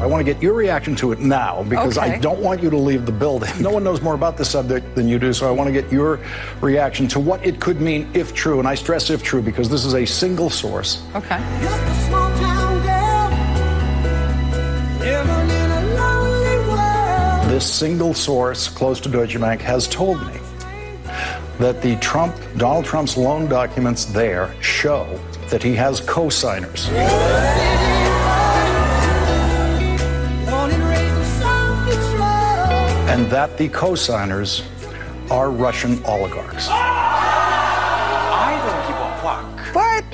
I want to get your reaction to it now because I don't want you to leave the building. No one knows more about this subject than you do, so I want to get your reaction to what it could mean if true. And I stress if true because this is a single source. Okay. Just a small town girl living in a lonely world. This single source close to Deutsche Bank has told me that the Trump, Donald Trump's loan documents there show that he has co-signers. And that the co-signers are Russian oligarchs. I don't give a fuck. What?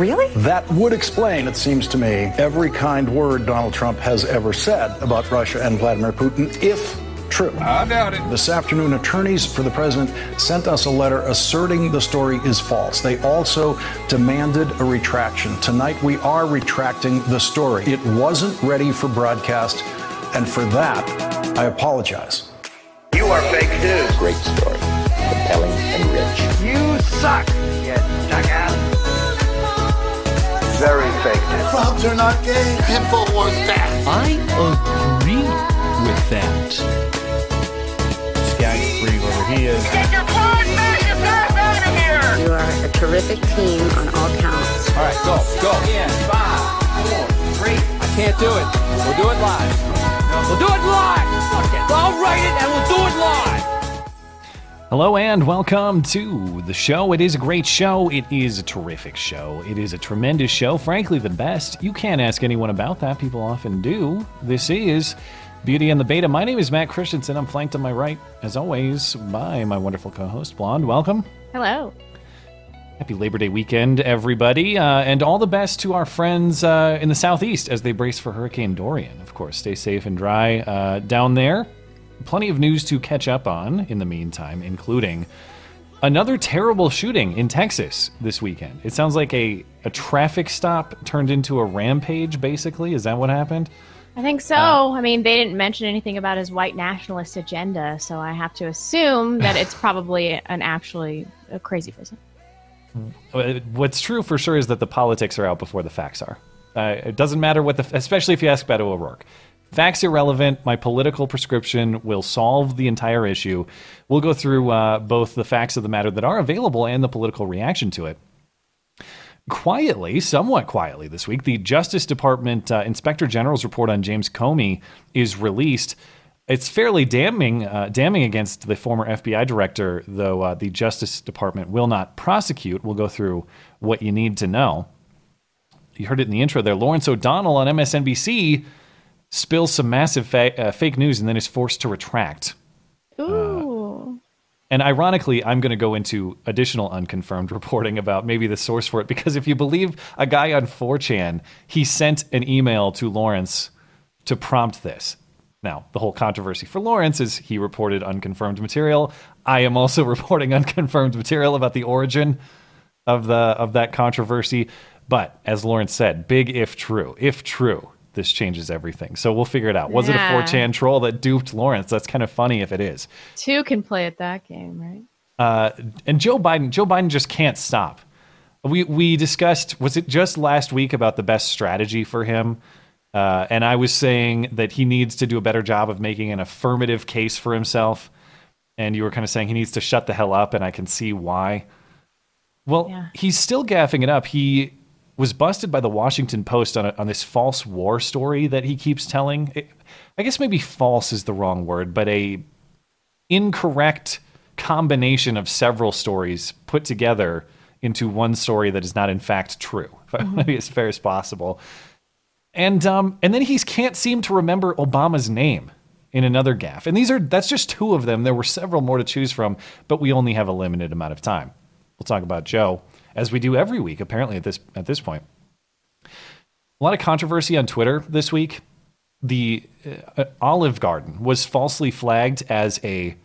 Really? That would explain, it seems to me, every kind word Donald Trump has ever said about Russia and Vladimir Putin, if true. I doubt it. This afternoon, attorneys for the president sent us a letter asserting the story is false. They also demanded a retraction. Tonight, we are retracting the story. It wasn't ready for broadcast, and for that, I apologize. You are fake news. Great story. Compelling and rich. You suck, you jackass. Very fake news. Clubs are not gay. Infowars that. I agree with that. Skag free whoever he is. Get your claws back, you are a terrific team on all counts. All right, go, go. In five, four, three. I can't do it. We'll do it live. We'll do it live. Fuck it. I'll write it and we'll do it live. Hello and welcome to the show. It is a great show. It is a terrific show. It is a tremendous show. Frankly, the best. You can't ask anyone about that. People often do. This is Beauty and the Beta. My name is Matt Christiansen. I'm flanked on my right, as always, by my wonderful co host, Blonde. Welcome. Hello. Happy Labor Day weekend, everybody. Uh, and all the best to our friends uh, in the Southeast as they brace for Hurricane Dorian. Of course, stay safe and dry uh, down there. Plenty of news to catch up on in the meantime, including another terrible shooting in Texas this weekend. It sounds like a, a traffic stop turned into a rampage, basically. Is that what happened? I think so. Uh, I mean, they didn't mention anything about his white nationalist agenda, so I have to assume that it's probably an actually a crazy person. Uh, What's true for sure is that the politics are out before the facts are. Uh, it doesn't matter what the, especially if you ask Beto O'Rourke. Facts irrelevant. My political prescription will solve the entire issue. We'll go through uh, both the facts of the matter that are available and the political reaction to it. Quietly, somewhat quietly this week, the Justice Department uh, Inspector General's report on James Comey is released. It's fairly damning, uh, damning against the former FBI director, though uh, the Justice Department will not prosecute. We'll go through what you need to know. You heard it in the intro there. Lawrence O'Donnell on MSNBC spills some massive fa- uh, fake news and then is forced to retract. Ooh. And ironically, I'm going to go into additional unconfirmed reporting about maybe the source for it because if you believe a guy on 4chan, he sent an email to Lawrence to prompt this. Now, the whole controversy for Lawrence is he reported unconfirmed material. I am also reporting unconfirmed material about the origin of the of that controversy. But as Lawrence said, big if true. If true, this changes everything. So we'll figure it out. Was Yeah. it a 4chan troll that duped Lawrence? That's kind of funny if it is. Two can play at that game, right? Uh, and Joe Biden, Joe Biden just can't stop. We we discussed was it just last week about the best strategy for him, uh, and I was saying that he needs to do a better job of making an affirmative case for himself, and you were kind of saying he needs to shut the hell up, and I can see why. Well, Yeah. he's still gaffing it up. He was busted by the Washington Post on, a, on this false war story that he keeps telling. It- I guess maybe false is the wrong word, but a incorrect combination of several stories put together into one story that is not in fact true. If I want to be as fair as possible. And um, and then he can't seem to remember Obama's name in another gaffe. And these are that's just two of them. There were several more to choose from, but we only have a limited amount of time. We'll talk about Joe as we do every week, apparently at this at this point. a lot of controversy on Twitter this week. The uh, Olive Garden was falsely flagged as a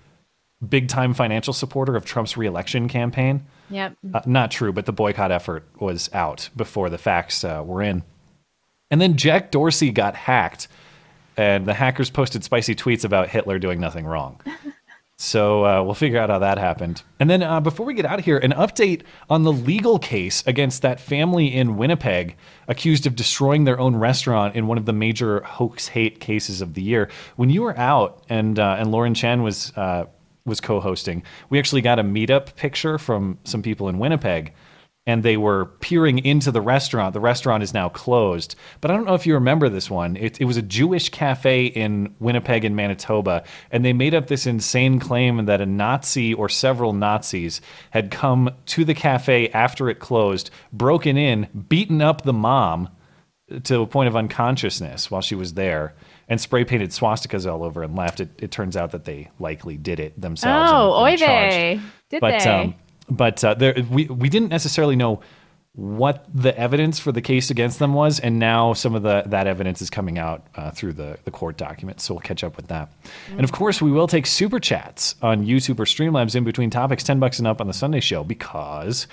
big time financial supporter of Trump's reelection campaign. Yep. Uh, not true, but the boycott effort was out before the facts uh, were in. And then Jack Dorsey got hacked, and the hackers posted spicy tweets about Hitler doing nothing wrong. So uh, we'll figure out how that happened. And then uh, before we get out of here, an update on the legal case against that family in Winnipeg accused of destroying their own restaurant in one of the major hoax hate cases of the year. When you were out and uh, and Lauren Chen was uh, was co-hosting, we actually got a meetup picture from some people in Winnipeg and they were peering into the restaurant. The restaurant is now closed. But I don't know if you remember this one. It, it, was a Jewish cafe in Winnipeg and Manitoba, and they made up this insane claim that a Nazi or several Nazis had come to the cafe after it closed, broken in, beaten up the mom to a point of unconsciousness while she was there. And spray painted swastikas all over and left. It, it turns out that they likely did it themselves. Oh, oy vey. Did but, they? Um, but uh, there, we we didn't necessarily know what the evidence for the case against them was, and now some of the that evidence is coming out uh, through the the court documents. So we'll catch up with that. Mm-hmm. And of course, we will take super chats on YouTube or Streamlabs in between topics, ten bucks and up on the Sunday show because.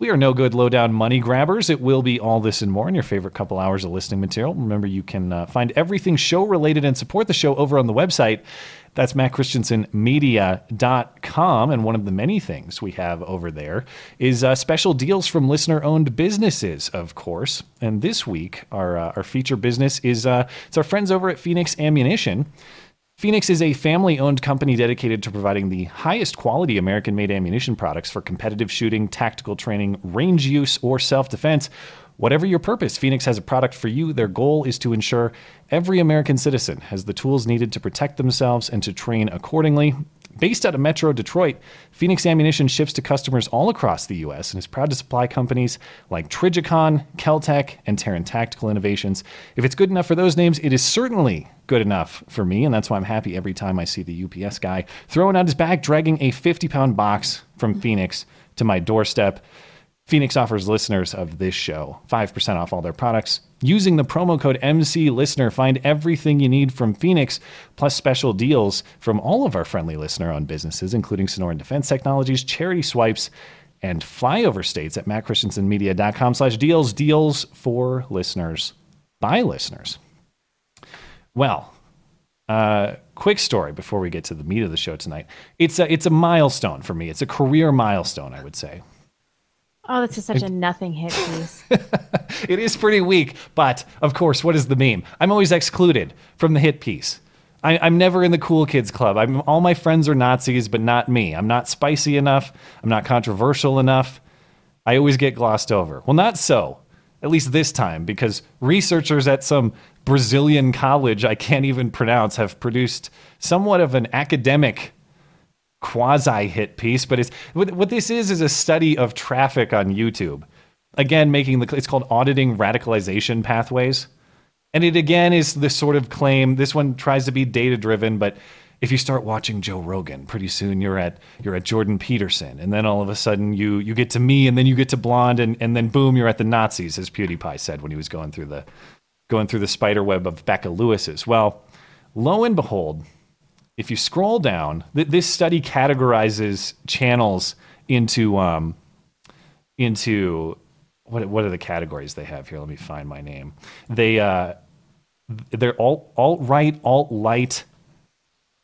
We are no good low down money grabbers. It will be all this and more in your favorite couple hours of listening material. Remember, you can uh, find everything show related and support the show over on the website that's mattchristiansenmedia.com. And one of the many things we have over there is uh, special deals from listener owned businesses, of course. And this week, our, uh, our feature business is uh, it's our friends over at Phoenix Ammunition. Phoenix is a family owned company dedicated to providing the highest quality American made ammunition products for competitive shooting, tactical training, range use, or self defense. Whatever your purpose, Phoenix has a product for you. Their goal is to ensure every American citizen has the tools needed to protect themselves and to train accordingly. Based out of Metro Detroit, Phoenix Ammunition ships to customers all across the U.S. and is proud to supply companies like Trijicon, Keltec, and Taran Tactical Innovations. If it's good enough for those names, it is certainly good enough for me, and that's why I'm happy every time I see the UPS guy throwing out his bag, dragging a 50 pound box from Phoenix to my doorstep. Phoenix offers listeners of this show 5% off all their products. Using the promo code MC Listener, find everything you need from Phoenix, plus special deals from all of our friendly listener owned businesses, including Sonoran Defense Technologies, Charity Swipes, and Flyover States at mattchristiansenmedia.com slash deals Deals for listeners by listeners. Well, uh, quick story before we get to the meat of the show tonight. It's a, it's a milestone for me. It's a career milestone, I would say. Oh, that's such a nothing hit piece. it is pretty weak, but of course, what is the meme? I'm always excluded from the hit piece. I, am never in the cool kids club. I'm, all my friends are Nazis, but not me. I'm not spicy enough. I'm not controversial enough. I always get glossed over. Well, not so, at least this time, because researchers at some Brazilian college I can't even pronounce have produced somewhat of an academic quasi hit piece, but it's what, what this is is a study of traffic on YouTube. Again, making the it's called auditing radicalization pathways. And it again is this sort of claim. This one tries to be data driven, but if you start watching Joe Rogan, pretty soon you're at you're at Jordan Peterson, and then all of a sudden you you get to me, and then you get to Blonde, and, and then boom, you're at the Nazis, as PewDiePie said when he was going through the going through the spider web of Becca Lewis's. Well, lo and behold, if you scroll down, th- this study categorizes channels into um, into what what are the categories they have here? Let me find my name. They uh, they're alt alt right, alt light,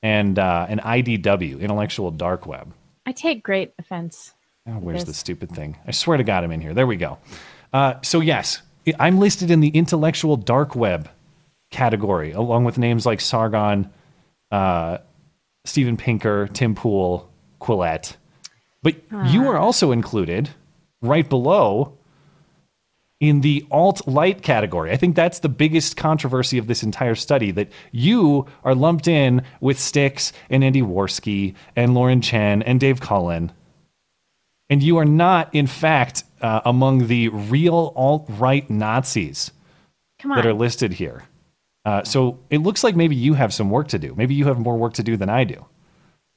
and uh, an IDW, intellectual dark web. I take great offense. Oh, where's the stupid thing? I swear to God, I'm in here. There we go. Uh, so yes, I'm listed in the intellectual dark web category, along with names like Sargon, uh, Steven Pinker, Tim Pool, Quillette. But uh. you are also included right below in the alt light category. I think that's the biggest controversy of this entire study that you are lumped in with Styx and Andy Warski and Lauren Chen and Dave Cullen. And you are not, in fact, uh, among the real alt right Nazis that are listed here. Uh, so it looks like maybe you have some work to do. Maybe you have more work to do than I do.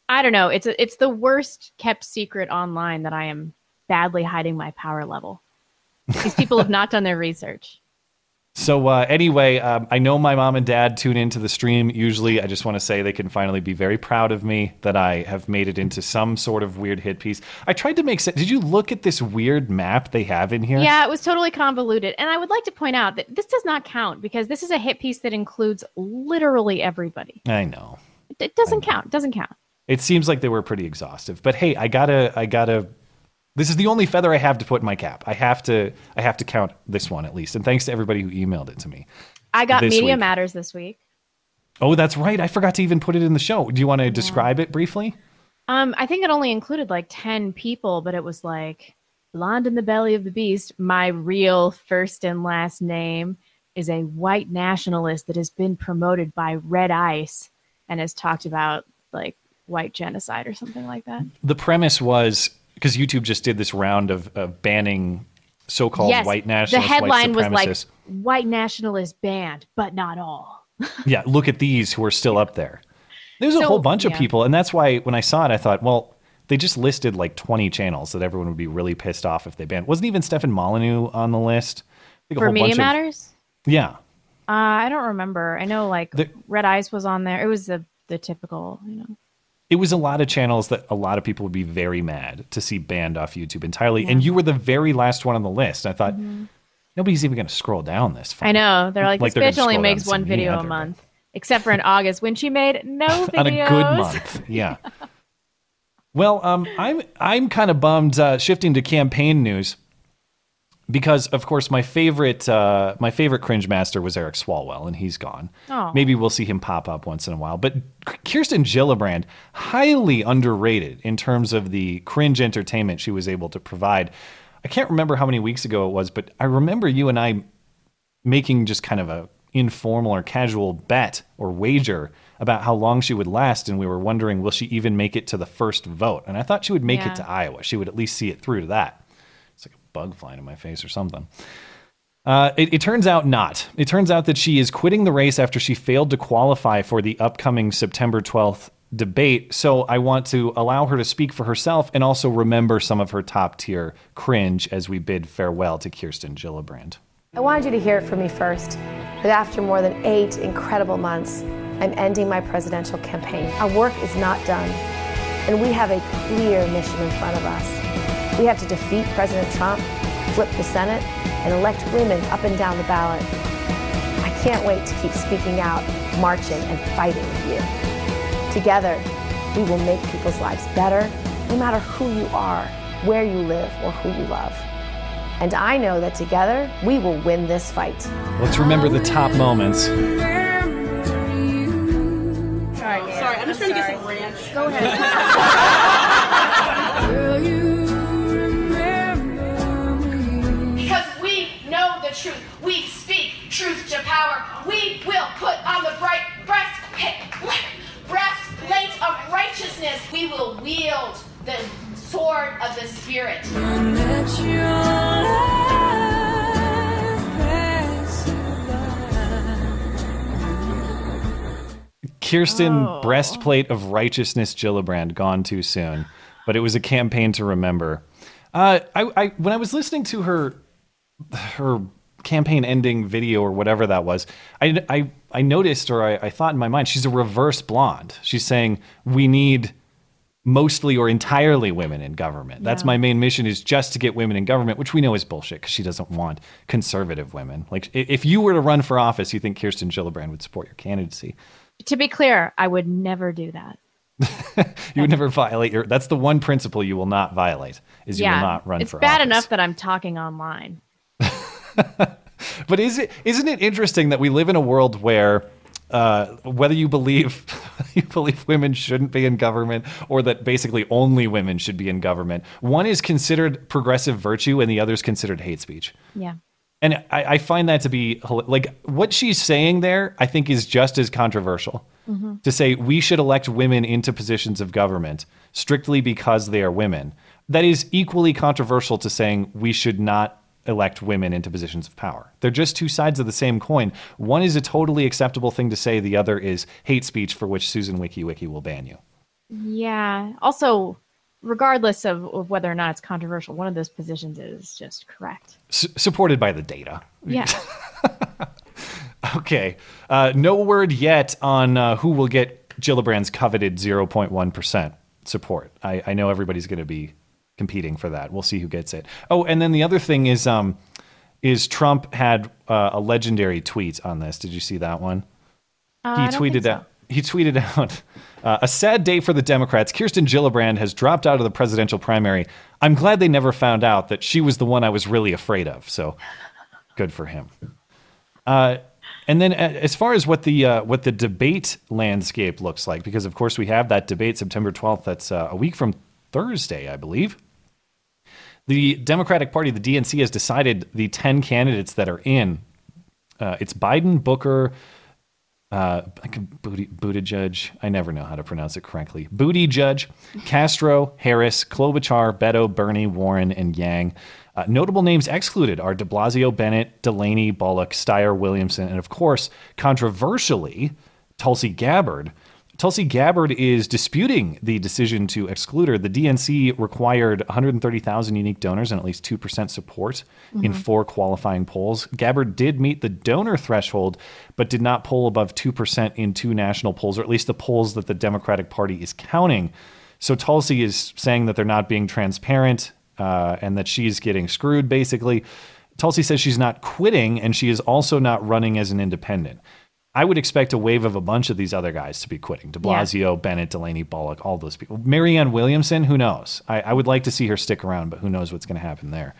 I don't know. It's a, it's the worst kept secret online that I am badly hiding my power level. These people have not done their research. So uh, anyway, um, I know my mom and dad tune into the stream. Usually, I just want to say they can finally be very proud of me that I have made it into some sort of weird hit piece. I tried to make sense. Did you look at this weird map they have in here? Yeah, it was totally convoluted. And I would like to point out that this does not count because this is a hit piece that includes literally everybody. I know. It, it doesn't count. It doesn't count. It seems like they were pretty exhaustive. But hey, I gotta, I gotta. This is the only feather I have to put in my cap. I have to, I have to count this one at least. And thanks to everybody who emailed it to me. I got Media week. Matters this week. Oh, that's right. I forgot to even put it in the show. Do you want to describe it briefly? Um, I think it only included like 10 people, but it was like Blonde in the Belly of the Beast. My real first and last name is a white nationalist that has been promoted by Red Ice and has talked about like white genocide or something like that. The premise was because YouTube just did this round of, of banning so-called yes, white nationalists. the headline was like white nationalist banned, but not all. yeah, look at these who are still up there. There's a So, whole bunch of people, and that's why when I saw it, I thought, well, they just listed like 20 channels that everyone would be really pissed off if they banned. Wasn't even Stefan Molyneux on the list? A For Media bunch of- Matters? yeah, Uh, I don't remember. I know like The- Red Ice was on there. It was the the typical, you know. It was a lot of channels that a lot of people would be very mad to see banned off YouTube entirely, and you were the very last one on the list. I thought nobody's even going to scroll down this far. Mm-hmm. I know. They're like, Like this bitch only makes one video a month. Except for in August when she made no videos. on a good month. Yeah. well, um, I'm I'm kind of bummed uh, shifting to campaign news because, of course, my favorite uh, my favorite cringe master was Eric Swalwell, and he's gone. Oh. Maybe we'll see him pop up once in a while. But Kirsten Gillibrand, highly underrated in terms of the cringe entertainment she was able to provide. I can't remember how many weeks ago it was, but I remember you and I making just kind of a informal or casual bet or wager about how long she would last and we were wondering will she even make it to the first vote and i thought she would make Yeah. it to iowa she would at least see it through to that it's like a bug flying in my face or something uh, it, it turns out not. It turns out that she is quitting the race after she failed to qualify for the upcoming September 12th debate. So I want to allow her to speak for herself and also remember some of her top tier cringe as we bid farewell to Kirsten Gillibrand. I wanted you to hear it from me first. That after more than eight incredible months, I'm ending my presidential campaign. Our work is not done, and we have a clear mission in front of us. We have to defeat President Trump, flip the Senate, and elect women up and down the ballot. I can't wait to keep speaking out, marching, and fighting with you. Together, we will make people's lives better, no matter who you are, where you live, or who you love. And I know that together, we will win this fight. Let's remember the top moments. Sorry, sorry. I'm just trying to get some ranch. Go Because truth to power. We will put on the bright breast breastplate of righteousness. We will wield the sword of the spirit. Kirsten breastplate of righteousness Gillibrand gone too soon, but it was a campaign to remember. Uh, I, I when I was listening to her her campaign ending video or whatever that was, I I, I noticed or I, I thought in my mind she's a reverse blonde. She's saying we need mostly or entirely women in government. That's Yeah. my main mission is just to get women in government, which we know is bullshit because she doesn't want conservative women. Like i- if you were to run for office, you think Kirsten Gillibrand would support your candidacy. To be clear, I would never do that. You would never violate your. That's the one principle you will not violate. Is you will not run for office. it's for bad office. enough that I'm talking online. But is it? Isn't it interesting that we live in a world where, uh, whether you believe you believe women shouldn't be in government, or that basically only women should be in government, one is considered progressive virtue and the other is considered hate speech. Yeah. And I, I find that to be like what she's saying there. I think is just as controversial. Mhm. to say we should elect women into positions of government strictly because they are women. That is equally controversial to saying we should not elect women into positions of power. They're just two sides of the same coin. One is a totally acceptable thing to say, the other is hate speech for which Susan Wiki Wiki will ban you. Yeah. Also, regardless of, of whether or not it's controversial, one of those positions is just correct. S- supported by the data. Yeah. Okay. Uh, no word yet on uh, who will get Gillibrand's coveted 0.1% support. I, I know everybody's going to be competing for that. We'll see who gets it. Oh, and then the other thing is um, is Trump had uh, a legendary tweet on this. Did you see that one? Uh, he tweeted so. out. He tweeted out uh, a sad day for the Democrats. Kirsten Gillibrand has dropped out of the presidential primary. I'm glad they never found out that she was the one I was really afraid of. So good for him. Uh, and then, as far as what the uh, what the debate landscape looks like, because of course we have that debate September 12th. That's uh, a week from Thursday, I believe. The Democratic Party, the DNC, has decided the 10 candidates that are in. Uh, it's Biden, Booker, uh, booty, Buttigieg. I never know how to pronounce it correctly. Booty Judge, Castro, Harris, Klobuchar, Beto, Bernie, Warren, and Yang. Uh, notable names excluded are De Blasio, Bennet, Delaney, Bullock, Steyer, Williamson, and of course, controversially, Tulsi Gabbard. Tulsi Gabbard is disputing the decision to exclude her. The DNC required 130,000 unique donors and at least 2% support in Mhm. four qualifying polls. Gabbard did meet the donor threshold, but did not poll above 2% in two national polls, or at least the polls that the Democratic Party is counting. So Tulsi is saying that they're not being transparent uh, and that she's getting screwed, basically. Tulsi says she's not quitting and she is also not running as an independent. I would expect a wave of a bunch of these other guys to be quitting. De Yeah. Blasio, Bennet, Delaney, Bullock, all those people. Marianne Williamson, who knows? I, I would like to see her stick around, but who knows what's going to happen there.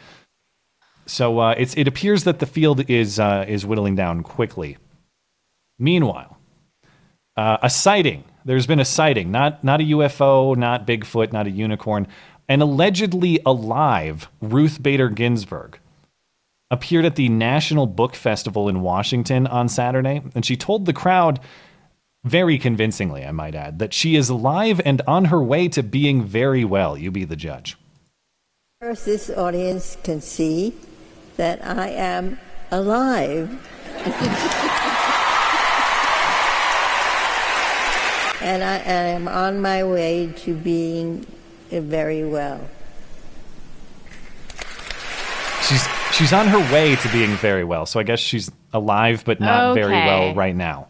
So uh, it's, it appears that the field is, uh, is whittling down quickly. Meanwhile, uh, a sighting. There's been a sighting, not, not a UFO, not Bigfoot, not a unicorn. An allegedly alive Ruth Bader Ginsburg appeared at the National Book Festival in Washington on Saturday, and she told the crowd, very convincingly, I might add, that she is alive and on her way to being very well. You be the judge. First, this audience can see that I am alive. and I am on my way to being very well. She's she's on her way to being very well, so I guess she's alive but not very well right now.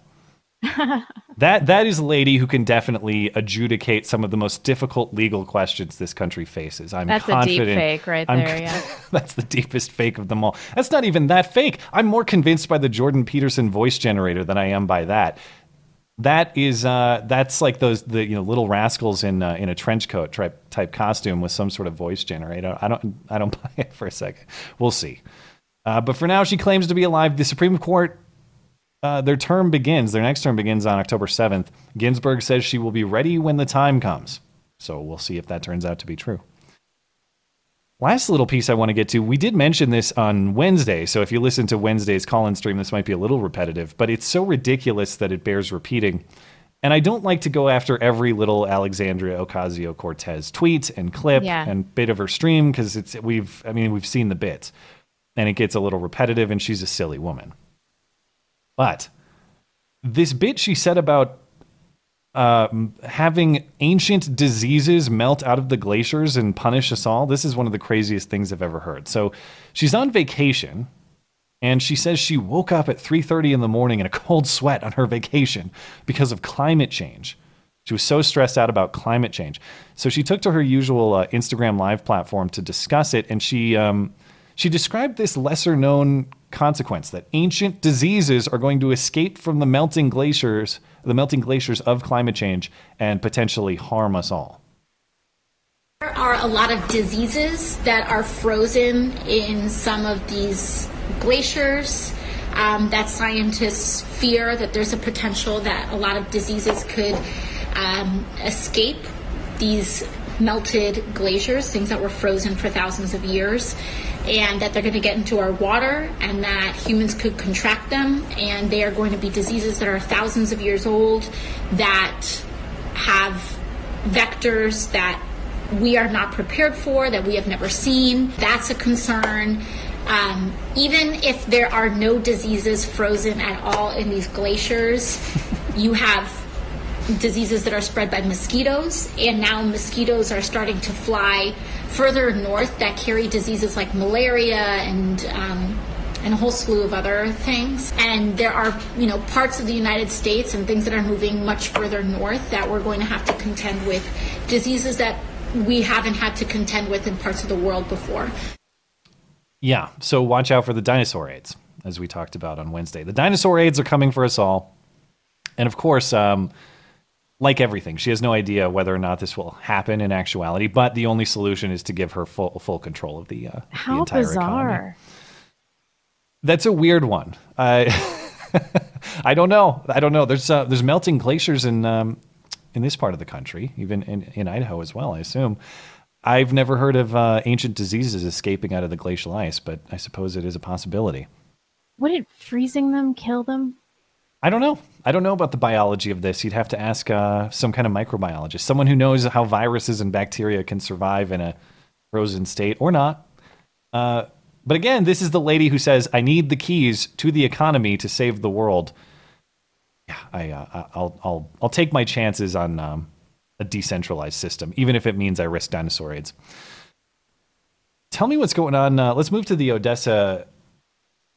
That that is a lady who can definitely adjudicate some of the most difficult legal questions this country faces. I'm That's a deep fake right I'm- there, yeah. that's the deepest fake of them all. That's not even that fake. I'm more convinced by the Jordan Peterson voice generator than I am by that. That is uh, that's like those the you know little rascals in uh, in a trench coat type type costume with some sort of voice generator. I don't I don't buy it for a second. We'll see. Uh, but for now, she claims to be alive. The Supreme Court uh, their term begins, their next term begins on October 7th. Ginsburg says she will be ready when the time comes. So we'll see if that turns out to be true. Last little piece I want to get to. We did mention this on Wednesday. So if you listen to Wednesday's call in stream, this might be a little repetitive, but it's so ridiculous that it bears repeating. And I don't like to go after every little Alexandria Ocasio Cortez tweet and clip Yeah. and bit of her stream because it's we've I mean we've seen the bits and it gets a little repetitive and she's a silly woman. But this bit she said about uh, having ancient diseases melt out of the glaciers and punish us all, this is one of the craziest things I've ever heard. So she's on vacation and she says she woke up at 3:30 in the morning in a cold sweat on her vacation because of climate change. She was so stressed out about climate change. So she took to her usual uh, Instagram live platform to discuss it and she um, she described this lesser known consequence that ancient diseases are going to escape from the melting glaciers, the melting glaciers of climate change and potentially harm us all. There are a lot of diseases that are frozen in some of these glaciers. Um, that scientists fear that there's a potential that a lot of diseases could um, escape these melted glaciers, things that were frozen for thousands of years, and that they're going to get into our water and that humans could contract them, and they are going to be diseases that are thousands of years old that have vectors that we are not prepared for, that we have never seen. That's a concern. Um, even if there are no diseases frozen at all in these glaciers, you have diseases that are spread by mosquitoes, and now mosquitoes are starting to fly further north that carry diseases like malaria and um, and a whole slew of other things. And there are, you know, parts of the United States and things that are moving much further north that we're going to have to contend with diseases that we haven't had to contend with in parts of the world before. Yeah, so watch out for the dinosaur aids, as we talked about on Wednesday. The dinosaur aids are coming for us all. And of course, um, like everything, she has no idea whether or not this will happen in actuality, but the only solution is to give her full full control of the, uh, the How entire bizarre. economy. That's a weird one. I I don't know. I don't know. There's uh, there's melting glaciers in um, in this part of the country, even in, in Idaho as well. I assume. I've never heard of uh, ancient diseases escaping out of the glacial ice, but I suppose it is a possibility. Wouldn't freezing them kill them? I don't know. I don't know about the biology of this. You'd have to ask uh, some kind of microbiologist, someone who knows how viruses and bacteria can survive in a frozen state or not. Uh, but again, this is the lady who says, "I need the keys to the economy to save the world." Yeah, I, uh, I'll, I'll, I'll take my chances on um, a decentralized system, even if it means I risk dinosaur aids. Tell me what's going on. Uh, let's move to the Odessa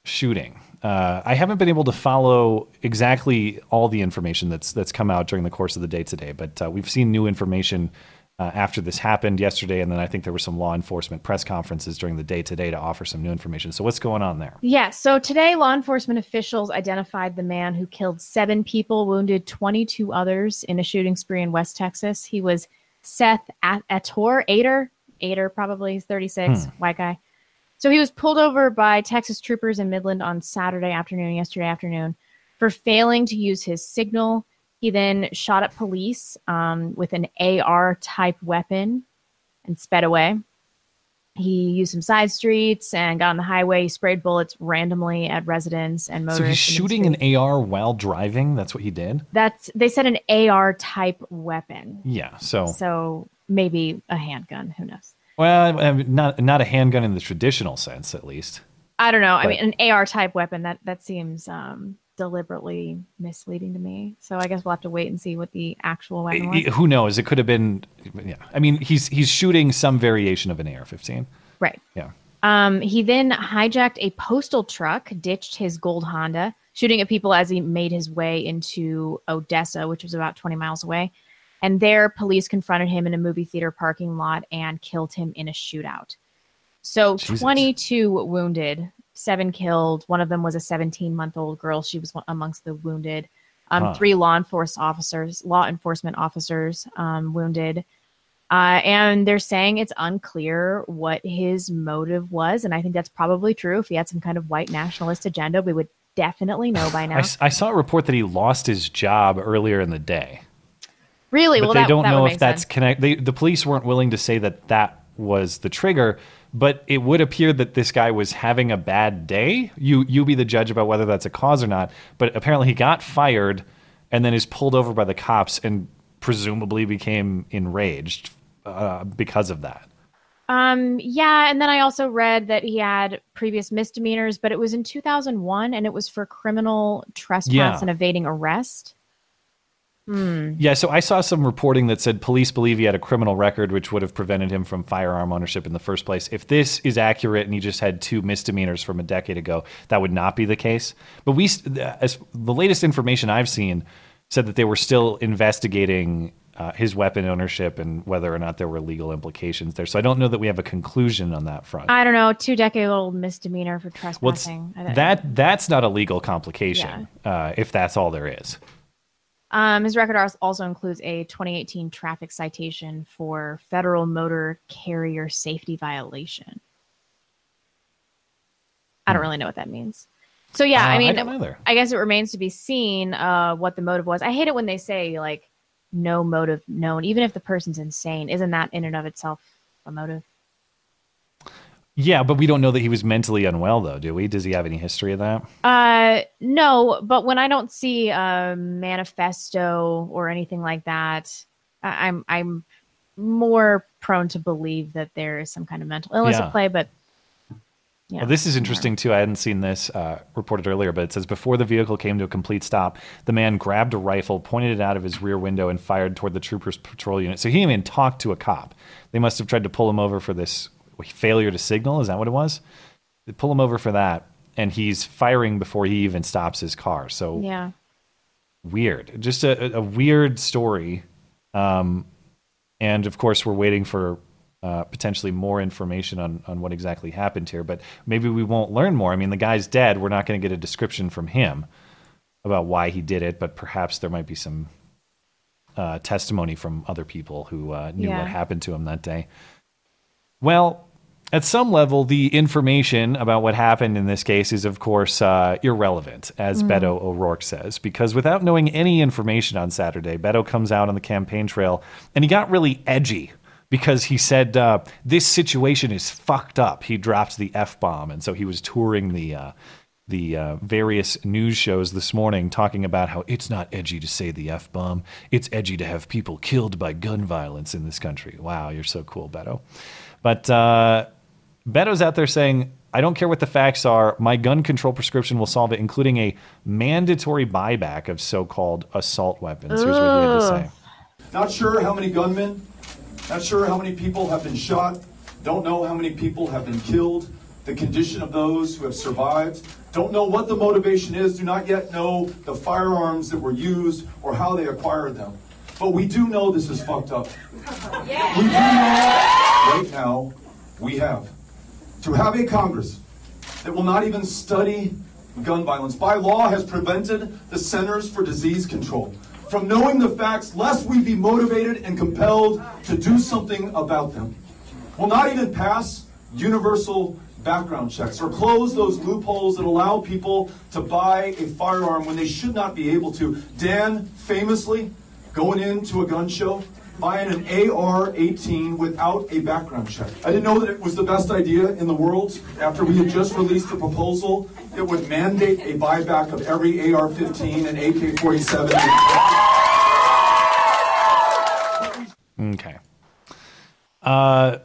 shooting. Uh, I haven't been able to follow exactly all the information that's that's come out during the course of the day today, but uh, we've seen new information uh, after this happened yesterday, and then I think there were some law enforcement press conferences during the day today to offer some new information. So what's going on there? Yeah, so today law enforcement officials identified the man who killed seven people, wounded 22 others in a shooting spree in West Texas. He was Seth Ator, Ader, Ader probably, he's 36, Hmm. white guy. So he was pulled over by Texas troopers in Midland on Saturday afternoon, yesterday afternoon, for failing to use his signal. He then shot at police um, with an AR type weapon and sped away. He used some side streets and got on the highway. He sprayed bullets randomly at residents and motorists. So he's shooting an AR while driving. That's what he did. That's they said an AR type weapon. Yeah. So So maybe a handgun. Who knows? Well, not not a handgun in the traditional sense, at least. I don't know. I mean, an AR type weapon that that seems um, deliberately misleading to me. So I guess we'll have to wait and see what the actual weapon was. Who knows? It could have been. Yeah. I mean, he's he's shooting some variation of an AR-15. Right. Yeah. Um, he then hijacked a postal truck, ditched his gold Honda, shooting at people as he made his way into Odessa, which was about 20 miles away. And there, police confronted him in a movie theater parking lot and killed him in a shootout. So, Jesus. 22 wounded, seven killed. One of them was a 17 month old girl. She was amongst the wounded. Um, Huh. Three law enforcement officers, law enforcement officers, um, wounded. Uh, and they're saying it's unclear what his motive was. And I think that's probably true. If he had some kind of white nationalist agenda, we would definitely know by now. I saw a report that he lost his job earlier in the day. Really? but well, they that, don't that know if that's sense. connect. They, the police weren't willing to say that that was the trigger, but it would appear that this guy was having a bad day. You you be the judge about whether that's a cause or not. But apparently he got fired and then is pulled over by the cops and presumably became enraged uh, because of that. Um, yeah, and then I also read that he had previous misdemeanors, but it was in 2001 and it was for criminal trespass Yeah. and evading arrest. Hmm. Yeah, so I saw some reporting that said police believe he had a criminal record, which would have prevented him from firearm ownership in the first place. If this is accurate and he just had two misdemeanors from a decade ago, that would not be the case. But we, as the latest information I've seen, said that they were still investigating uh, his weapon ownership and whether or not there were legal implications there. So I don't know that we have a conclusion on that front. I don't know, two decade old misdemeanor for Well, trespassing. Don't- that that's not a legal complication uh, if that's all there is. Um, his record also includes a 2018 traffic citation for federal motor carrier safety violation. I don't really know what that means. So yeah, Hmm. Uh, I I mean, don't. I guess it remains to be seen uh, what the motive was. I hate it when they say like no motive known, even if the person's insane. Isn't that in and of itself a motive? Yeah, but we don't know that he was mentally unwell, though, do we? Does he have any history of that? Uh, no, but when I don't see a manifesto or anything like that, I- I'm I'm more prone to believe that there is some kind of mental illness Yeah. at play. But yeah, Well, this is interesting too. I hadn't seen this uh, reported earlier, but it says before the vehicle came to a complete stop, the man grabbed a rifle, pointed it out of his rear window, and fired toward the trooper's patrol unit. So he didn't even talked to a cop. They must have tried to pull him over for this failure to signal. Is that what it was? They pull him over for that, and he's firing before he even stops his car. So Yeah. weird, just a, a weird story. Um, and of course, we're waiting for uh, potentially more information on on what exactly happened here. But maybe we won't learn more. I mean, the guy's dead. We're not going to get a description from him about why he did it, but perhaps there might be some uh, testimony from other people who uh, knew Yeah. what happened to him that day. Well, at some level, the information about what happened in this case is, of course, uh, irrelevant, as Mm. Beto O'Rourke says, because without knowing any information on Saturday, Beto comes out on the campaign trail and he got really edgy because he said, uh, This situation is fucked up. He dropped the F bomb. And so he was touring the. Uh, the uh, various news shows this morning talking about how it's not edgy to say the F bomb. It's edgy to have people killed by gun violence in this country. Wow, you're so cool, Beto. But uh, Beto's out there saying, I don't care what the facts are. My gun control prescription will solve it, including a mandatory buyback of so called assault weapons. Here's what he had to say. Not sure how many gunmen, not sure how many people have been shot, don't know how many people have been killed, the condition of those who have survived, don't know what the motivation is, do not yet know the firearms that were used or how they acquired them. But we do know this is fucked up. We do know right now we have to have a Congress that will not even study gun violence by law has prevented the Centers for Disease Control from knowing the facts lest we be motivated and compelled to do something about them. Will not even pass universal background checks or close those loopholes that allow people to buy a firearm when they should not be able to. Dan famously going into a gun show buying an AR 18 without a background check. I didn't know that it was the best idea in the world after we had just released a proposal that would mandate a buyback of every AR 15 and AK 47. Okay. Uh,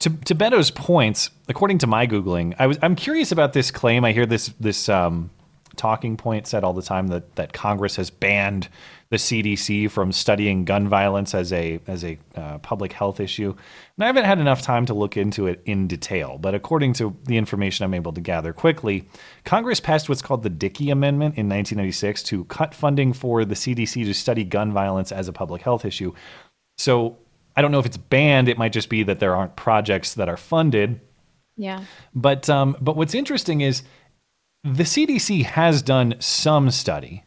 to to Beto's points, according to my googling, I was I'm curious about this claim. I hear this this um, talking point said all the time that that Congress has banned the CDC from studying gun violence as a as a uh, public health issue. And I haven't had enough time to look into it in detail, but according to the information I'm able to gather quickly, Congress passed what's called the Dickey Amendment in 1996 to cut funding for the CDC to study gun violence as a public health issue. So I don't know if it's banned. It might just be that there aren't projects that are funded. Yeah. But um, but what's interesting is the CDC has done some study,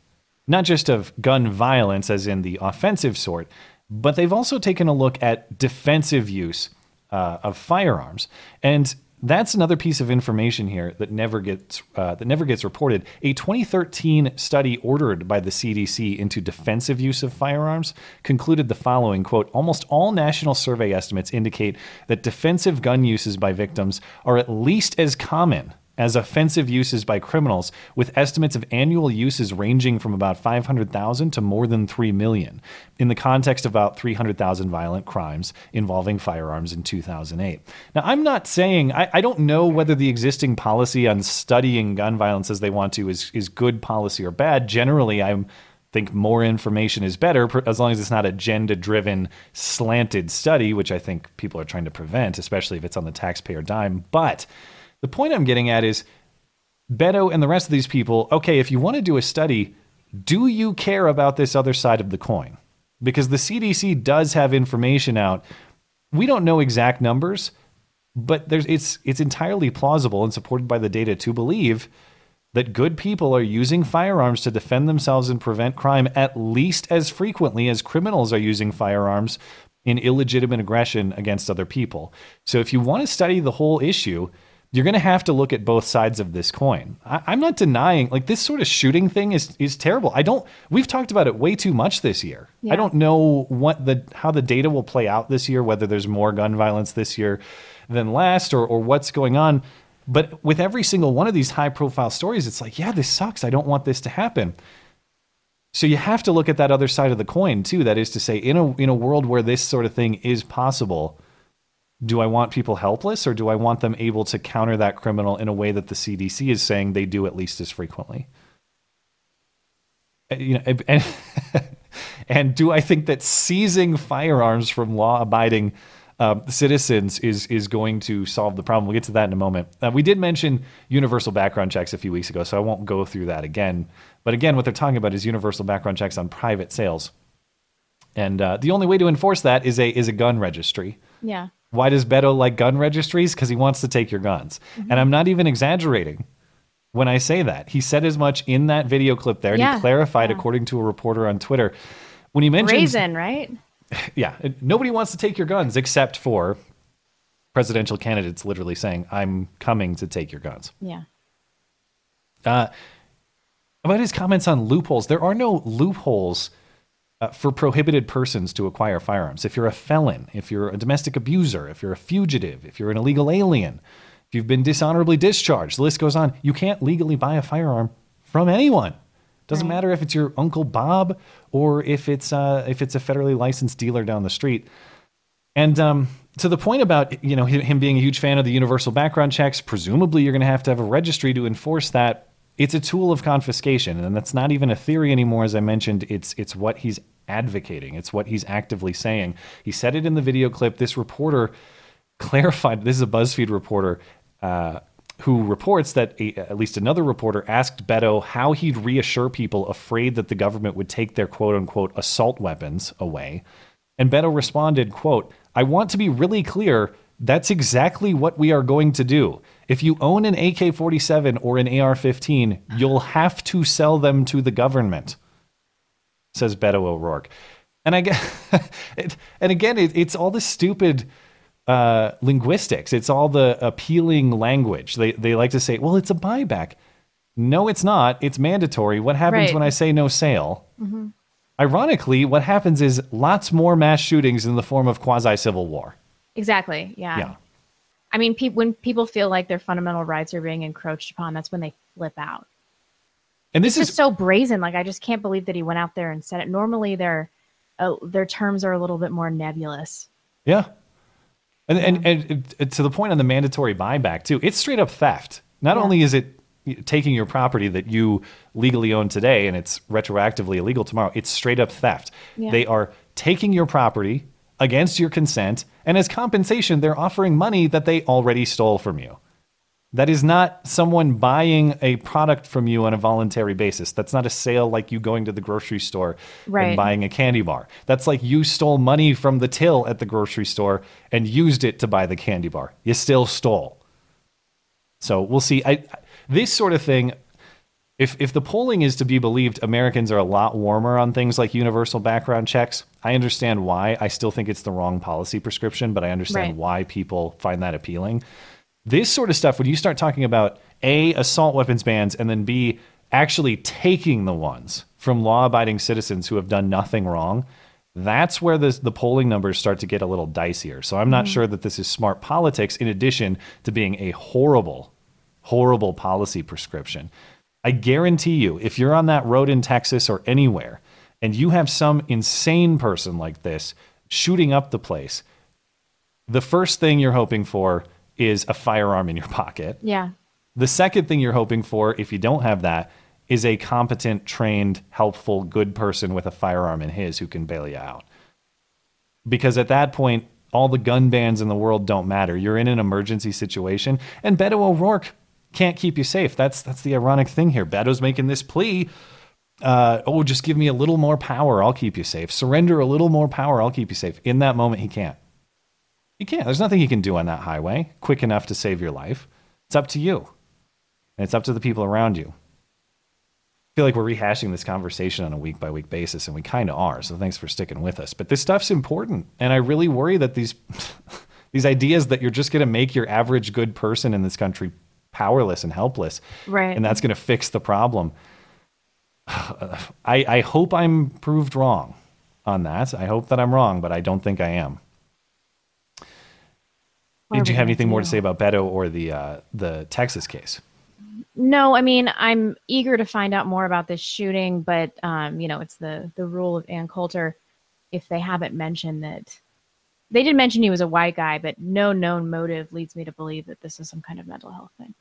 not just of gun violence as in the offensive sort, but they've also taken a look at defensive use uh, of firearms, and that's another piece of information here that never gets uh, that never gets reported. A 2013 study ordered by the CDC into defensive use of firearms concluded the following quote: Almost all national survey estimates indicate that defensive gun uses by victims are at least as common as offensive uses by criminals, with estimates of annual uses ranging from about 500,000 to more than 3 million, in the context of about 300,000 violent crimes involving firearms in 2008. Now, I'm not saying, I, I don't know whether the existing policy on studying gun violence as they want to is, is good policy or bad. Generally, I'm think more information is better as long as it's not a agenda driven slanted study which i think people are trying to prevent especially if it's on the taxpayer dime but the point I'm getting at is Beto and the rest of these people, okay, if you want to do a study, do you care about this other side of the coin? Because the CDC does have information out. We don't know exact numbers, but there's it's it's entirely plausible and supported by the data to believe that good people are using firearms to defend themselves and prevent crime at least as frequently as criminals are using firearms in illegitimate aggression against other people. So if you want to study the whole issue, you're going to have to look at both sides of this coin. I, I'm not denying, like this sort of shooting thing is is terrible. I don't. We've talked about it way too much this year. Yeah. I don't know what the how the data will play out this year. Whether there's more gun violence this year than last, or or what's going on. But with every single one of these high profile stories, it's like, yeah, this sucks. I don't want this to happen. So you have to look at that other side of the coin too. That is to say, in a in a world where this sort of thing is possible, do I want people helpless or do I want them able to counter that criminal in a way that the CDC is saying they do at least as frequently? Uh, You know, and, and do I think that seizing firearms from law-abiding um, citizens is is going to solve the problem. We'll get to that in a moment. Uh, we did mention universal background checks a few weeks ago, so I won't go through that again. But again, what they're talking about is universal background checks on private sales, and uh, the only way to enforce that is a is a gun registry. Yeah. Why does Beto like gun registries? Because he wants to take your guns, Mm-hmm. and I'm not even exaggerating when I say that. He said as much in that video clip there, and Yeah, he clarified according to a reporter on Twitter when he mentioned Brazen, right? yeah, nobody wants to take your guns except for presidential candidates literally saying, I'm coming to take your guns. Yeah. Uh, about his comments on loopholes, there are no loopholes uh, for prohibited persons to acquire firearms. If you're a felon, if you're a domestic abuser, if you're a fugitive, if you're an illegal alien, if you've been dishonorably discharged, the list goes on. You can't legally buy a firearm from anyone. Doesn't matter if it's your uncle Bob or if it's uh, if it's a federally licensed dealer down the street. And um, to the point about you know him being a huge fan of the universal background checks, presumably you're going to have to have a registry to enforce that. It's a tool of confiscation, and that's not even a theory anymore. As I mentioned, it's it's what he's advocating. It's what he's actively saying. He said it in the video clip. This reporter clarified. This is a BuzzFeed reporter. Uh, who reports that a, at least another reporter asked Beto how he'd reassure people afraid that the government would take their quote unquote assault weapons away. And Beto responded, quote, I want to be really clear. That's exactly what we are going to do. If you own an AK 47 or an AR 15, you'll have to sell them to the government, says Beto O'Rourke. And I it, and again, it, it's all this stupid uh, linguistics. It's all the appealing language. They they like to say, well, it's a buyback. No, it's not. It's mandatory. What happens Right. when I say no sale? hmm Ironically, what happens is lots more mass shootings in the form of quasi civil war. Exactly. Yeah. Yeah. I mean, pe- when people feel like their fundamental rights are being encroached upon, that's when they flip out. And this it's is just so brazen. Like I just can't believe that he went out there and said it. Normally, their uh, their terms are a little bit more nebulous. Yeah. And, and, and it- to the point on the mandatory buyback, too, it's straight up theft. Not only is it taking your property that you legally own today and it's retroactively illegal tomorrow, it's straight up theft. Yeah. They are taking your property against your consent, and as compensation, they're offering money that they already stole from you. That is not someone buying a product from you on a voluntary basis. That's not a sale like you going to the grocery store Right. and buying a candy bar. That's like you stole money from the till at the grocery store and used it to buy the candy bar. You still stole. So we'll see. I, this sort of thing, if if the polling is to be believed, Americans are a lot warmer on things like universal background checks. I understand why. I still think it's the wrong policy prescription, but I understand Right. why people find that appealing. This sort of stuff, when you start talking about A, assault weapons bans, and then B, actually taking the ones from law abiding citizens who have done nothing wrong, that's where the, the polling numbers start to get a little dicier. So I'm not Mhm. sure that this is smart politics in addition to being a horrible, horrible policy prescription. I guarantee you, if you're on that road in Texas or anywhere, and you have some insane person like this shooting up the place, the first thing you're hoping for is a firearm in your pocket. Yeah. The second thing you're hoping for, if you don't have that, is a competent, trained, helpful, good person with a firearm in his who can bail you out. Because at that point, all the gun bans in the world don't matter. You're in an emergency situation, and Beto O'Rourke can't keep you safe. That's that's the ironic thing here. Beto's making this plea. Uh, oh, just give me a little more power. I'll keep you safe. Surrender a little more power. I'll keep you safe. In that moment, he can't. He can't. There's nothing he can do on that highway quick enough to save your life. It's up to you. And it's up to the people around you. I feel like we're rehashing this conversation on a week by week basis, and we kind of are. So thanks for sticking with us. But this stuff's important, and I really worry that these these ideas that you're just going to make your average good person in this country powerless and helpless, Right. and that's going to fix the problem. I, I hope I'm proved wrong on that. I hope that I'm wrong, but I don't think I am. Did you have anything more to say about Beto or the uh, the Texas case? No, I mean I'm eager to find out more about this shooting, but um, you know, it's the the rule of Ann Coulter. If they haven't mentioned that, they did mention he was a white guy, but no known motive leads me to believe that this is some kind of mental health thing.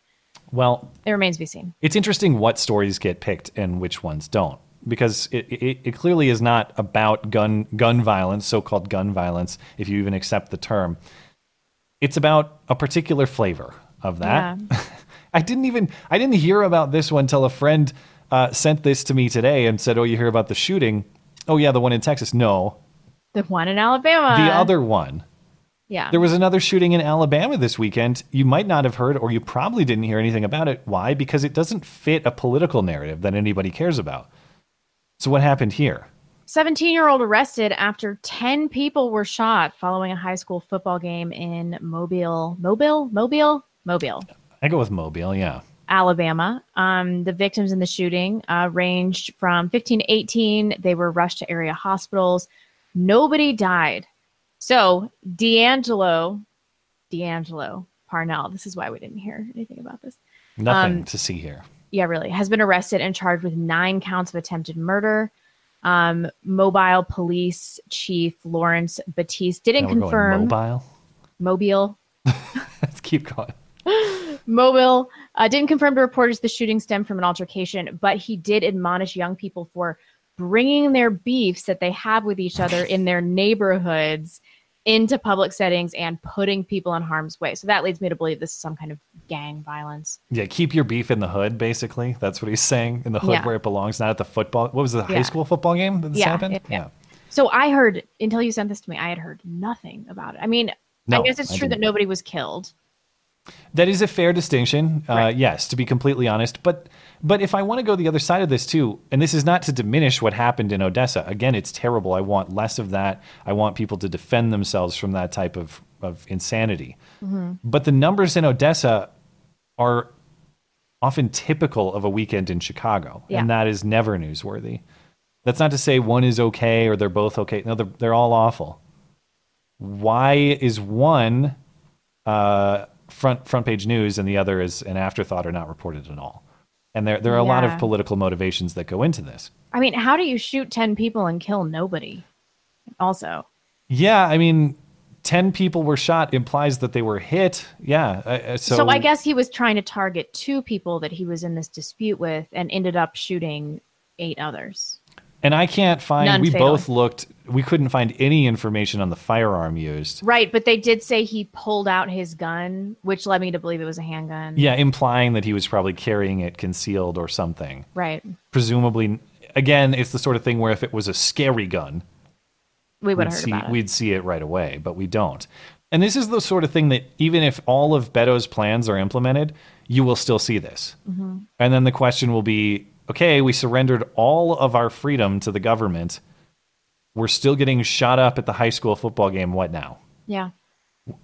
Well, It remains to be seen. it's interesting what stories get picked and which ones don't. because it, it, it clearly is not about gun gun violence, so-called gun violence, if you even accept the term. It's about a particular flavor of that. Yeah. I didn't even I didn't hear about this one till a friend uh, sent this to me today and said, "Oh, you hear about the shooting? Oh yeah, the one in Texas. No, The one in Alabama. the other one. Yeah. There was another shooting in Alabama this weekend. You might not have heard, or you probably didn't hear anything about it. Why? Because it doesn't fit a political narrative that anybody cares about. So what happened here? 17 year old arrested after 10 people were shot following a high school football game in Mobile, Mobile, Mobile, Mobile, I go with Mobile. Yeah. Alabama. Um, the victims in the shooting uh, ranged from 15 to 18. They were rushed to area hospitals. Nobody died. So D'Angelo, D'Angelo Parnell, this is why we didn't hear anything about this. Nothing Um, to see here. yeah, really, has been arrested and charged with nine counts of attempted murder. Um, mobile police chief Lawrence Battiste didn't confirm. mobile. Mobile. Let's keep going. Mobile uh, didn't confirm to reporters the shooting stemmed from an altercation, but he did admonish young people for bringing their beefs that they have with each other in their neighborhoods into public settings and putting people in harm's way. So that leads me to believe this is some kind of gang violence. Yeah, keep your beef in the hood. Basically, that's what he's saying. In the hood Yeah. where it belongs, not at the football. What was it, the high school football game that this Yeah, happened? yeah, So I heard until you sent this to me, I had heard nothing about it. I mean, No, I guess it's true that nobody was killed. That is a fair distinction. Uh, yes, to be completely honest. But but if I want to go the other side of this too, and this is not to diminish what happened in Odessa. Again, it's terrible. I want less of that. I want people to defend themselves from that type of, of insanity. Mhm. But the numbers in Odessa are often typical of a weekend in Chicago, Yeah. and that is never newsworthy. That's not to say one is okay or they're both okay. No, they're, they're all awful. Why is one uh, front front page news and the other is an afterthought or not reported at all? And there there are a lot of political motivations that go into this. I mean, how do you shoot 10 people and kill nobody? Also, Yeah, I mean, ten people were shot implies that they were hit. Yeah, uh, uh, so, so, I guess he was trying to target two people that he was in this dispute with and ended up shooting eight others. And I can't find. None we fatal. both looked. We couldn't find any information on the firearm used. Right, but they did say he pulled out his gun, which led me to believe it was a handgun. Yeah, implying that he was probably carrying it concealed or something. Right. Presumably, again, it's the sort of thing where if it was a scary gun, We would we'd have heard see about it. we'd see it right away, but we don't. And this is the sort of thing that even if all of Beto's plans are implemented, you will still see this. Mhm. And then the question will be, okay, we surrendered all of our freedom to the government. We're still getting shot up at the high school football game. What now? Yeah.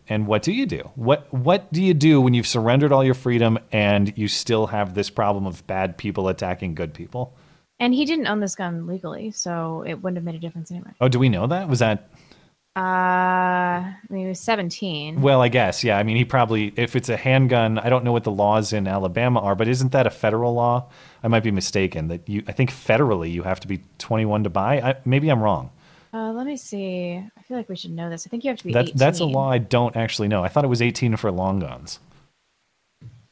And what do you do? What what do you do when you've surrendered all your freedom and you still have this problem of bad people attacking good people? And he didn't own this gun legally, so it wouldn't have made a difference anyway. Oh, do we know that? Was that Uh, I mean, he was 17. Well, I guess, yeah. I mean, he probably, if it's a handgun, I don't know what the laws in Alabama are, but isn't that a federal law? I might be mistaken. That you, I think federally, you have to be 21 to buy. I, maybe I'm wrong. Uh, let me see. I feel like we should know this. I think you have to be That, 18. that's a law I don't actually know. I thought it was 18 for long guns.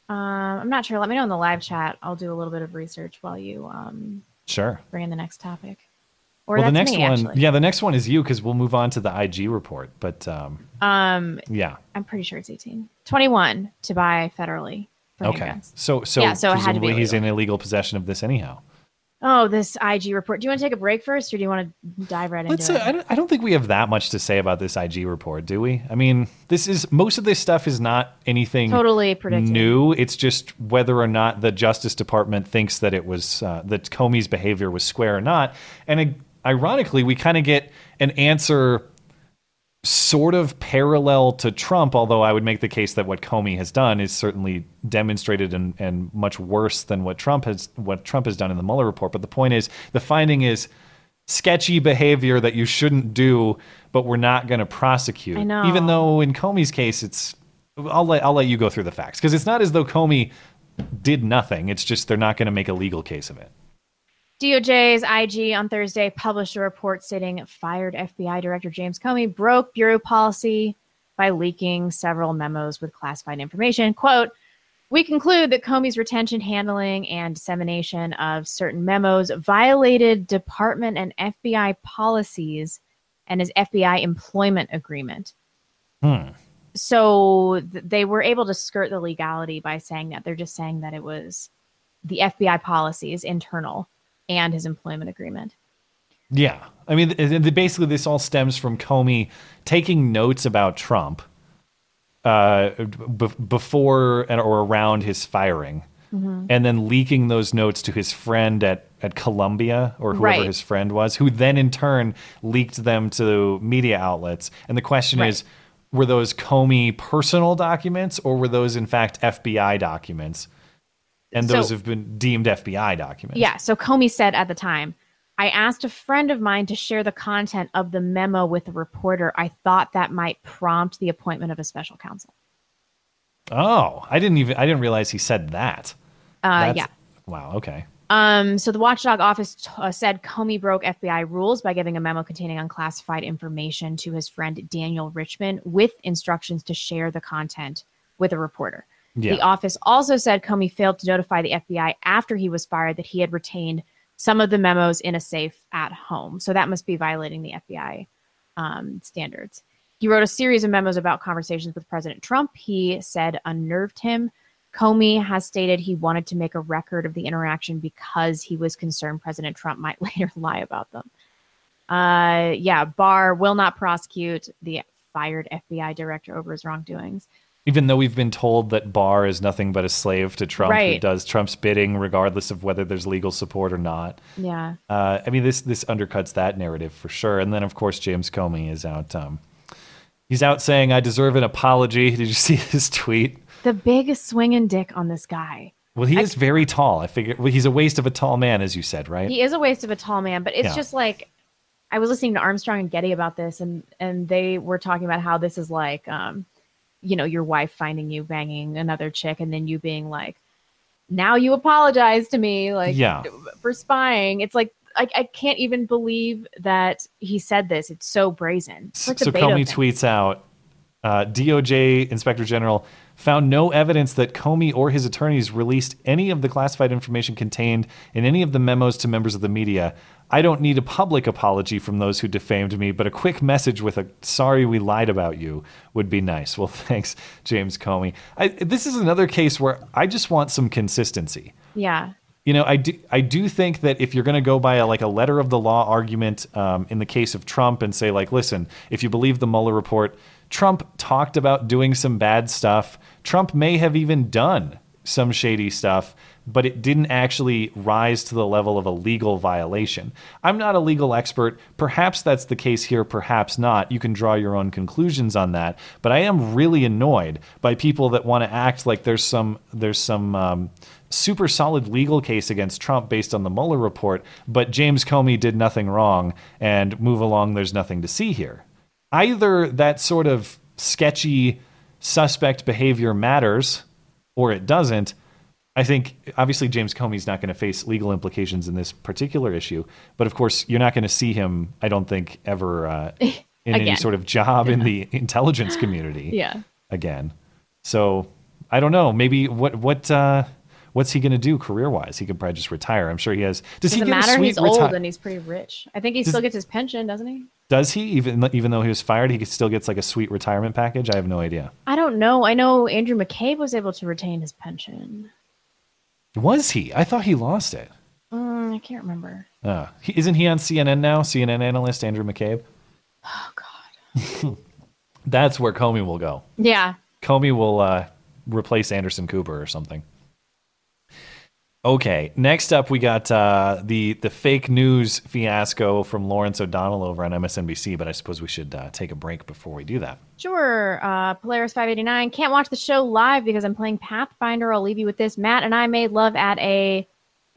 Um, I'm not sure. Let me know in the live chat. I'll do a little bit of research while you um, Sure. bring in the next topic. Or well, the next me, one, actually. yeah, the next one is you because we'll move on to the IG report. But um, Um, yeah, I'm pretty sure it's 18. 21 to buy federally for okay. handguns. So, so, Yeah, so it had to be presumably he's in illegal possession of this anyhow. Oh, this IG report. Do you want to take a break first, or do you want to dive right Let's. into Uh, it? I, don't, I don't think we have that much to say about this IG report, do we? I mean, this is most of this stuff is not anything Totally predicted. new. It's just whether or not the Justice Department thinks that it was uh, that Comey's behavior was square or not. And uh, ironically, we kind of get an answer sort of parallel to Trump, although I would make the case that what Comey has done is certainly demonstrated and, and much worse than what Trump has what Trump has done in the Mueller report. But the point is, the finding is sketchy behavior that you shouldn't do, but we're not going to prosecute. I know. Even though in Comey's case, it's I'll let I'll let you go through the facts because it's not as though Comey did nothing. It's just they're not going to make a legal case of it. DOJ's IG on Thursday published a report stating fired FBI Director James Comey broke bureau policy by leaking several memos with classified information. Quote, We conclude that Comey's retention, handling, and dissemination of certain memos violated department and FBI policies and his FBI employment agreement. Hmm. So th- they were able to skirt the legality by saying that they're just saying that it was the FBI policies internal and his employment agreement. Yeah. I mean, basically, this all stems from Comey taking notes about Trump uh, b- before and or around his firing, Mhm. and then leaking those notes to his friend at, at Columbia or whoever Right. his friend was, who then in turn leaked them to media outlets. And the question Right. is, were those Comey personal documents or were those in fact FBI documents? And those So- have been deemed FBI documents. Yeah. So Comey said at the time, I asked a friend of mine to share the content of the memo with a reporter. I thought that might prompt the appointment of a special counsel. Oh, I didn't even I didn't realize he said that. Uh, That's- yeah. Wow. Okay. Um, so the watchdog office t- uh, said Comey broke FBI rules by giving a memo containing unclassified information to his friend Daniel Richman with instructions to share the content with a reporter. Yeah. The office also said Comey failed to notify the FBI after he was fired that he had retained some of the memos in a safe at home. So that must be violating the FBI um, standards. He wrote a series of memos about conversations with President Trump. He said unnerved him. Comey has stated he wanted to make a record of the interaction because he was concerned President Trump might later lie about them. Uh, yeah, Barr will not prosecute the fired FBI director over his wrongdoings. Even though we've been told that Barr is nothing but a slave to Trump, who does Trump's bidding regardless of whether there's legal support or not. Yeah. Uh, I mean, this this undercuts that narrative for sure. And then, of course, James Comey is out. Um, he's out saying, "I deserve an apology." Did you see his tweet? The big swinging dick on this guy. Well, he is very tall. I figure well, he's a waste of a tall man, as you said, right? He is a waste of a tall man, but it's Yeah. just like I was listening to Armstrong and Getty about this, and and they were talking about how this is like, um, you know, your wife finding you banging another chick, and then you being like, now you apologize to me, like, Yeah. for spying. It's like I, I can't even believe that he said this. It's so brazen. It's like so Comey thing. tweets out uh, DOJ Inspector General found no evidence that Comey or his attorneys released any of the classified information contained in any of the memos to members of the media. I don't need a public apology from those who defamed me, but a quick message with a sorry we lied about you would be nice. Well, thanks, James Comey. I, this is another case where I just want some consistency Yeah. you know, I do, I do think that if you're going to go by a, like a letter of the law argument um, in the case of Trump and say like, listen, if you believe the Mueller report, Trump talked about doing some bad stuff. Trump may have even done some shady stuff, but it didn't actually rise to the level of a legal violation. I'm not a legal expert. Perhaps that's the case here, perhaps not. You can draw your own conclusions on that. But I am really annoyed by people that want to act like there's some there's some um, super solid legal case against Trump based on the Mueller report, but James Comey did nothing wrong and move along. There's nothing to see here. Either that sort of sketchy suspect behavior matters or it doesn't. I think obviously James Comey's not going to face legal implications in this particular issue, but of course you're not going to see him. I don't think ever uh, in any sort of job in the intelligence community Yeah. again. So I don't know. Maybe what what uh, what's he going to do career wise? He could probably just retire. I'm sure he has. Does he Doesn't get matter. a sweet He's old and he's pretty rich. I think he Does- still gets his pension, doesn't he? Does he even even though he was fired, he still gets like a sweet retirement package? I have no idea. I don't know. I know Andrew McCabe was able to retain his pension. Was he? I thought he lost it. Mm, I can't remember. Uh, he, isn't he on CNN now? CNN analyst Andrew McCabe. Oh God. That's where Comey will go. Yeah. Comey will uh, replace Anderson Cooper or something. Okay, next up we got uh, the the fake news fiasco from Lawrence O'Donnell over on MSNBC. But I suppose we should uh, take a break before we do that. Sure. Uh, Polaris 589. Can't watch the show live because I'm playing Pathfinder. I'll leave you with this. Matt and I made love at a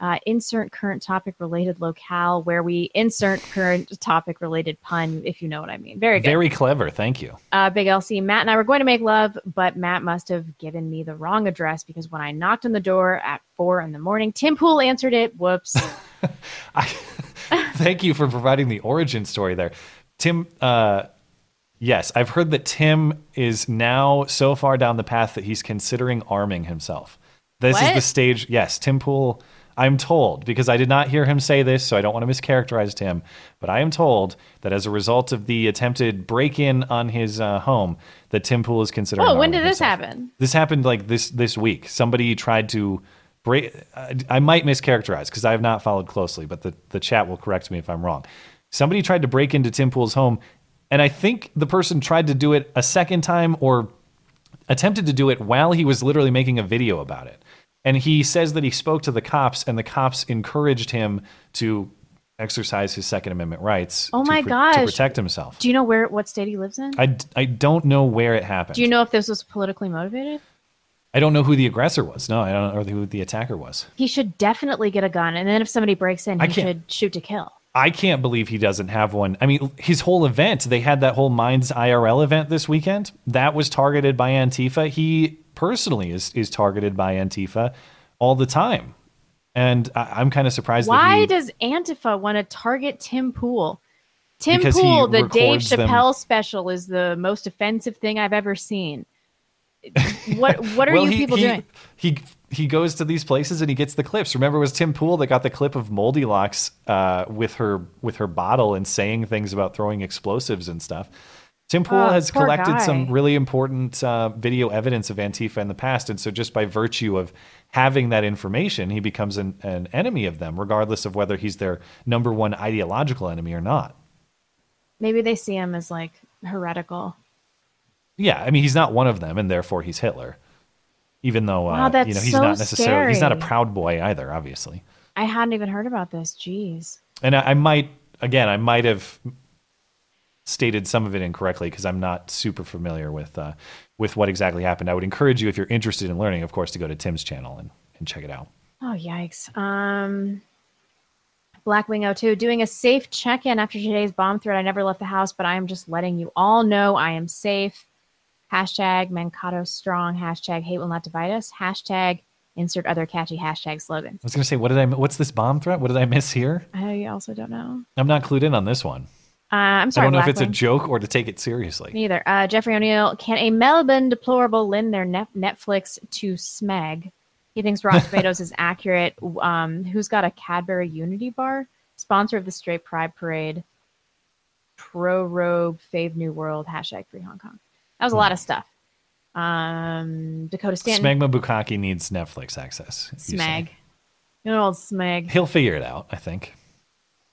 uh, insert current topic related locale where we insert current topic related pun, if you know what I mean. Very good. Very clever. Thank you. uh, Big LC, Matt and I were going to make love, but Matt must have given me the wrong address because when I knocked on the door at four in the morning, Tim Pool answered it. Whoops. Thank you for providing the origin story there, Tim. Uh, yes, I've heard that Tim is now so far down the path that he's considering arming himself. This is the stage. Yes, Tim Pool. I'm told because I did not hear him say this, so I don't want to mischaracterize him, But I am told that as a result of the attempted break-in on his uh, home, that Tim Pool is considering. Oh, when did this himself. happen? This happened like this this week. Somebody tried to break. I I might mischaracterize because I have not followed closely, but the the chat will correct me if I'm wrong. Somebody tried to break into Tim Pool's home, and I think the person tried to do it a second time or attempted to do it while he was literally making a video about it. And he says that he spoke to the cops, and the cops encouraged him to exercise his Second Amendment rights. Oh to my pr- gosh. To protect himself. Do you know where what state he lives in? I, I don't know where it happened. Do you know if this was politically motivated? I don't know who the aggressor was. No, I don't know who the attacker was. He should definitely get a gun, and then if somebody breaks in, he should shoot to kill. I can't believe he doesn't have one. I mean, his whole event, they had that whole Minds IRL event this weekend. That was targeted by Antifa. He personally is, is targeted by Antifa all the time. And I, I'm kind of surprised that Why he. does Antifa want to target Tim Pool? Tim Pool, the Dave records them- Chappelle special, is the most offensive thing I've ever seen. What what are Well, you he- people he- doing? He he goes to these places and he gets the clips. Remember, it was Tim Pool that got the clip of Moldilocks uh, with her with her bottle and saying things about throwing explosives and stuff. Tim Pool Oh, has collected guy. some really important uh, video evidence of Antifa in the past, and so just by virtue of having that information, he becomes an, an enemy of them, regardless of whether he's their number one ideological enemy or not. Maybe they see him as like heretical. Yeah, I mean, he's not one of them, and therefore he's Hitler. Even though, Wow, uh, that's you know, he's so not necessarily he's not a proud boy either, obviously. I hadn't even heard about this. Jeez. And I, I might, again, I might have stated some of it incorrectly because I'm not super familiar with uh, with what exactly happened. I would encourage you, if you're interested in learning, of course, to go to Tim's channel and, and check it out. Oh yikes. Um Blackwing 02 doing a safe check-in after today's bomb threat. I never left the house, but I am just letting you all know I am safe. Hashtag Mankato strong. Hashtag hate will not divide us. Hashtag insert other catchy hashtag slogans. I was going to say, what did I? What's this bomb threat? What did I miss here? I also don't know. I'm not clued in on this one. Uh, I'm sorry. I don't know if it's a joke or to take it seriously. Neither. Uh, Jeffrey O'Neill, can a Melbourne deplorable lend their net- Netflix to Smeg? He thinks Rotten Tomatoes is accurate. Um, who's got a Cadbury Unity bar? Sponsor of the Straight Pride Parade. Pro Rogue Fave New World. Hashtag Free Hong Kong. That was a lot of stuff. Um, Dakota Stanton. Smegma Bukaki needs Netflix access. you say. Smeg. Good old Smeg. He'll figure it out, I think.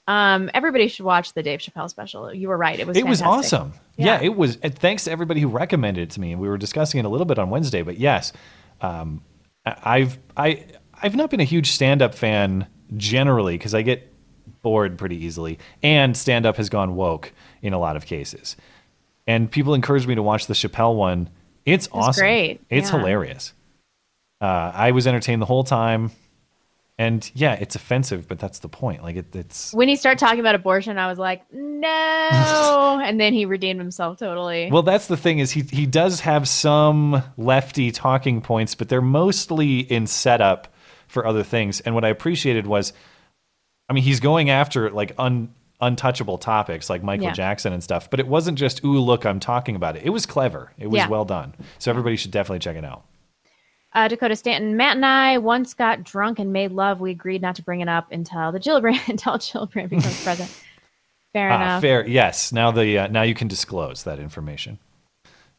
Um, everybody should watch the Dave Chappelle special. You were right. It was it was fantastic. awesome. Yeah. it was. And thanks to everybody who recommended it to me. We were discussing it a little bit on Wednesday, but yes, um, I- I've I I've not been a huge stand up fan generally because I get bored pretty easily, and stand up has gone woke in a lot of cases. And people encouraged me to watch the Chappelle one. It's awesome. great. It's Yeah. hilarious. Uh, I was entertained the whole time. And yeah, it's offensive, but that's the point. Like it, it's When he started talking about abortion, I was like, no. and then he redeemed himself totally. Well, that's the thing is he he does have some lefty talking points, but they're mostly in setup for other things. And what I appreciated was, I mean, he's going after like un, untouchable topics like Michael Yeah. Jackson and stuff. But it wasn't just ooh look I'm talking about it. It was clever. It was Yeah. well done. So everybody should definitely check it out. Uh, Dakota Stanton, Matt and I once got drunk and made love. We agreed not to bring it up until the Gillibrand until Gillibrand becomes president. Fair Ah, enough. fair. Yes. Now the uh, now you can disclose that information.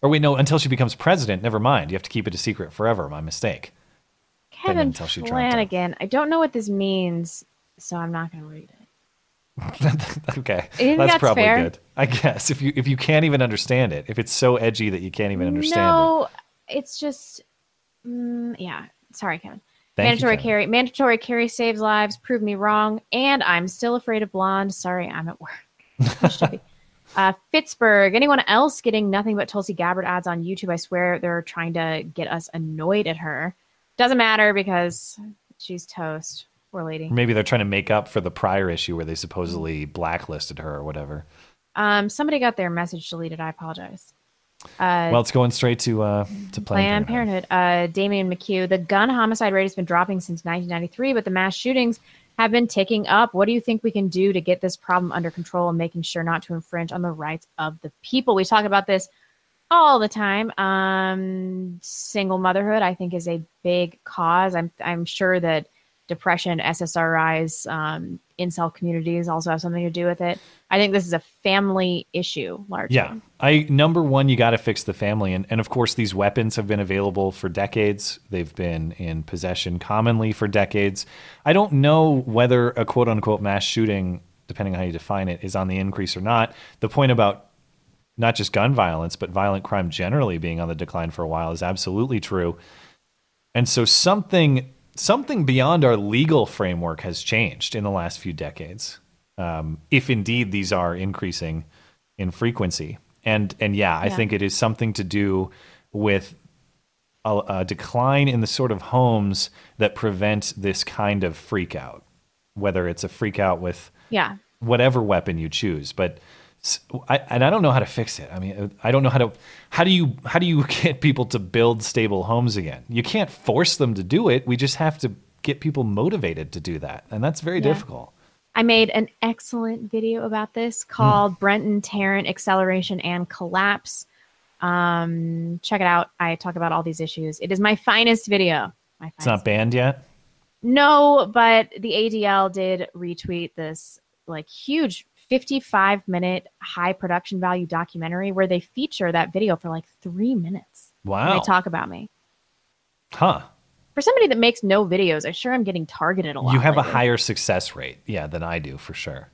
Or wait, no, until she becomes president. Never mind. You have to keep it a secret forever. My mistake. Kevin until she. Flanagan. I don't know what this means, so I'm not going to read it. Okay, that's, probably fair? good. I guess if you if you can't even understand it, if it's so edgy that you can't even understand it. no, it's just, mm, yeah. Sorry, Kevin. Thank you, mandatory Kevin. carry. Mandatory carry saves lives. Prove me wrong. And I'm still afraid of blonde. Sorry, I'm at work. I should be. Uh, Pittsburgh. Anyone else getting nothing but Tulsi Gabbard ads on YouTube? I swear they're trying to get us annoyed at her. Doesn't matter because she's toast. Lady. Maybe they're trying to make up for the prior issue where they supposedly blacklisted her or whatever. Um, somebody got their message deleted. I apologize. Uh, well, it's going straight to uh to Planned Planned Parenthood. Uh, Damian McHugh. The gun homicide rate has been dropping since 1993, but the mass shootings have been ticking up. What do you think we can do to get this problem under control and making sure not to infringe on the rights of the people? We talk about this all the time. Um, single motherhood, I think, is a big cause. I'm I'm sure that depression, SSRIs, um, incel communities also have something to do with it. I think this is a family issue largely. Yeah. I number one, you got to fix the family, and and of course these weapons have been available for decades. They've been in possession commonly for decades. I don't know whether a quote unquote mass shooting, depending on how you define it, is on the increase or not. The point about not just gun violence, but violent crime generally being on the decline for a while is absolutely true. And so something something beyond our legal framework has changed in the last few decades. Um, if indeed these are increasing in frequency, and and yeah, I Yeah. think it is something to do with a, a decline in the sort of homes that prevent this kind of freak out, whether it's a freak out with Yeah. whatever weapon you choose. But I, and I don't know how to fix it. I mean, I don't know how to how do you how do you get people to build stable homes again? You can't force them to do it. We just have to get people motivated to do that, and that's very Yeah. difficult. I made an excellent video about this Hmm. called Brenton Tarrant Acceleration and Collapse. Um, check it out. I talk about all these issues. It is my finest video. My It's not banned yet. No, but the ADL did retweet this like huge 55 minute high production value documentary where they feature that video for like three minutes. Wow. they talk about me. Huh. For somebody that makes no videos, I sure am getting targeted a lot. You have a higher success rate, yeah, than I do for sure.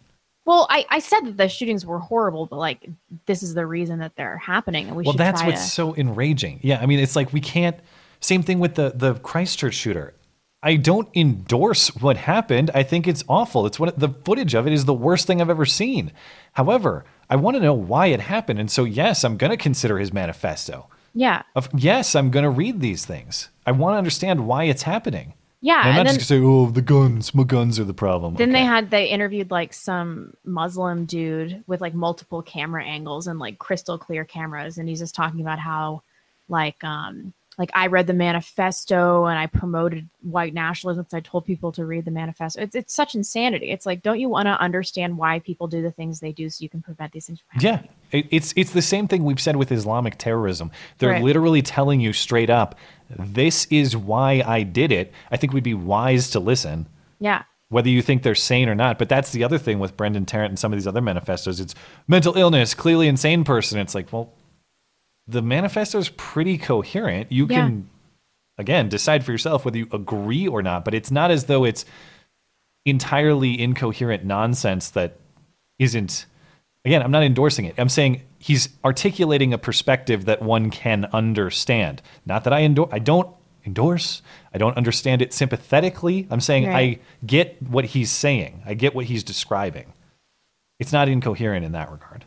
Well, I, I said that the shootings were horrible, but like this is the reason that they're happening, and we well, that's what's to. so enraging. Yeah, I mean, it's like we can't. Same thing with the the Christchurch shooter. I don't endorse what happened. I think it's awful. It's what the footage of it is the worst thing I've ever seen. However, I want to know why it happened, and so yes, I'm going to consider his manifesto. yeah, Of yes, I'm going to read these things. I want to understand why it's happening. yeah, And I'm and not then just going to say, "Oh, the guns, my guns are the problem." then they had they interviewed like some Muslim dude with like multiple camera angles and like crystal clear cameras, and he's just talking about how like um like I read the manifesto and I promoted white nationalism because I told people to read the manifesto. It's it's such insanity. It's like, don't you want to understand why people do the things they do so you can prevent these things from happening? Yeah, it's it's the same thing we've said with Islamic terrorism. They're Right. literally telling you straight up, "This is why I did it." I think we'd be wise to listen, Yeah. whether you think they're sane or not. But that's the other thing with Brenton Tarrant and some of these other manifestos. It's mental illness, clearly insane person. It's like, well, the manifesto is pretty coherent. You Yeah. can again decide for yourself whether you agree or not. But it's not as though it's entirely incoherent nonsense that isn't again i'm not endorsing it i'm saying he's articulating a perspective that one can understand not that i endorse i don't endorse i don't understand it sympathetically i'm saying Right. i get what he's saying i get what he's describing it's not incoherent in that regard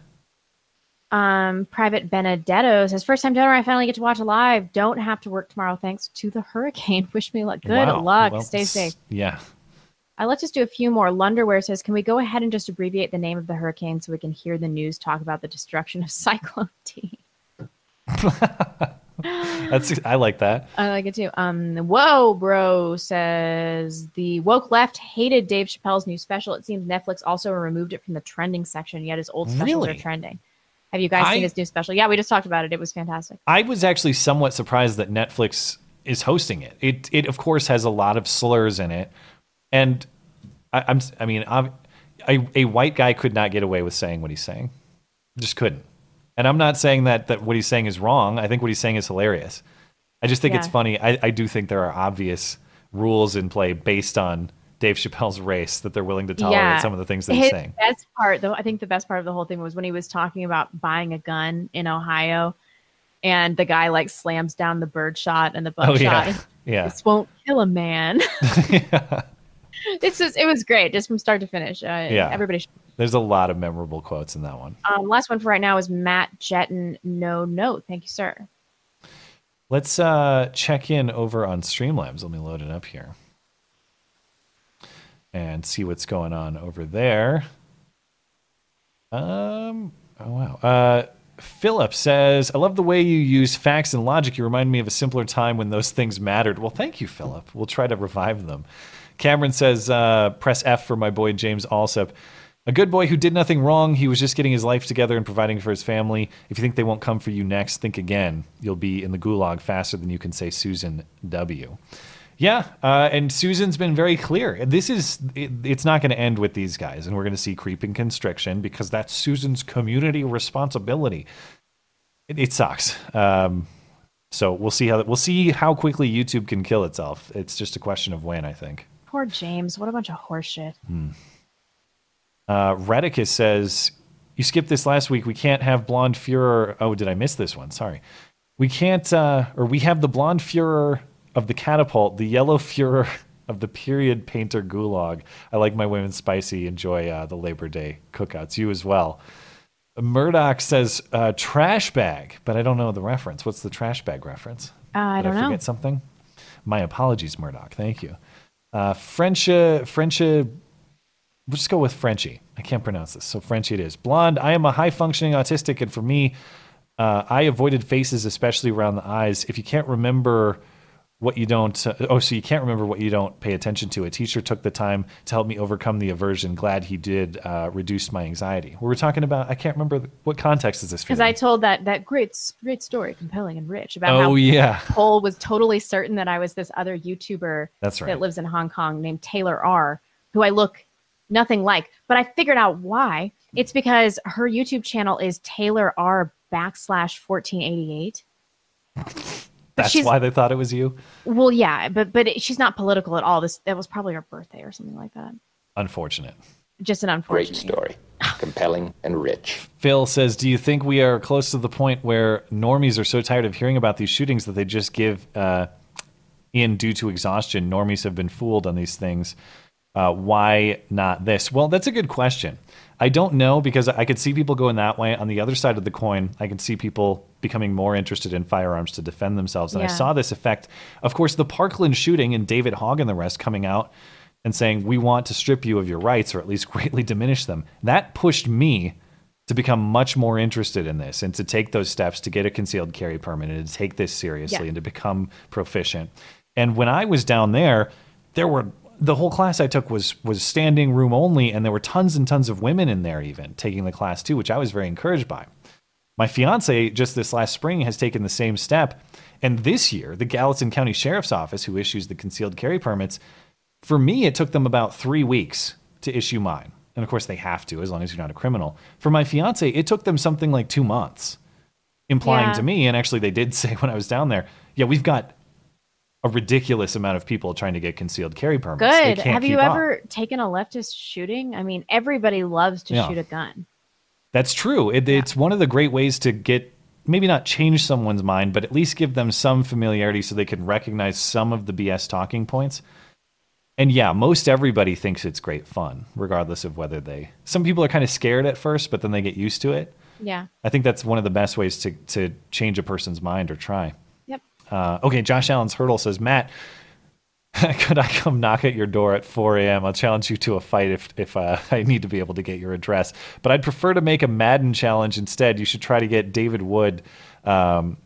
Um, Private Benedetto says, first time donor, I finally get to watch live. Don't have to work tomorrow thanks to the hurricane. Wish me luck. Good Wow. luck. Well, Stay safe. yeah Uh, let's just do a few more. Lunderwear says, can we go ahead and just abbreviate the name of the hurricane so we can hear the news talk about the destruction of Cyclone T? that's i like that I like it too. Um, whoa, bro says the woke left hated Dave Chappelle's new special. It seems Netflix also removed it from the trending section, yet his old specials are Really? trending. Have you guys I- seen his new special? Yeah, we just talked about it. It was fantastic. I was actually somewhat surprised that Netflix is hosting it. It, it of course, has a lot of slurs in it, and I, I'm, I mean, I'm, a, a white guy could not get away with saying what he's saying, just couldn't. And I'm not saying that that what he's saying is wrong. I think what he's saying is hilarious. I just think it's funny. I, I do think there are obvious rules in play based on Dave Chappelle's race that they're willing to tolerate some of the things that he's saying. Best part, though, I think the best part of the whole thing was when he was talking about buying a gun in Ohio, and the guy like slams down the bird shot and the Oh buckshot. yeah, yeah. This won't kill a man. It's just, it was great, just from start to finish. Uh, Yeah. everybody. Should. There's a lot of memorable quotes in that one. Um, last one for right now is Matt Jetton. No note. Thank you, sir. Let's uh, check in over on Streamlabs. Let me load it up here and see what's going on over there. Um. Oh wow. Uh, Philip says, "I love the way you use facts and logic. You remind me of a simpler time when those things mattered." Well, thank you, Philip. We'll try to revive them. Cameron says, uh, "Press F for my boy James Allsup." A good boy who did nothing wrong. He was just getting his life together and providing for his family. If you think they won't come for you next, think again. You'll be in the gulag faster than you can say Susan W. Yeah, uh, and Susan's been very clear. This is it, it's not going to end with these guys, and we're going to see creeping constriction because that's Susan's community responsibility. It, it sucks. Um, so we'll see how we'll see how quickly YouTube can kill itself. It's just a question of when, I think. Poor James. What a bunch of horseshit. Hmm. Uh, Redicus says, You skipped this last week. We can't have Blonde Fuhrer. Oh, did I miss this one? Sorry. We can't, uh, or we have the Blonde Fuhrer of the catapult, the Yellow Fuhrer of the period painter gulag. I like my women spicy. Enjoy uh, the Labor Day cookouts. You as well. Murdoch says uh, trash bag, but I don't know the reference. What's the trash bag reference? Uh, I Did don't I know. something? My apologies, Murdoch. Thank you. Uh, French, French, we'll just go with Frenchie. I can't pronounce this, so Frenchie it is. Blonde. I am a high functioning autistic, and for me, uh, I avoided faces, especially around the eyes. If you can't remember what you don't, uh, oh, so you can't remember what you don't pay attention to. A teacher took the time to help me overcome the aversion. Glad he did. Uh, reduce my anxiety. We were talking about. I can't remember what context is this. Because? I told that that great great story, compelling and rich about Oh, how yeah. Cole was totally certain that I was this other YouTuber That's right. that lives in Hong Kong named Taylor R, who I look nothing like. But I figured out why. It's because her YouTube channel is Taylor R backslash fourteen eighty eight. That's she's- why they thought it was you. Well, yeah, but but it, she's not political at all. This that was probably her birthday or something like that. Unfortunate. Just an unfortunate. Great story. Compelling and rich. Phil says, "Do you think we are close to the point where normies are so tired of hearing about these shootings that they just give uh, in due to exhaustion? Normies have been fooled on these things. Uh, why not this? Well, that's a good question. I don't know because I could see people going that way. On the other side of the coin, I can see people becoming more interested in firearms to defend themselves. And I saw this effect. Of course, the Parkland shooting and David Hogg and the rest coming out and saying, we want to strip you of your rights or at least greatly diminish them. That pushed me to become much more interested in this and to take those steps to get a concealed carry permit and to take this seriously Yeah. and to become proficient. And when I was down there, there were the whole class I took was was standing room only, and there were tons and tons of women in there even taking the class too, which I was very encouraged by. My fiance just this last spring has taken the same step, and this year the Gallatin County Sheriff's Office, who issues the concealed carry permits, for me it took them about three weeks to issue mine, and of course they have to as long as you're not a criminal. For my fiance, it took them something like two months, implying Yeah. to me, and actually they did say when I was down there, yeah, we've got a ridiculous amount of people trying to get concealed carry permits. Good. Have you keep up. ever taken a leftist shooting? I mean, everybody loves to Yeah. shoot a gun. That's true. It, It's one of the great ways to get maybe not change someone's mind, but at least give them some familiarity so they can recognize some of the BS talking points. And yeah, most everybody thinks it's great fun, regardless of whether they. Some people are kind of scared at first, but then they get used to it. Yeah. I think that's one of the best ways to to change a person's mind or try. Uh, okay, Josh Allen's hurdle says, Matt, could I come knock at your door at 4 a.m.? I'll challenge you to a fight if if uh, I need to be able to get your address. But I'd prefer to make a Madden challenge instead. You should try to get David Wood, um,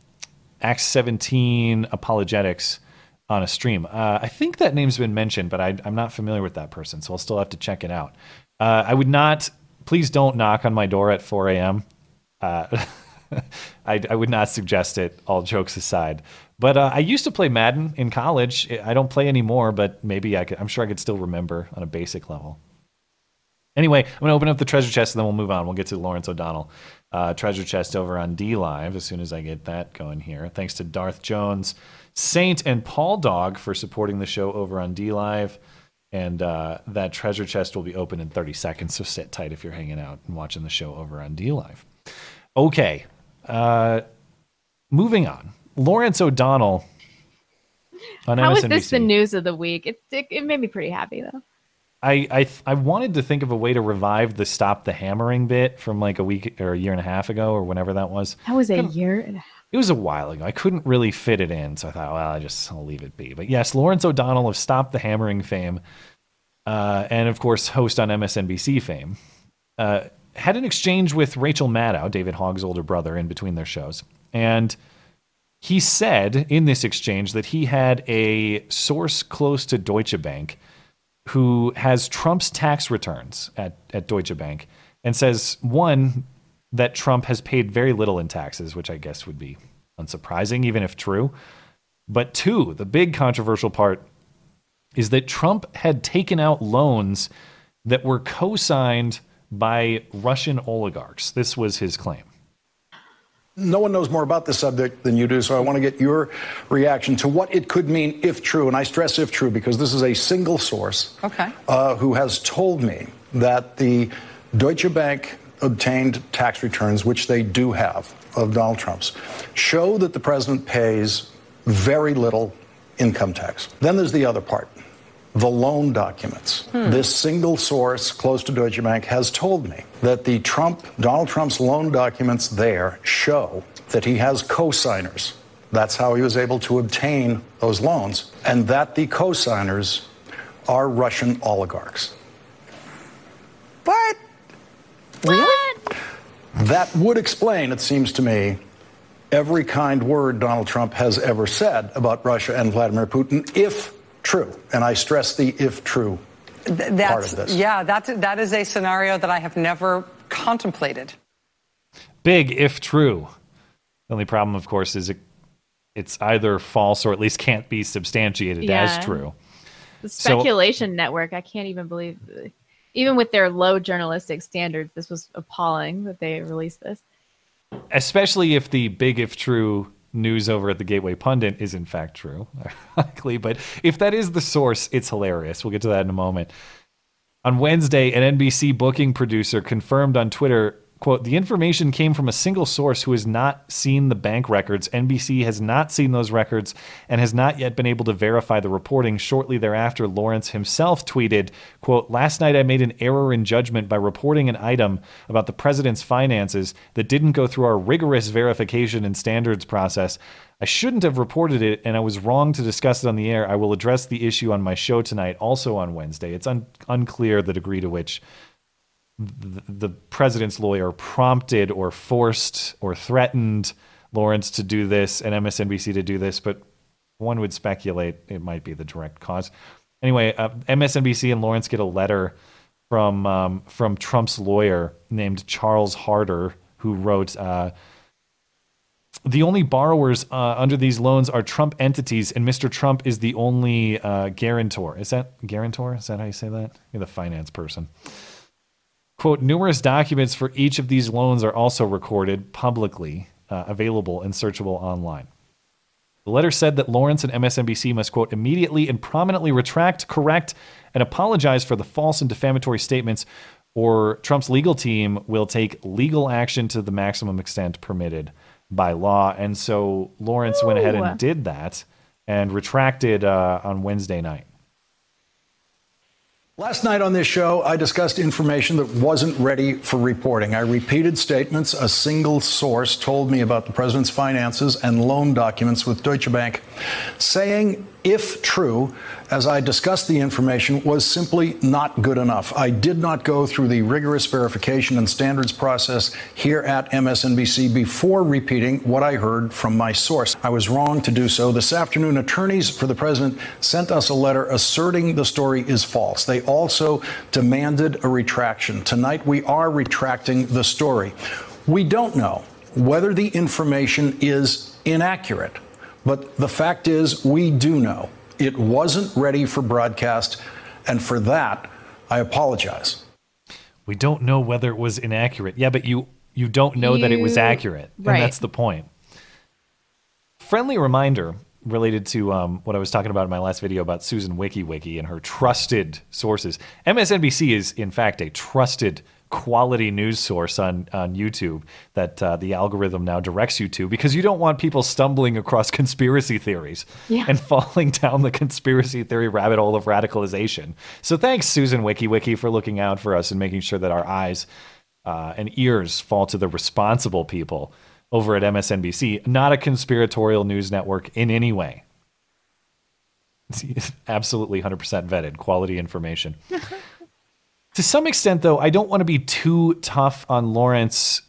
Acts 17 Apologetics on a stream. Uh, I think that name's been mentioned, but I, I'm not familiar with that person, so I'll still have to check it out. Uh, I would not. Please don't knock on my door at 4 a.m. I, I would not suggest it. All jokes aside, but uh, I used to play Madden in college. I don't play anymore, but maybe I could. I'm sure I could still remember on a basic level. Anyway, I'm going to open up the treasure chest and then we'll move on. We'll get to Lawrence O'Donnell. Uh, treasure chest over on DLive as soon as I get that going here. Thanks to Darth Jones, Saint, and Paul Dog for supporting the show over on DLive. And uh, that treasure chest will be open in 30 seconds, so sit tight if you're hanging out and watching the show over on DLive. Okay, uh, moving on. Lawrence O'Donnell on How is MSNBC. this the news of the week? It, it, it made me pretty happy though. I, I I wanted to think of a way to revive the stop the hammering bit from like a week or a year and a half ago or whenever that was. That was a year and a half. It was a while ago. I couldn't really fit it in, so I thought, well, I just I'll leave it be. But yes, Lawrence O'Donnell of Stop the Hammering fame, uh, and of course, host on MSNBC fame, uh, had an exchange with Rachel Maddow, David Hogg's older brother, in between their shows, and he said in this exchange that he had a source close to Deutsche Bank who has Trump's tax returns at, at Deutsche Bank and says, one, that Trump has paid very little in taxes, which I guess would be unsurprising, even if true. But two, the big controversial part is that Trump had taken out loans that were co signed by Russian oligarchs. This was his claim. No one knows more about this subject than you do, so I want to get your reaction to what it could mean if true. And I stress if true because this is a single source okay. uh, who has told me that the Deutsche Bank obtained tax returns, which they do have of Donald Trump's, show that the president pays very little income tax. Then there's the other part the loan documents. Hmm. This single source close to Deutsche Bank has told me that the Trump, Donald Trump's loan documents there show that he has co-signers. That's how he was able to obtain those loans, and that the co-signers are Russian oligarchs. What? Really? That would explain, it seems to me, every kind word Donald Trump has ever said about Russia and Vladimir Putin if true. And I stress the if true That's, part of this. Yeah, that's, that is a scenario that I have never contemplated. Big if true. The only problem, of course, is it, it's either false or at least can't be substantiated Yeah. as true. The So- speculation network, I can't even believe, even with their low journalistic standards, this was appalling that they released this. especially if the big if true news over at the Gateway Pundit is in fact true, ironically. But if that is the source, it's hilarious. We'll get to that in a moment. On Wednesday, an NBC booking producer confirmed on Twitter, quote, the information came from a single source who has not seen the bank records. NBC has not seen those records and has not yet been able to verify the reporting. Shortly thereafter, Lawrence himself tweeted, quote, last night I made an error in judgment by reporting an item about the president's finances that didn't go through our rigorous verification and standards process. I shouldn't have reported it, and I was wrong to discuss it on the air. I will address the issue on my show tonight, also on Wednesday. It's un- unclear the degree to which the, president's lawyer prompted or forced or threatened Lawrence to do this and MSNBC to do this, but one would speculate it might be the direct cause. Anyway, uh, MSNBC and Lawrence get a letter from um, from Trump's lawyer named Charles Harder, who wrote. Uh, the only borrowers uh, under these loans are Trump entities, and Mr. Trump is the only uh, guarantor. Is that guarantor? Is that how you say that? You're the finance person. Quote, numerous documents for each of these loans are also recorded publicly, uh, available and searchable online. The letter said that Lawrence and MSNBC must, quote, immediately and prominently retract, correct, and apologize for the false and defamatory statements, or Trump's legal team will take legal action to the maximum extent permitted by law. And so Lawrence went ahead and did that and retracted uh, on Wednesday night. Last night on this show, I discussed information that wasn't ready for reporting. I repeated statements a single source told me about the president's finances and loan documents with Deutsche Bank, saying, if true, as I discussed the information, was simply not good enough. I did not go through the rigorous verification and standards process here at MSNBC before repeating what I heard from my source. I was wrong to do so. This afternoon, attorneys for the president sent us a letter asserting the story is false. They also demanded a retraction. Tonight, we are retracting the story. We don't know whether the information is inaccurate, but the fact is, we do know it wasn't ready for broadcast, and for that, I apologize. We don't know whether it was inaccurate. Yeah, but you you don't know that it was accurate, right. and that's the point. Friendly reminder related to um, what I was talking about in my last video about Susan Wojcicki and her trusted sources. MSNBC is in fact a trusted quality news source on on YouTube that uh, the algorithm now directs you to because you don't want people stumbling across conspiracy theories Yeah. and falling down the conspiracy theory rabbit hole of radicalization. So thanks Susan Wojcicki for looking out for us and making sure that our eyes uh, and ears fall to the responsible people over at MSNBC, not a conspiratorial news network in any way. It's absolutely 100% vetted, quality information. to some extent, though, I don't want to be too tough on Lawrence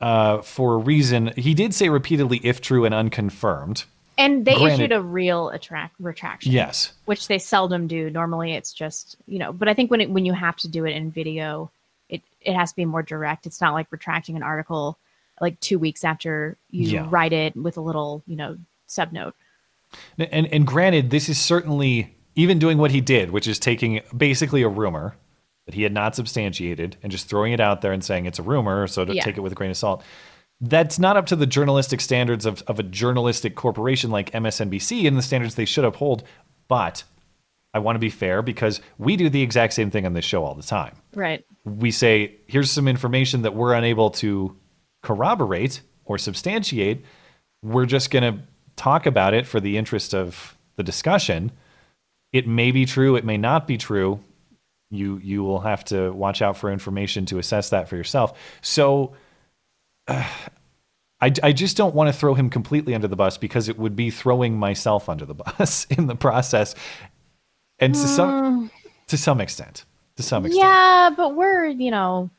uh, for a reason. He did say repeatedly, if true and unconfirmed. And they Granted- issued a real attract retraction. Yes. which they seldom do. Normally, it's just you know. But I think when it, when you have to do it in video, it it has to be more direct. It's not like retracting an article like two weeks after you Yeah. write it with a little you know subnote. And and granted, this is certainly even doing what he did, which is taking basically a rumor that he had not substantiated and just throwing it out there and saying it's a rumor, so to Yeah. take it with a grain of salt. That's not up to the journalistic standards of, of a journalistic corporation like MSNBC and the standards they should uphold. But I want to be fair because we do the exact same thing on this show all the time. Right. We say, here's some information that we're unable to corroborate or substantiate. We're just going to talk about it for the interest of the discussion. It may be true, it may not be true. You you will have to watch out for information to assess that for yourself. So uh, I, I just don't want to throw him completely under the bus because it would be throwing myself under the bus in the process. And to some to some extent. To some extent. Yeah, but we're you know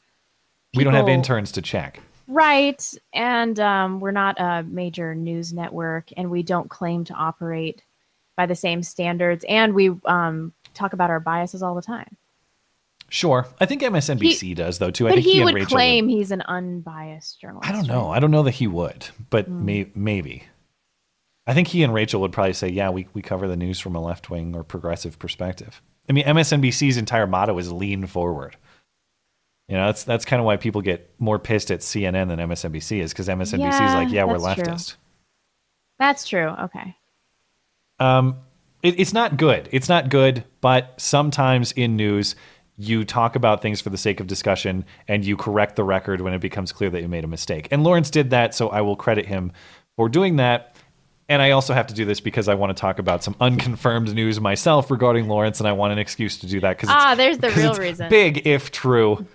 we don't have interns to check. Right. And um, we're not a major news network, and we don't claim to operate by the same standards. And we um, talk about our biases all the time. Sure. I think MSNBC does though too. I but think he, and would Rachel claim he's an unbiased journalist. I don't know. I don't know that he would, but Hmm. may, maybe. I think he and Rachel would probably say, "Yeah, we we cover the news from a left wing or progressive perspective." I mean, MSNBC's entire motto is "lean forward." You know, that's that's kind of why people get more pissed at CNN than MSNBC is because MSNBC is like, "Yeah, we're that's true. leftist." That's true. Okay. Um, it, it's not good. It's not good, but sometimes in news, you talk about things for the sake of discussion and you correct the record when it becomes clear that you made a mistake. And Lawrence did that, so I will credit him for doing that. And I also have to do this because I want to talk about some unconfirmed news myself regarding Lawrence, and I want an excuse to do that because Ah, there's the real reason. Big if true.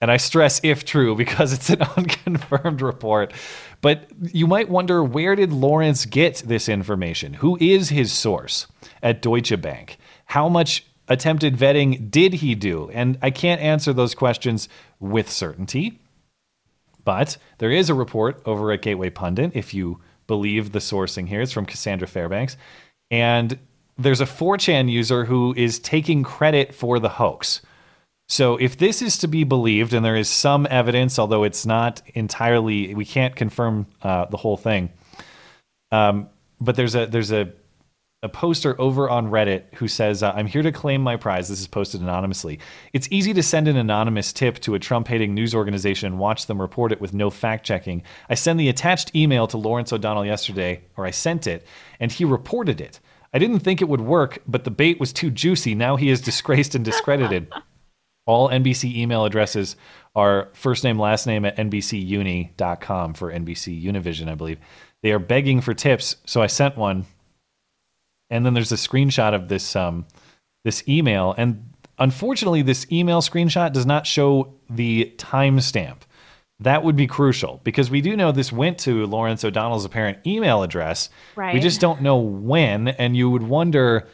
And I stress if true because it's an unconfirmed report. But you might wonder where did Lawrence get this information? Who is his source at Deutsche Bank? How much attempted vetting did he do? And I can't answer those questions with certainty. But there is a report over at Gateway Pundit, if you believe the sourcing here. It's from Cassandra Fairbanks. And there's a 4chan user who is taking credit for the hoax. So if this is to be believed, and there is some evidence, although it's not entirely, we can't confirm uh, the whole thing. Um, but there's a there's a a poster over on Reddit who says, uh, "I'm here to claim my prize." This is posted anonymously. It's easy to send an anonymous tip to a Trump-hating news organization and watch them report it with no fact-checking. I sent the attached email to Lawrence O'Donnell yesterday, or I sent it, and he reported it. I didn't think it would work, but the bait was too juicy. Now he is disgraced and discredited. All NBC email addresses are first name, last name at NBCUni.com for NBC Univision, I believe. They are begging for tips, so I sent one. And then there's a screenshot of this um, this email, and unfortunately, this email screenshot does not show the timestamp. That would be crucial because we do know this went to Lawrence O'Donnell's apparent email address. Right. We just don't know when, and you would wonder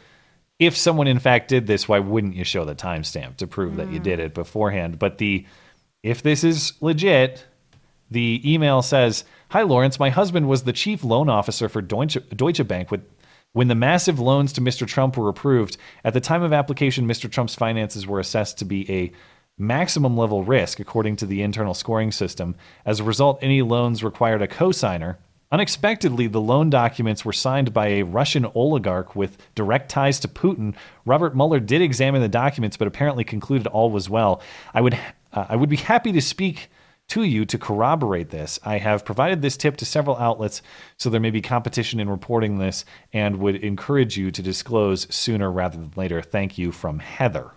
if someone in fact did this, why wouldn't you show the timestamp to prove that you did it beforehand? But the if this is legit, the email says, "Hi Lawrence, my husband was the chief loan officer for Deutsche, Deutsche Bank with when the massive loans to Mr. Trump were approved. At the time of application, Mr. Trump's finances were assessed to be a maximum level risk according to the internal scoring system. As a result, any loans required a cosigner. Unexpectedly, the loan documents were signed by a Russian oligarch with direct ties to Putin. Robert Mueller did examine the documents, but apparently concluded all was well. I would, uh, I would be happy to speak to you to corroborate this. I have provided this tip to several outlets, so there may be competition in reporting this, and would encourage you to disclose sooner rather than later. Thank you from Heather.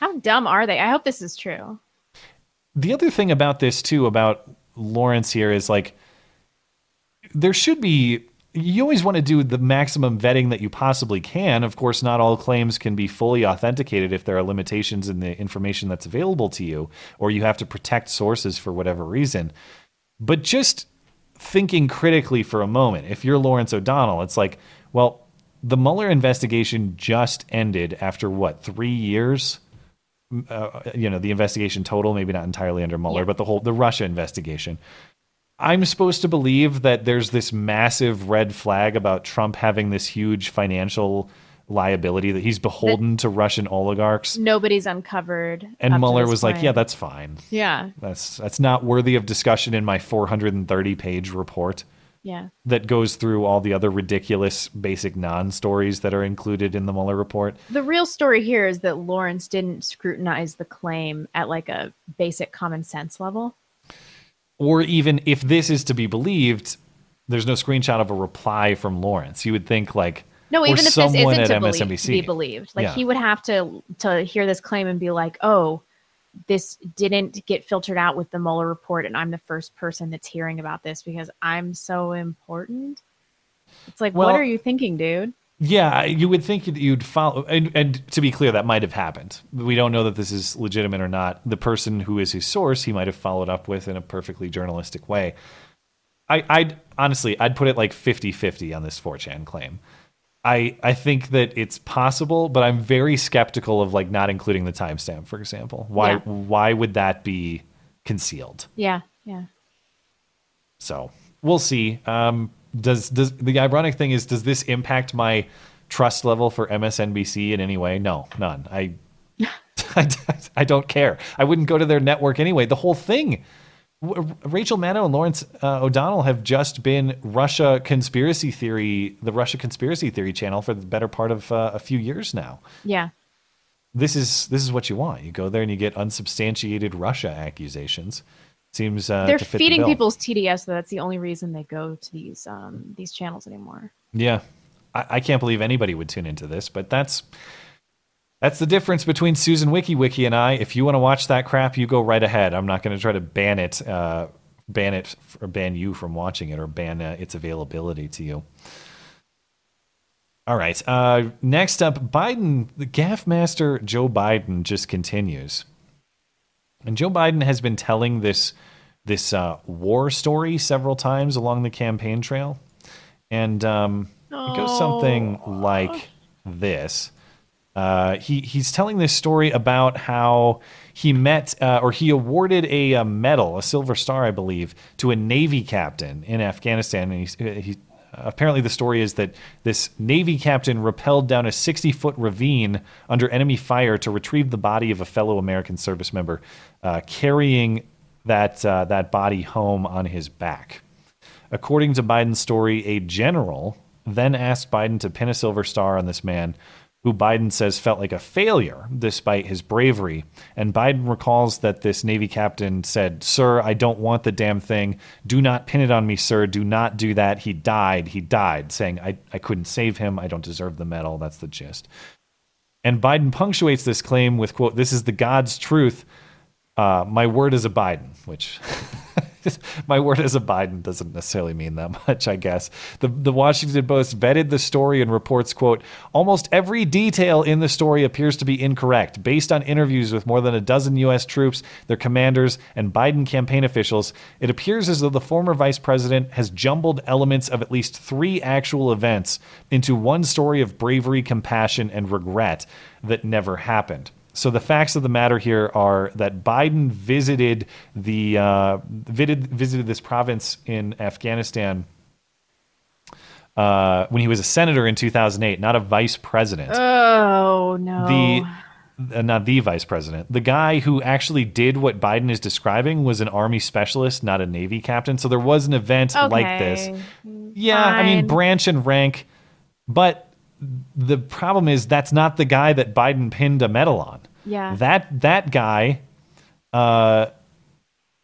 How dumb are they? I hope this is true. The other thing about this too about Lawrence here is like there should be you always want to do the maximum vetting that you possibly can. Of course, not all claims can be fully authenticated if there are limitations in the information that's available to you, or you have to protect sources for whatever reason. But just thinking critically for a moment, if you're Lawrence O'Donnell, it's like, well, the Mueller investigation just ended after what, three years? uh, you know the investigation total maybe not entirely under Mueller but the whole the Russia investigation I'm supposed to believe that there's this massive red flag about Trump having this huge financial liability that he's beholden to Russian oligarchs. Nobody's uncovered. And Mueller was like, "Yeah, that's fine. Yeah. That's that's not worthy of discussion in my 430 page report." Yeah. that goes through all the other ridiculous basic non-stories that are included in the Mueller report. The real story here is that Lawrence didn't scrutinize the claim at like a basic common sense level. Or even if this is to be believed, there's no screenshot of a reply from Lawrence. You would think like No, even if this isn't at to, believe, to MSNBC. be believed, like Yeah. he would have to to hear this claim and be like, "Oh, this didn't get filtered out with the Mueller report, and I'm the first person that's hearing about this because I'm so important." It's like, Well- what are you thinking, dude? Yeah, you would think that you'd follow. And, and to be clear, that might have happened. We don't know that this is legitimate or not. The person who is his source, he might have followed up with in a perfectly journalistic way. I, I'd honestly, I'd put it like 50 50 on this 4chan claim. I, I think that it's possible, but I'm very skeptical of like not including the timestamp, for example. Why Yeah. why would that be concealed? Yeah, yeah. So we'll see. Um, does does the ironic thing is does this impact my trust level for MSNBC in any way? No, none. I I, I don't care. I wouldn't go to their network anyway. The whole thing. Rachel Maddow and Lawrence uh, O'Donnell have just been Russia conspiracy theory, the Russia conspiracy theory channel for the better part of uh, a few years now. Yeah. This is this is what you want. You go there and you get unsubstantiated Russia accusations. Seems uh, They're the feeding bill. people's TDS, though. That's the only reason they go to these um these channels anymore. Yeah, I, I can't believe anybody would tune into this, but that's that's the difference between Susan Wojcicki and I. If you want to watch that crap, you go right ahead. I'm not going to try to ban it, uh, ban it, or ban you from watching it, or ban uh, its availability to you. All right. Uh, next up, Biden, the gaffe master Joe Biden just continues, and Joe Biden has been telling this this uh, war story several times along the campaign trail, and um, it goes something like this. Uh, he he's telling this story about how he met uh, or he awarded a, uh medal, a Silver Star, I believe, to a Navy captain in Afghanistan. And he, he apparently the story is that this Navy captain rappelled down a 60 foot ravine under enemy fire to retrieve the body of a fellow American service member, uh, carrying that uh, that body home on his back. According to Biden's story, a general then asked Biden to pin a silver star on this man, who Biden says felt like a failure despite his bravery. And Biden recalls that this Navy captain said, Sir, I don't want the damn thing. Do not pin it on me, sir. Do not do that. He died. He died, saying, I, I couldn't save him. I don't deserve the medal. That's the gist. And Biden punctuates this claim with, quote, This is the God's truth. Uh, my word is a Biden, which my word as a Biden doesn't necessarily mean that much, I guess. The the Washington Post vetted the story and reports, quote, almost every detail in the story appears to be incorrect. Based on interviews with more than a dozen US troops, their commanders, and Biden campaign officials, it appears as though the former vice president has jumbled elements of at least three actual events into one story of bravery, compassion, and regret that never happened. So the facts of the matter here are that Biden visited the uh, visited, visited this province in Afghanistan uh, when he was a senator in 2008, not a vice president. Oh no. the uh, not the vice president. The guy who actually did what Biden is describing was an army specialist, not a navy captain. So there was an event like this. Okay. Yeah, I mean branch and rank, but the problem is that's not the guy that Biden pinned a medal on. Yeah. That that guy uh,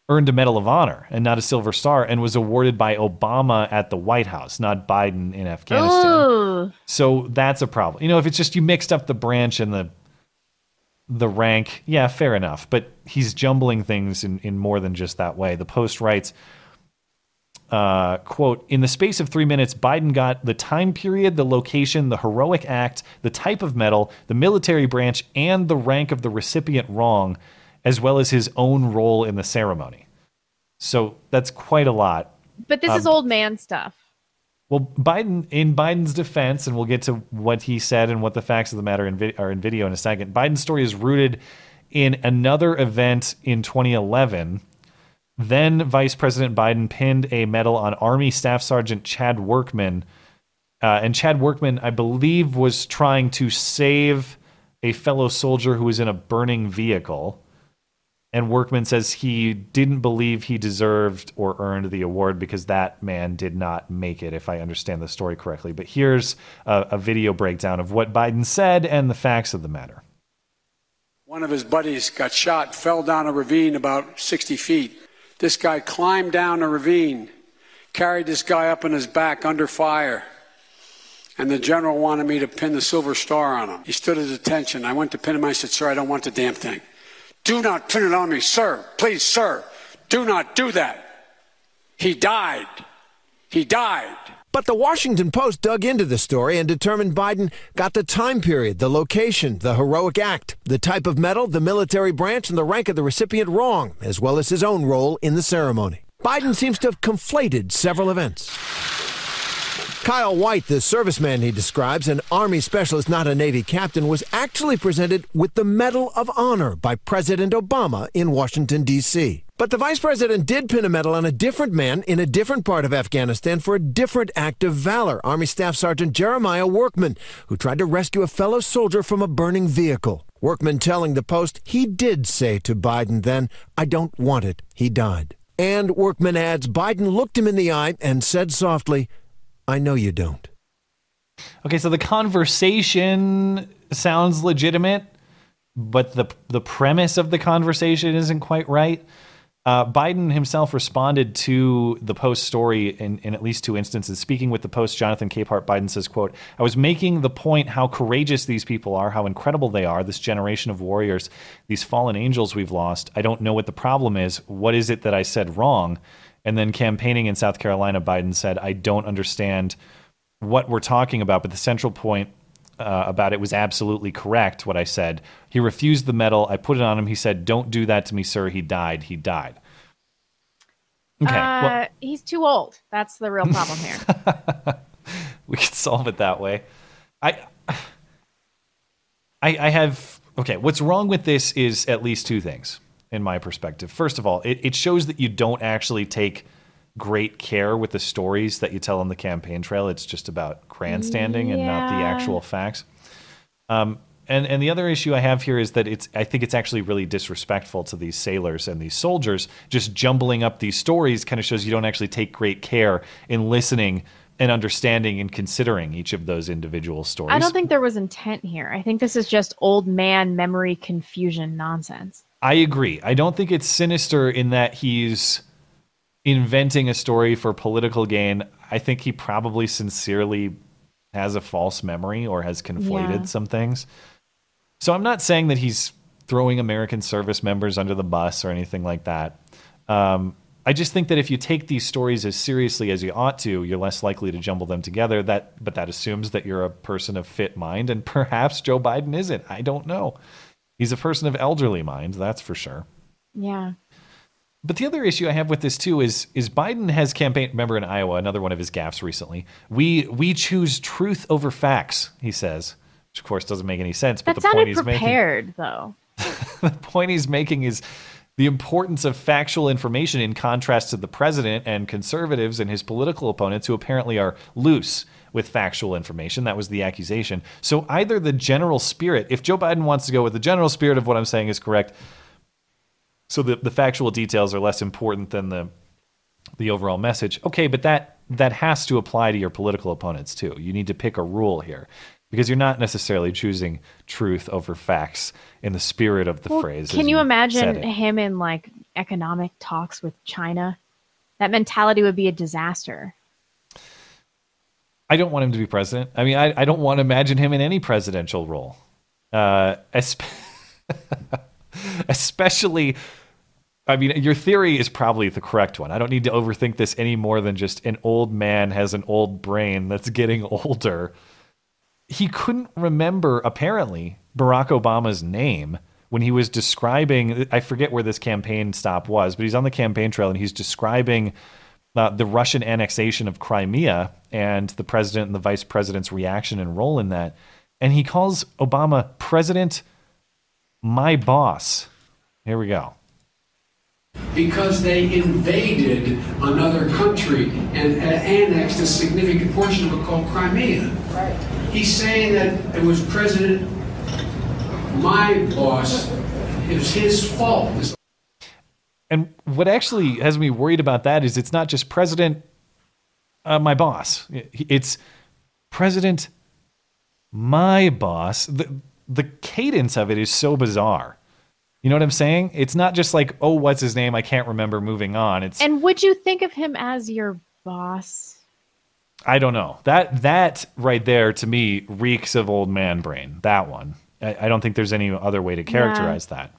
earned a Medal of Honor and not a Silver Star, and was awarded by Obama at the White House, not Biden in Afghanistan. Ooh. So that's a problem. You know, if it's just you mixed up the branch and the the rank, yeah, fair enough. But he's jumbling things in, in more than just that way. The Post writes, uh, quote, in the space of three minutes, Biden got the time period, the location, the heroic act, the type of medal, the military branch, and the rank of the recipient wrong, as well as his own role in the ceremony. So that's quite a lot. But this is Um, old man stuff. Well, Biden, in Biden's defense, and we'll get to what he said and what the facts of the matter in are in video in a second. Biden's story is rooted in another event in 2011 Then Vice President Biden pinned a medal on Army Staff Sergeant Chad Workman. Uh, and Chad Workman, I believe, was trying to save a fellow soldier who was in a burning vehicle. And Workman says he didn't believe he deserved or earned the award because that man did not make it, if I understand the story correctly. But here's a, a video breakdown of what Biden said and the facts of the matter. One of his buddies got shot, fell down a ravine about 60 feet. This guy climbed down a ravine, carried this guy up on his back under fire. And the general wanted me to pin the silver star on him. He stood at attention. I went to pin him. I said, Sir, I don't want the damn thing. Do not pin it on me, sir. Please, sir. Do not do that. He died. He died. But the Washington Post dug into the story and determined Biden got the time period, the location, the heroic act, the type of medal, the military branch, and the rank of the recipient wrong, as well as his own role in the ceremony. Biden seems to have conflated several events. Kyle White, the serviceman he describes, an Army specialist, not a Navy captain, was actually presented with the Medal of Honor by President Obama in Washington, D.C. But the vice president did pin a medal on a different man in a different part of Afghanistan for a different act of valor Army Staff Sergeant Jeremiah Workman, who tried to rescue a fellow soldier from a burning vehicle. Workman telling the Post he did say to Biden then, I don't want it. He died. And Workman adds Biden looked him in the eye and said softly, I know you don't. Okay, so the conversation sounds legitimate, but the the premise of the conversation isn't quite right. Uh, Biden himself responded to the Post story in, in at least two instances. Speaking with the Post, Jonathan Capehart, Biden says, quote, I was making the point how courageous these people are, how incredible they are, this generation of warriors, these fallen angels we've lost. I don't know what the problem is. What is it that I said wrong? And then campaigning in South Carolina, Biden said, I don't understand what we're talking about, but the central point uh, about it was absolutely correct, what I said. He refused the medal. I put it on him. He said, Don't do that to me, sir. He died. He died. Okay. Uh, well, he's too old. That's the real problem here. we could solve it that way. I, I, I have. Okay, what's wrong with this is at least two things in my perspective. First of all, it, it shows that you don't actually take great care with the stories that you tell on the campaign trail. It's just about grandstanding yeah. and not the actual facts. Um, and and the other issue I have here is that it's I think it's actually really disrespectful to these sailors and these soldiers. Just jumbling up these stories kind of shows you don't actually take great care in listening and understanding and considering each of those individual stories. I don't think there was intent here. I think this is just old man memory confusion nonsense. I agree. I don't think it's sinister in that he's inventing a story for political gain. I think he probably sincerely has a false memory or has conflated yeah. some things. So I'm not saying that he's throwing American service members under the bus or anything like that. Um, I just think that if you take these stories as seriously as you ought to, you're less likely to jumble them together. That, but that assumes that you're a person of fit mind, and perhaps Joe Biden isn't. I don't know. He's a person of elderly mind, that's for sure. Yeah. But the other issue I have with this too is is Biden has campaigned. Remember in Iowa, another one of his gaffes recently. We we choose truth over facts. He says, which of course doesn't make any sense. That but the sounded point he's prepared, making, though. the point he's making is the importance of factual information in contrast to the president and conservatives and his political opponents, who apparently are loose with factual information. That was the accusation. So either the general spirit, if Joe Biden wants to go with the general spirit of what I'm saying is correct, so the, the factual details are less important than the the overall message. Okay, but that that has to apply to your political opponents too. You need to pick a rule here because you're not necessarily choosing truth over facts in the spirit of the well, phrase. Can you, you imagine him in like economic talks with China? That mentality would be a disaster. I don't want him to be president. I mean, I, I don't want to imagine him in any presidential role, uh, especially. I mean, your theory is probably the correct one. I don't need to overthink this any more than just an old man has an old brain that's getting older. He couldn't remember, apparently, Barack Obama's name when he was describing. I forget where this campaign stop was, but he's on the campaign trail and he's describing uh, the Russian annexation of Crimea and the president and the vice president's reaction and role in that. And he calls Obama President, my boss. Here we go. because they invaded another country and uh, annexed a significant portion of it called Crimea. Right. He's saying that it was President, my boss, it was his fault. And what actually has me worried about that is it's not just President, uh, my boss. It's President, my boss. The, the cadence of it is so bizarre. You know what I'm saying? It's not just like, oh, what's his name? I can't remember. Moving on. It's And would you think of him as your boss? I don't know. That that right there to me reeks of old man brain. That one. I, I don't think there's any other way to characterize yeah. that.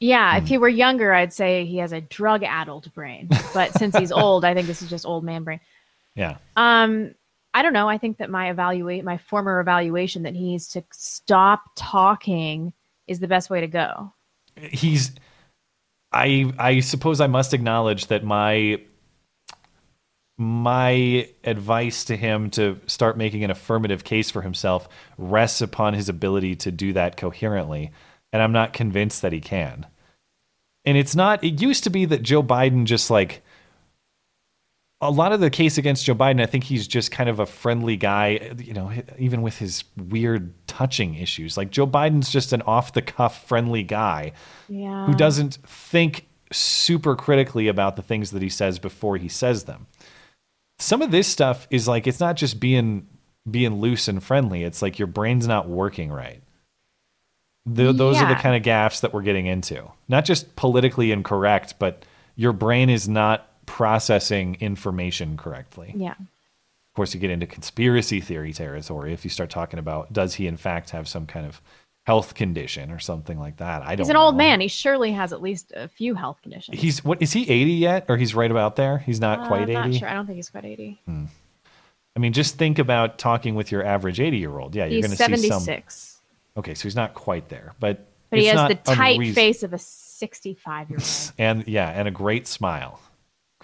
Yeah, if he were younger, I'd say he has a drug-addled brain. But since he's old, I think this is just old man brain. Yeah. Um, I don't know. I think that my evaluate my former evaluation that he needs to stop talking is the best way to go. He's I I suppose I must acknowledge that my my advice to him to start making an affirmative case for himself rests upon his ability to do that coherently and I'm not convinced that he can. And it's not it used to be that Joe Biden just like a lot of the case against Joe Biden, I think he's just kind of a friendly guy, you know, even with his weird touching issues. Like Joe Biden's just an off the cuff friendly guy yeah. who doesn't think super critically about the things that he says before he says them. Some of this stuff is like it's not just being being loose and friendly. It's like your brain's not working right. The, those yeah. are the kind of gaffes that we're getting into. Not just politically incorrect, but your brain is not processing information correctly. Yeah. Of course, you get into conspiracy theory territory if you start talking about does he in fact have some kind of health condition or something like that. I don't. He's an know. old man. He surely has at least a few health conditions. He's what is he eighty yet, or he's right about there? He's not uh, quite eighty. Not sure. I don't think he's quite eighty. Hmm. I mean, just think about talking with your average eighty-year-old. Yeah, you're going to see some. Seventy-six. Okay, so he's not quite there, but but he has the tight unreason- face of a sixty-five-year-old. and yeah, and a great smile.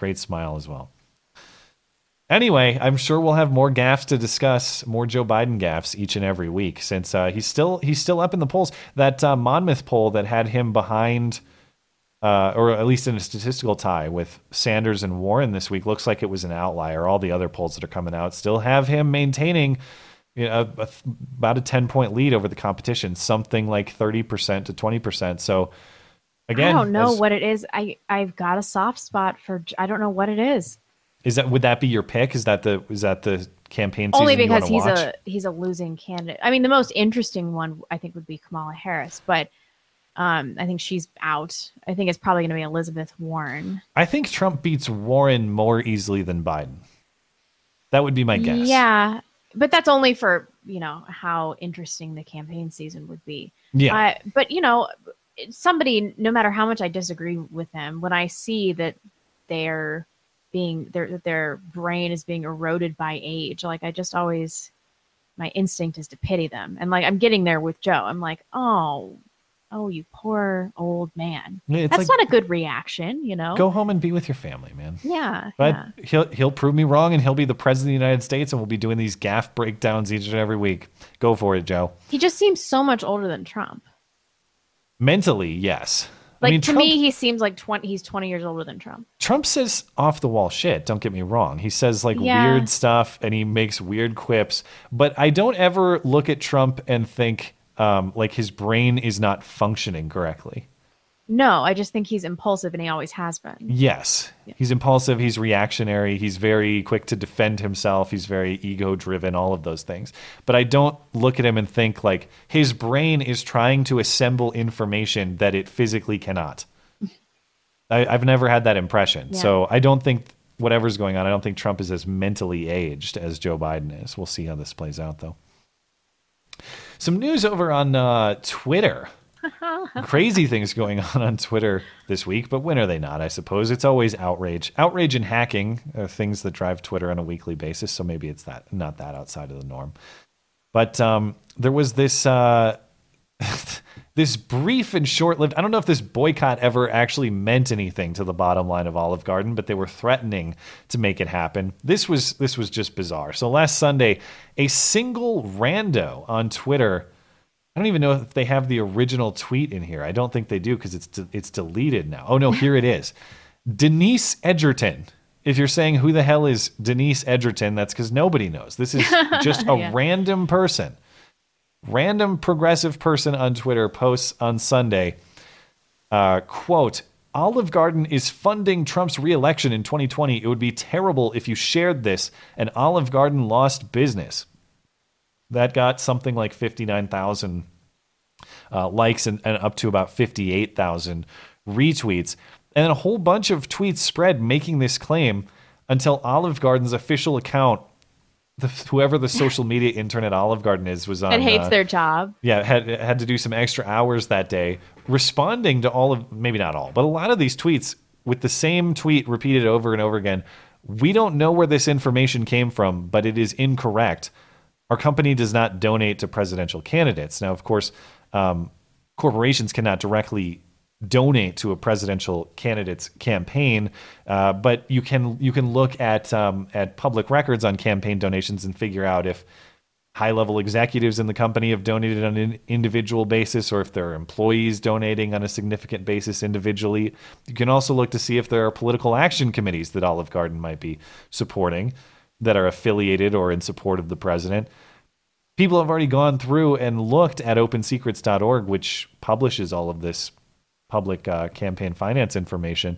Great smile as well. Anyway, I'm sure we'll have more gaffes to discuss, more Joe Biden gaffes each and every week, since uh, he's still he's still up in the polls. That uh, Monmouth poll that had him behind, uh, or at least in a statistical tie with Sanders and Warren this week, looks like it was an outlier. All the other polls that are coming out still have him maintaining you know, a, a, about a 10 point lead over the competition, something like 30% to 20%. So again, I don't know as, what it is. I I've got a soft spot for I don't know what it is. Is that would that be your pick? Is that the is that the campaign only because he's watch? a he's a losing candidate. I mean, the most interesting one I think would be Kamala Harris, but um, I think she's out. I think it's probably going to be Elizabeth Warren. I think Trump beats Warren more easily than Biden. That would be my guess. Yeah, but that's only for you know how interesting the campaign season would be. Yeah. Uh, but you know, somebody, no matter how much I disagree with them, when I see that they're being their their brain is being eroded by age, like I just always my instinct is to pity them. And like I'm getting there with Joe. I'm like, oh, oh, you poor old man. Yeah, That's like, not a good reaction, you know. Go home and be with your family, man. Yeah. But yeah. he'll he'll prove me wrong and he'll be the president of the United States and we'll be doing these gaffe breakdowns each and every week. Go for it, Joe. He just seems so much older than Trump. Mentally, yes. Like I mean, to Trump, me, he seems like twenty. He's twenty years older than Trump. Trump says off the wall shit. Don't get me wrong. He says like Yeah. weird stuff and he makes weird quips. But I don't ever look at Trump and think um, like his brain is not functioning correctly. No, I just think he's impulsive, and he always has been. Yes, he's impulsive. He's reactionary. He's very quick to defend himself. He's very ego driven. All of those things. But I don't look at him and think like his brain is trying to assemble information that it physically cannot. I, I've never had that impression. Yeah. So I don't think whatever's going on. I don't think Trump is as mentally aged as Joe Biden is. We'll see how this plays out, though. Some news over on uh, Twitter crazy things going on on Twitter this week, but when are they not? I suppose it's always outrage, outrage and hacking are things that drive Twitter on a weekly basis. So maybe it's that not that outside of the norm. But um, there was this uh, this brief and short-lived. I don't know if this boycott ever actually meant anything to the bottom line of Olive Garden, but they were threatening to make it happen. This was this was just bizarre. So last Sunday, a single rando on Twitter I don't even know if they have the original tweet in here. I don't think they do because it's de- it's deleted now. Oh no, here it is. Denise Edgerton. If you're saying who the hell is Denise Edgerton, that's because nobody knows. This is just a Yeah. random person, random progressive person on Twitter posts on Sunday. Uh, quote: Olive Garden is funding Trump's reelection in 2020. It would be terrible if you shared this and Olive Garden lost business. That got something like 59,000 uh, likes and, and up to about 58,000 retweets. And then a whole bunch of tweets spread making this claim until Olive Garden's official account, the, whoever the social media intern at Olive Garden is, was on. and hates uh, their job. yeah, had had to do some extra hours that day responding to all of maybe not all, but a lot of these tweets with the same tweet repeated over and over again. We don't know where this information came from, but it is incorrect. Our company does not donate to presidential candidates. Now, of course, um, corporations cannot directly donate to a presidential candidate's campaign, uh, but you can you can look at um, at public records on campaign donations and figure out if high level executives in the company have donated on an individual basis or if there are employees donating on a significant basis individually. You can also look to see if there are political action committees that Olive Garden might be supporting that are affiliated or in support of the president. People have already gone through and looked at opensecrets.org, which publishes all of this public uh, campaign finance information.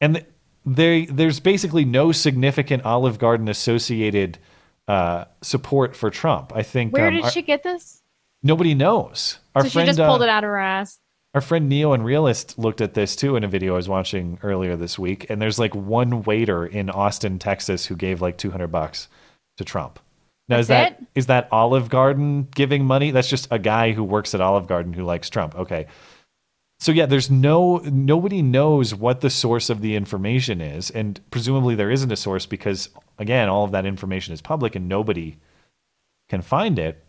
And th- they, there's basically no significant Olive Garden associated uh, support for Trump. I think Where um, did our- she get this? nobody knows. Our so friend, she just pulled uh, it out of her ass. Our friend Neo and Realist looked at this too in a video I was watching earlier this week, and there's like one waiter in Austin, Texas, who gave like 200 bucks to Trump. Now is that is that Olive Garden giving money? That's just a guy who works at Olive Garden who likes Trump. Okay. So yeah, there's no nobody knows what the source of the information is, and presumably there isn't a source because again, all of that information is public and nobody can find it.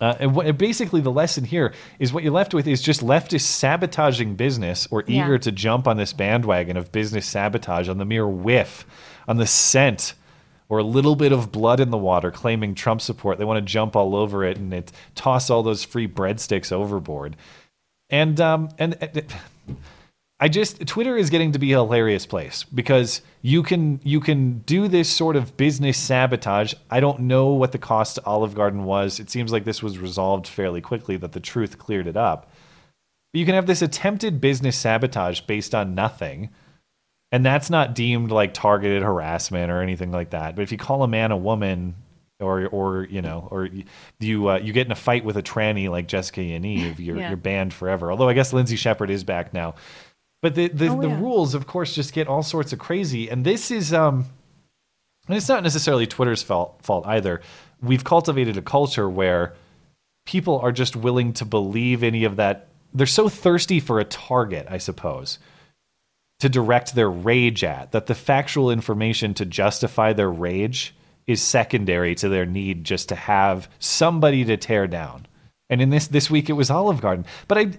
Uh, and what, basically, the lesson here is what you're left with is just leftists sabotaging business or Yeah. eager to jump on this bandwagon of business sabotage on the mere whiff, on the scent, or a little bit of blood in the water claiming Trump support. They want to jump all over it and it, toss all those free breadsticks overboard. And um, and, and I just Twitter is getting to be a hilarious place because you can you can do this sort of business sabotage. I don't know what the cost to Olive Garden was. It seems like this was resolved fairly quickly that the truth cleared it up. But you can have this attempted business sabotage based on nothing. And that's not deemed like targeted harassment or anything like that. But if you call a man a woman or or you know or you uh, you get in a fight with a tranny like Jessica Yaniv, you're Yeah. you're banned forever. Although I guess Lindsay Shepherd is back now. But the the, Oh, the yeah. rules, of course, just get all sorts of crazy. And this is um, and it's not necessarily Twitter's fault fault either. We've cultivated a culture where people are just willing to believe any of that. They're so thirsty for a target, I suppose, to direct their rage at that the factual information to justify their rage is secondary to their need just to have somebody to tear down. And in this this week it was Olive Garden. But I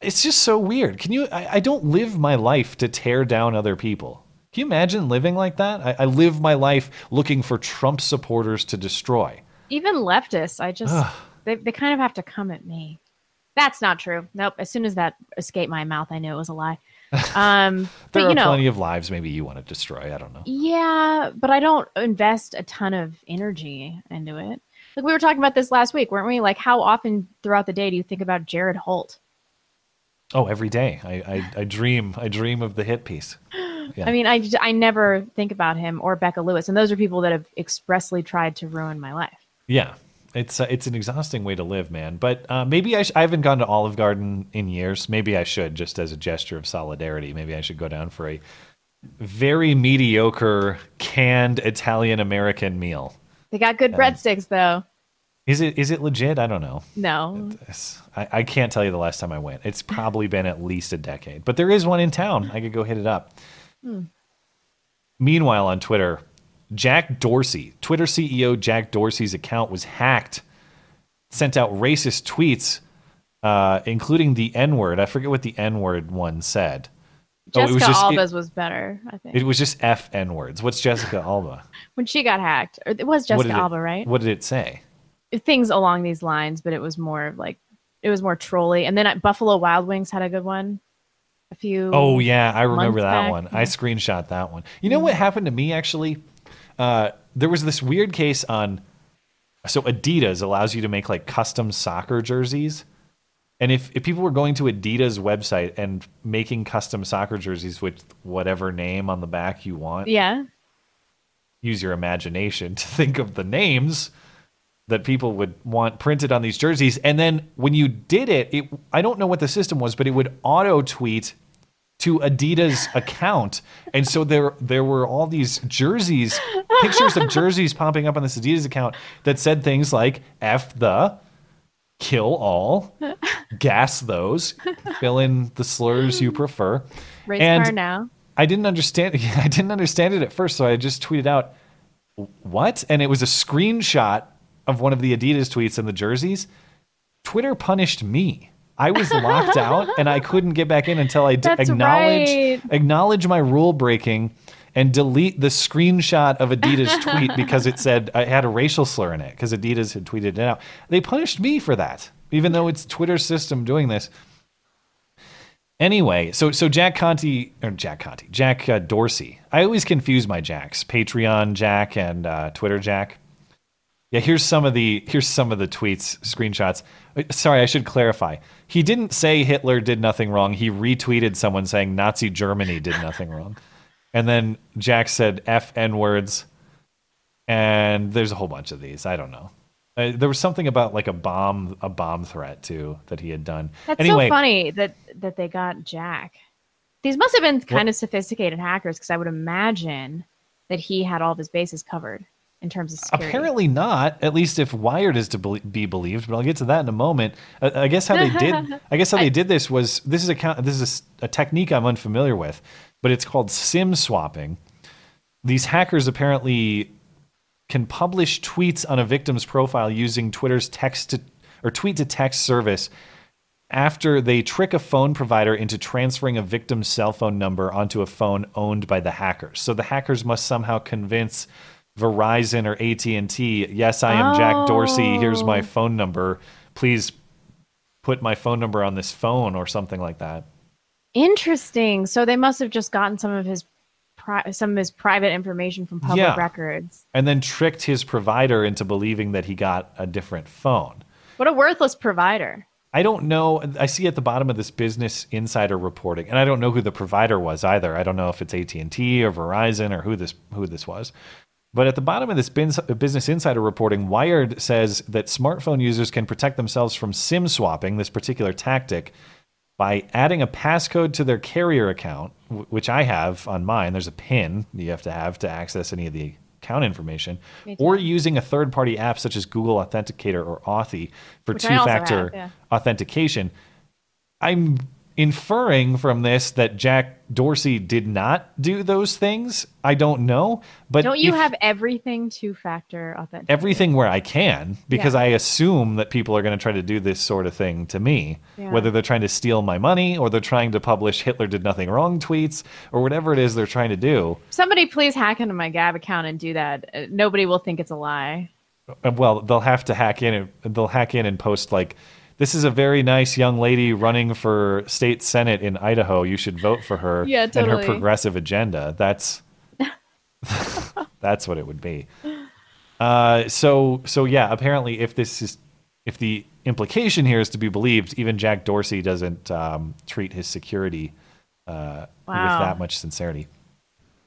it's just so weird. Can you I, I don't live my life to tear down other people. Can you imagine living like that? I, I live my life looking for Trump supporters to destroy. Even leftists, I just they, they kind of have to come at me. That's not true. Nope. As soon as that escaped my mouth, I knew it was a lie. Um, There but are know, plenty of lives maybe you want to destroy. I don't know. yeah, but I don't invest a ton of energy into it. Like we were talking about this last week, weren't we? Like, how often throughout the day do you think about Jared Holt? Oh, every day. I, I, I dream. I dream of the hit piece. Yeah. I mean, I, I never think about him or Becca Lewis, and those are people that have expressly tried to ruin my life. Yeah, it's uh, it's an exhausting way to live, man. But uh, maybe I, sh- I haven't gone to Olive Garden in years. Maybe I should, just as a gesture of solidarity. Maybe I should go down for a very mediocre canned Italian American meal. They got good breadsticks, though. Is it is it legit? I don't know. No, I, I can't tell you the last time I went. It's probably been at least a decade. But there is one in town. I could go hit it up. Hmm. Meanwhile, on Twitter, Jack Dorsey, Twitter CEO Jack Dorsey's account was hacked, sent out racist tweets, uh, including the N word. I forget what the N word one said. Oh, Jessica it was just Alba's it, was better, I think. it was just F N words. What's Jessica Alba? when she got hacked, or it was Jessica did it- Alba, right? What did it say? Things along these lines, but it was more of like it was more trolly. And then at Buffalo Wild Wings had a good one. A few. Oh yeah, I remember that back. one. I screenshot that one. You know what happened to me actually? Uh, there was this weird case on. So Adidas allows you to make like custom soccer jerseys, and if if people were going to Adidas website and making custom soccer jerseys with whatever name on the back you want, Yeah. use your imagination to think of the names that people would want printed on these jerseys and then when you did it, it I don't know what the system was but it would auto tweet to Adidas account and so there there were all these jerseys pictures of jerseys popping up on this Adidas account that said things like f the kill all gas those fill in the slurs you prefer Race and car now. I didn't understand. I didn't understand it at first, so I just tweeted out, "What?" And it was a screenshot of one of the Adidas tweets in the jerseys. Twitter punished me. I was locked out, and I couldn't get back in until I d- acknowledge right. acknowledge my rule breaking and delete the screenshot of Adidas tweet because it said I had a racial slur in it because Adidas had tweeted it out. They punished me for that, even though it's Twitter's system doing this. Anyway, so so Jack Conte or Jack Conte, Jack uh, Dorsey. I always confuse my Jacks, Patreon Jack and uh, Twitter Jack. Yeah, here's some of the here's some of the tweets screenshots. Uh, Sorry, I should clarify. He didn't say Hitler did nothing wrong. He retweeted someone saying Nazi Germany did nothing wrong. And then Jack said F N words. And there's a whole bunch of these. I don't know. Uh, there was something about like a bomb a bomb threat too that he had done. That's anyway, so funny that that they got Jack. These must have been kind of sophisticated hackers because I would imagine that he had all of his bases covered in terms of security. Apparently not. At least if Wired is to be believed, but I'll get to that in a moment. I guess how they did. I guess how they did this was this is a this is a a, technique I'm unfamiliar with, but it's called SIM swapping. These hackers apparently can publish tweets on a victim's profile using Twitter's text to or tweet to text service after they trick a phone provider into transferring a victim's cell phone number onto a phone owned by the hackers. So the hackers must somehow convince Verizon or AT&T, "Yes, I am Jack Dorsey. Here's my Oh. phone number. Please put my phone number on this phone or something like that." Interesting. So they must have just gotten some of his pri- some of his private information from public Yeah. records. And then tricked his provider into believing that he got a different phone. What a worthless provider. I don't know. I see at the bottom of this Business Insider reporting, and I don't know who the provider was either. I don't know if it's AT and T or Verizon or who this who this was. But at the bottom of this uh, Business Insider reporting, Wired says that smartphone users can protect themselves from SIM swapping, this particular tactic, by adding a passcode to their carrier account, which I have on mine. There's a PIN you have to have to access any of the account information, or using a third party app such as Google Authenticator or Authy for two factor yeah. authentication. I'm inferring from this that Jack Dorsey did not do those things. I don't know, but Don't you if- have everything to factor authentic? everything where I can because Yeah. I assume that people are going to try to do this sort of thing to me, Yeah. whether they're trying to steal my money or they're trying to publish Hitler did nothing wrong tweets or whatever it is they're trying to do. Somebody please hack into my Gab account and do that. Uh, nobody will think it's a lie. Uh, Well, they'll have to hack in and they'll hack in and post like this is a very nice young lady running for state senate in Idaho. You should vote for her Yeah, and her progressive agenda. That's that's what it would be. Uh, so so yeah, apparently if this is if the implication here is to be believed, even Jack Dorsey doesn't um, treat his security uh, with that much sincerity.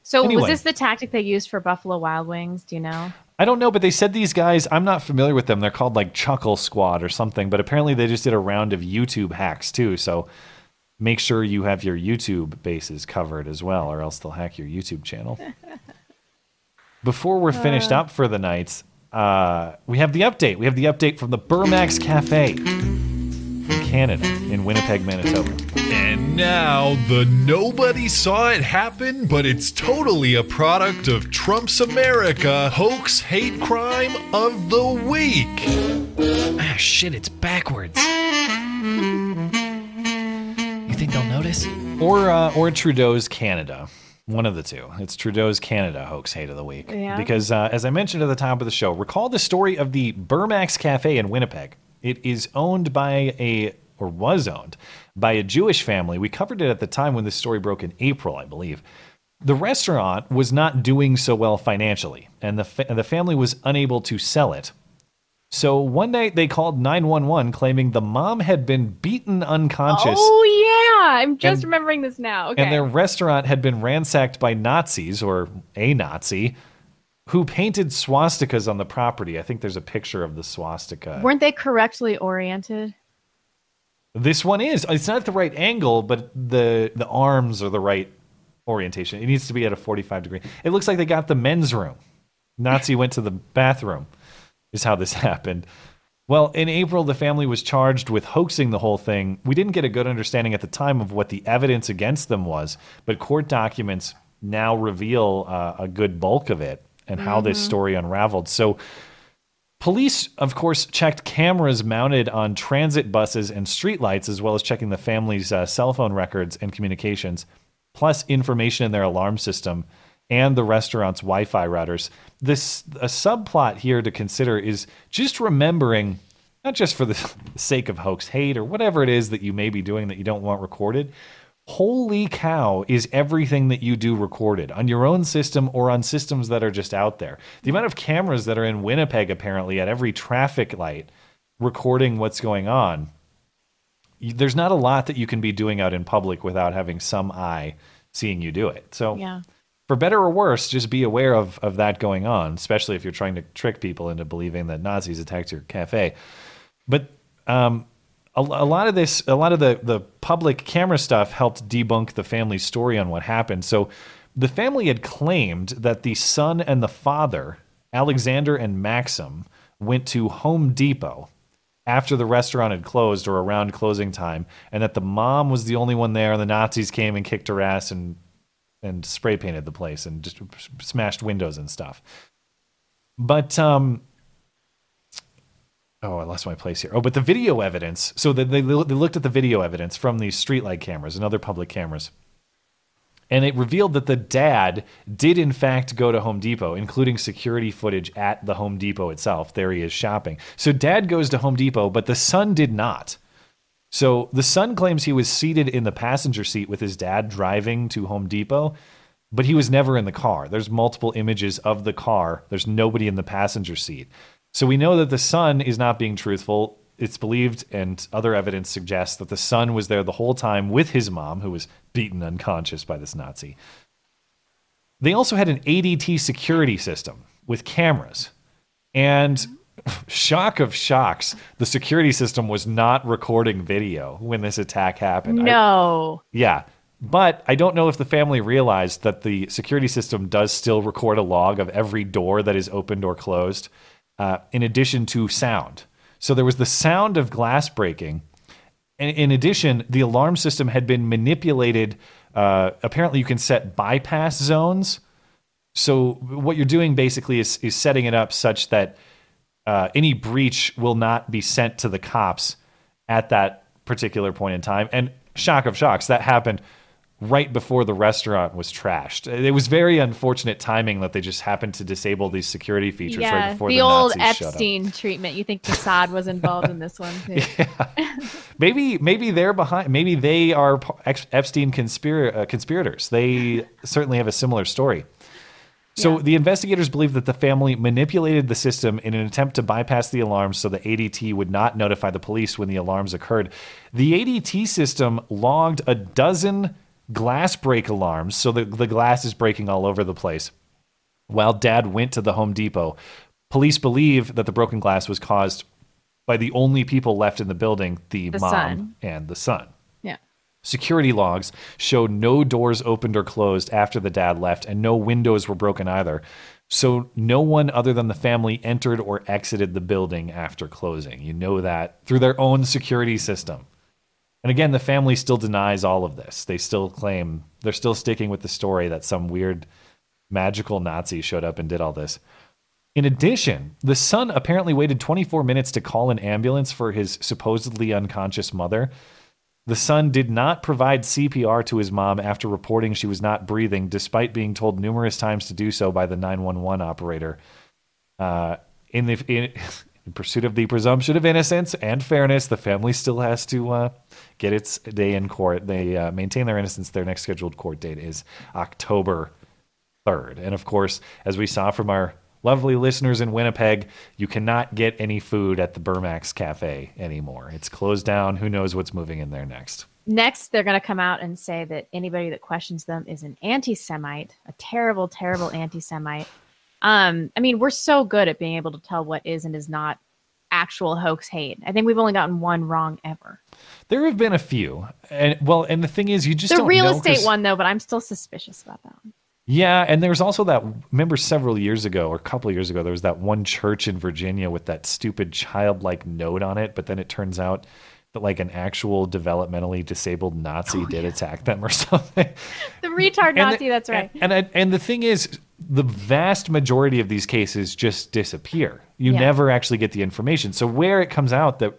So Anyway. was this the tactic they used for Buffalo Wild Wings? Do you know? I don't know, but they said these guys, I'm not familiar with them. They're called like Chuckle Squad or something, but apparently they just did a round of YouTube hacks too. So make sure you have your YouTube bases covered as well, or else they'll hack your YouTube channel. Before we're finished Uh. up for the night, uh, we have the update. We have the update from the Bermax Cafe Canada, in Winnipeg, Manitoba. And now the nobody saw it happen, but it's totally a product of Trump's America hoax hate crime of the week. Ah, shit, it's backwards. You think they'll notice? Or uh, or Trudeau's Canada. One of the two. It's Trudeau's Canada hoax hate of the week. Yeah. Because, uh, as I mentioned at the top of the show, recall the story of the Bermax Cafe in Winnipeg. It is owned by a, or was owned by a Jewish family. We covered it at the time when this story broke in April, I believe. The restaurant was not doing so well financially, and the, fa- the family was unable to sell it. So one night they called 911 claiming the mom had been beaten unconscious Oh yeah, I'm just And- remembering this now. Okay. and their restaurant had been ransacked by Nazis or a Nazi who painted swastikas on the property. I think there's a picture of the swastika. Weren't they correctly oriented? This one is. It's not at the right angle, but the the arms are the right orientation. It needs to be at a 45 degree. It looks like they got the men's room. Nazi went to the bathroom. Is how this happened. Well, in April, the family was charged with hoaxing the whole thing. We didn't get a good understanding at the time of what the evidence against them was, but court documents now reveal uh, a good bulk of it and how this Mhm. story unraveled. So, Police, of course, checked cameras mounted on transit buses and streetlights, as well as checking the family's uh, cell phone records and communications, plus information in their alarm system and the restaurant's Wi-Fi routers. This a subplot here to consider is just remembering, not just for the sake of hoax hate or whatever it is that you may be doing that you don't want recorded. Holy cow, is everything that you do recorded on your own system or on systems that are just out there? The amount of cameras that are in Winnipeg, apparently, at every traffic light recording what's going on. There's not a lot that you can be doing out in public without having some eye seeing you do it. So, Yeah. for better or worse, just be aware of, of that going on, especially if you're trying to trick people into believing that Nazis attacked your cafe. But um, a, a lot of this, a lot of the, the public camera stuff helped debunk the family's story on what happened. So the family had claimed that the son and the father, Alexander and Maxim, went to Home Depot after the restaurant had closed or around closing time, and that the mom was the only one there, and the Nazis came and kicked her ass and and spray painted the place and just smashed windows and stuff. But um, oh, I lost my place here. Oh, but the video evidence. So they they, they looked at the video evidence from these streetlight cameras and other public cameras. And it revealed that the dad did, in fact, go to Home Depot, including security footage at the Home Depot itself. There he is shopping. So dad goes to Home Depot, but the son did not. So the son claims he was seated in the passenger seat with his dad driving to Home Depot, but he was never in the car. There's multiple images of the car, there's nobody in the passenger seat. So we know that the son is not being truthful. It's believed, and other evidence suggests that the son was there the whole time with his mom, who was beaten unconscious by this Nazi. They also had an ADT security system with cameras. And shock of shocks, the security system was not recording video when this attack happened. I- No. yeah. But I don't know if the family realized that the security system does still record a log of every door that is opened or closed, uh, in addition to sound. So there was the sound of glass breaking. And in addition, the alarm system had been manipulated. Uh, apparently, you can set bypass zones. So what you're doing basically is, is setting it up such that uh, any breach will not be sent to the cops at that particular point in time. And shock of shocks, that happened right before the restaurant was trashed. It was very unfortunate timing that they just happened to disable these security features right before the, the, old Nazis. Epstein treatment. You think Mossad was involved in this one too? Maybe maybe they're behind. Maybe they are Epstein uh, conspirators. They certainly have a similar story. So the investigators believe that the family manipulated the system in an attempt to bypass the alarms so the ADT would not notify the police when the alarms occurred. The ADT system logged a dozen glass break alarms, so the, the glass is breaking all over the place. While dad went to the Home Depot, police believe that the broken glass was caused by the only people left in the building, the, The mom son. and the son. Yeah. Security logs show no doors opened or closed after the dad left, and no windows were broken either. So no one other than the family entered or exited the building after closing. You know that through their own security system. And again, the family still denies all of this. They still claim they're still sticking with the story that some weird magical Nazi showed up and did all this. In addition, the son apparently waited 24 minutes to call an ambulance for his supposedly unconscious mother. The son did not provide CPR to his mom after reporting she was not breathing, despite being told numerous times to do so by the 911 operator. Uh, in the in, in pursuit of the presumption of innocence and fairness, the family still has to uh, get its day in court. They uh, maintain their innocence. Their next scheduled court date is October 3rd. And of course, as we saw from our lovely listeners in Winnipeg, you cannot get any food at the Bermax Cafe anymore. It's closed down. Who knows what's moving in there next? Next, they're going to come out and say that anybody that questions them is an anti Semite, a terrible, terrible anti Semite. Um, I mean, we're so good at being able to tell what is and is not actual hoax hate. I think we've only gotten one wrong ever. There have been a few, and well, and the thing is, you just the real estate one, though, but I'm still suspicious about that one. Yeah, and there was also that. Remember, several years ago or a couple of years ago, there was that one church in Virginia with that stupid childlike note on it. But then it turns out that like an actual developmentally disabled Nazi did attack them or something. The retard And the- Nazi, that's right. And I, and the thing is, the vast majority of these cases just disappear. You Yeah. never actually get the information. So where it comes out that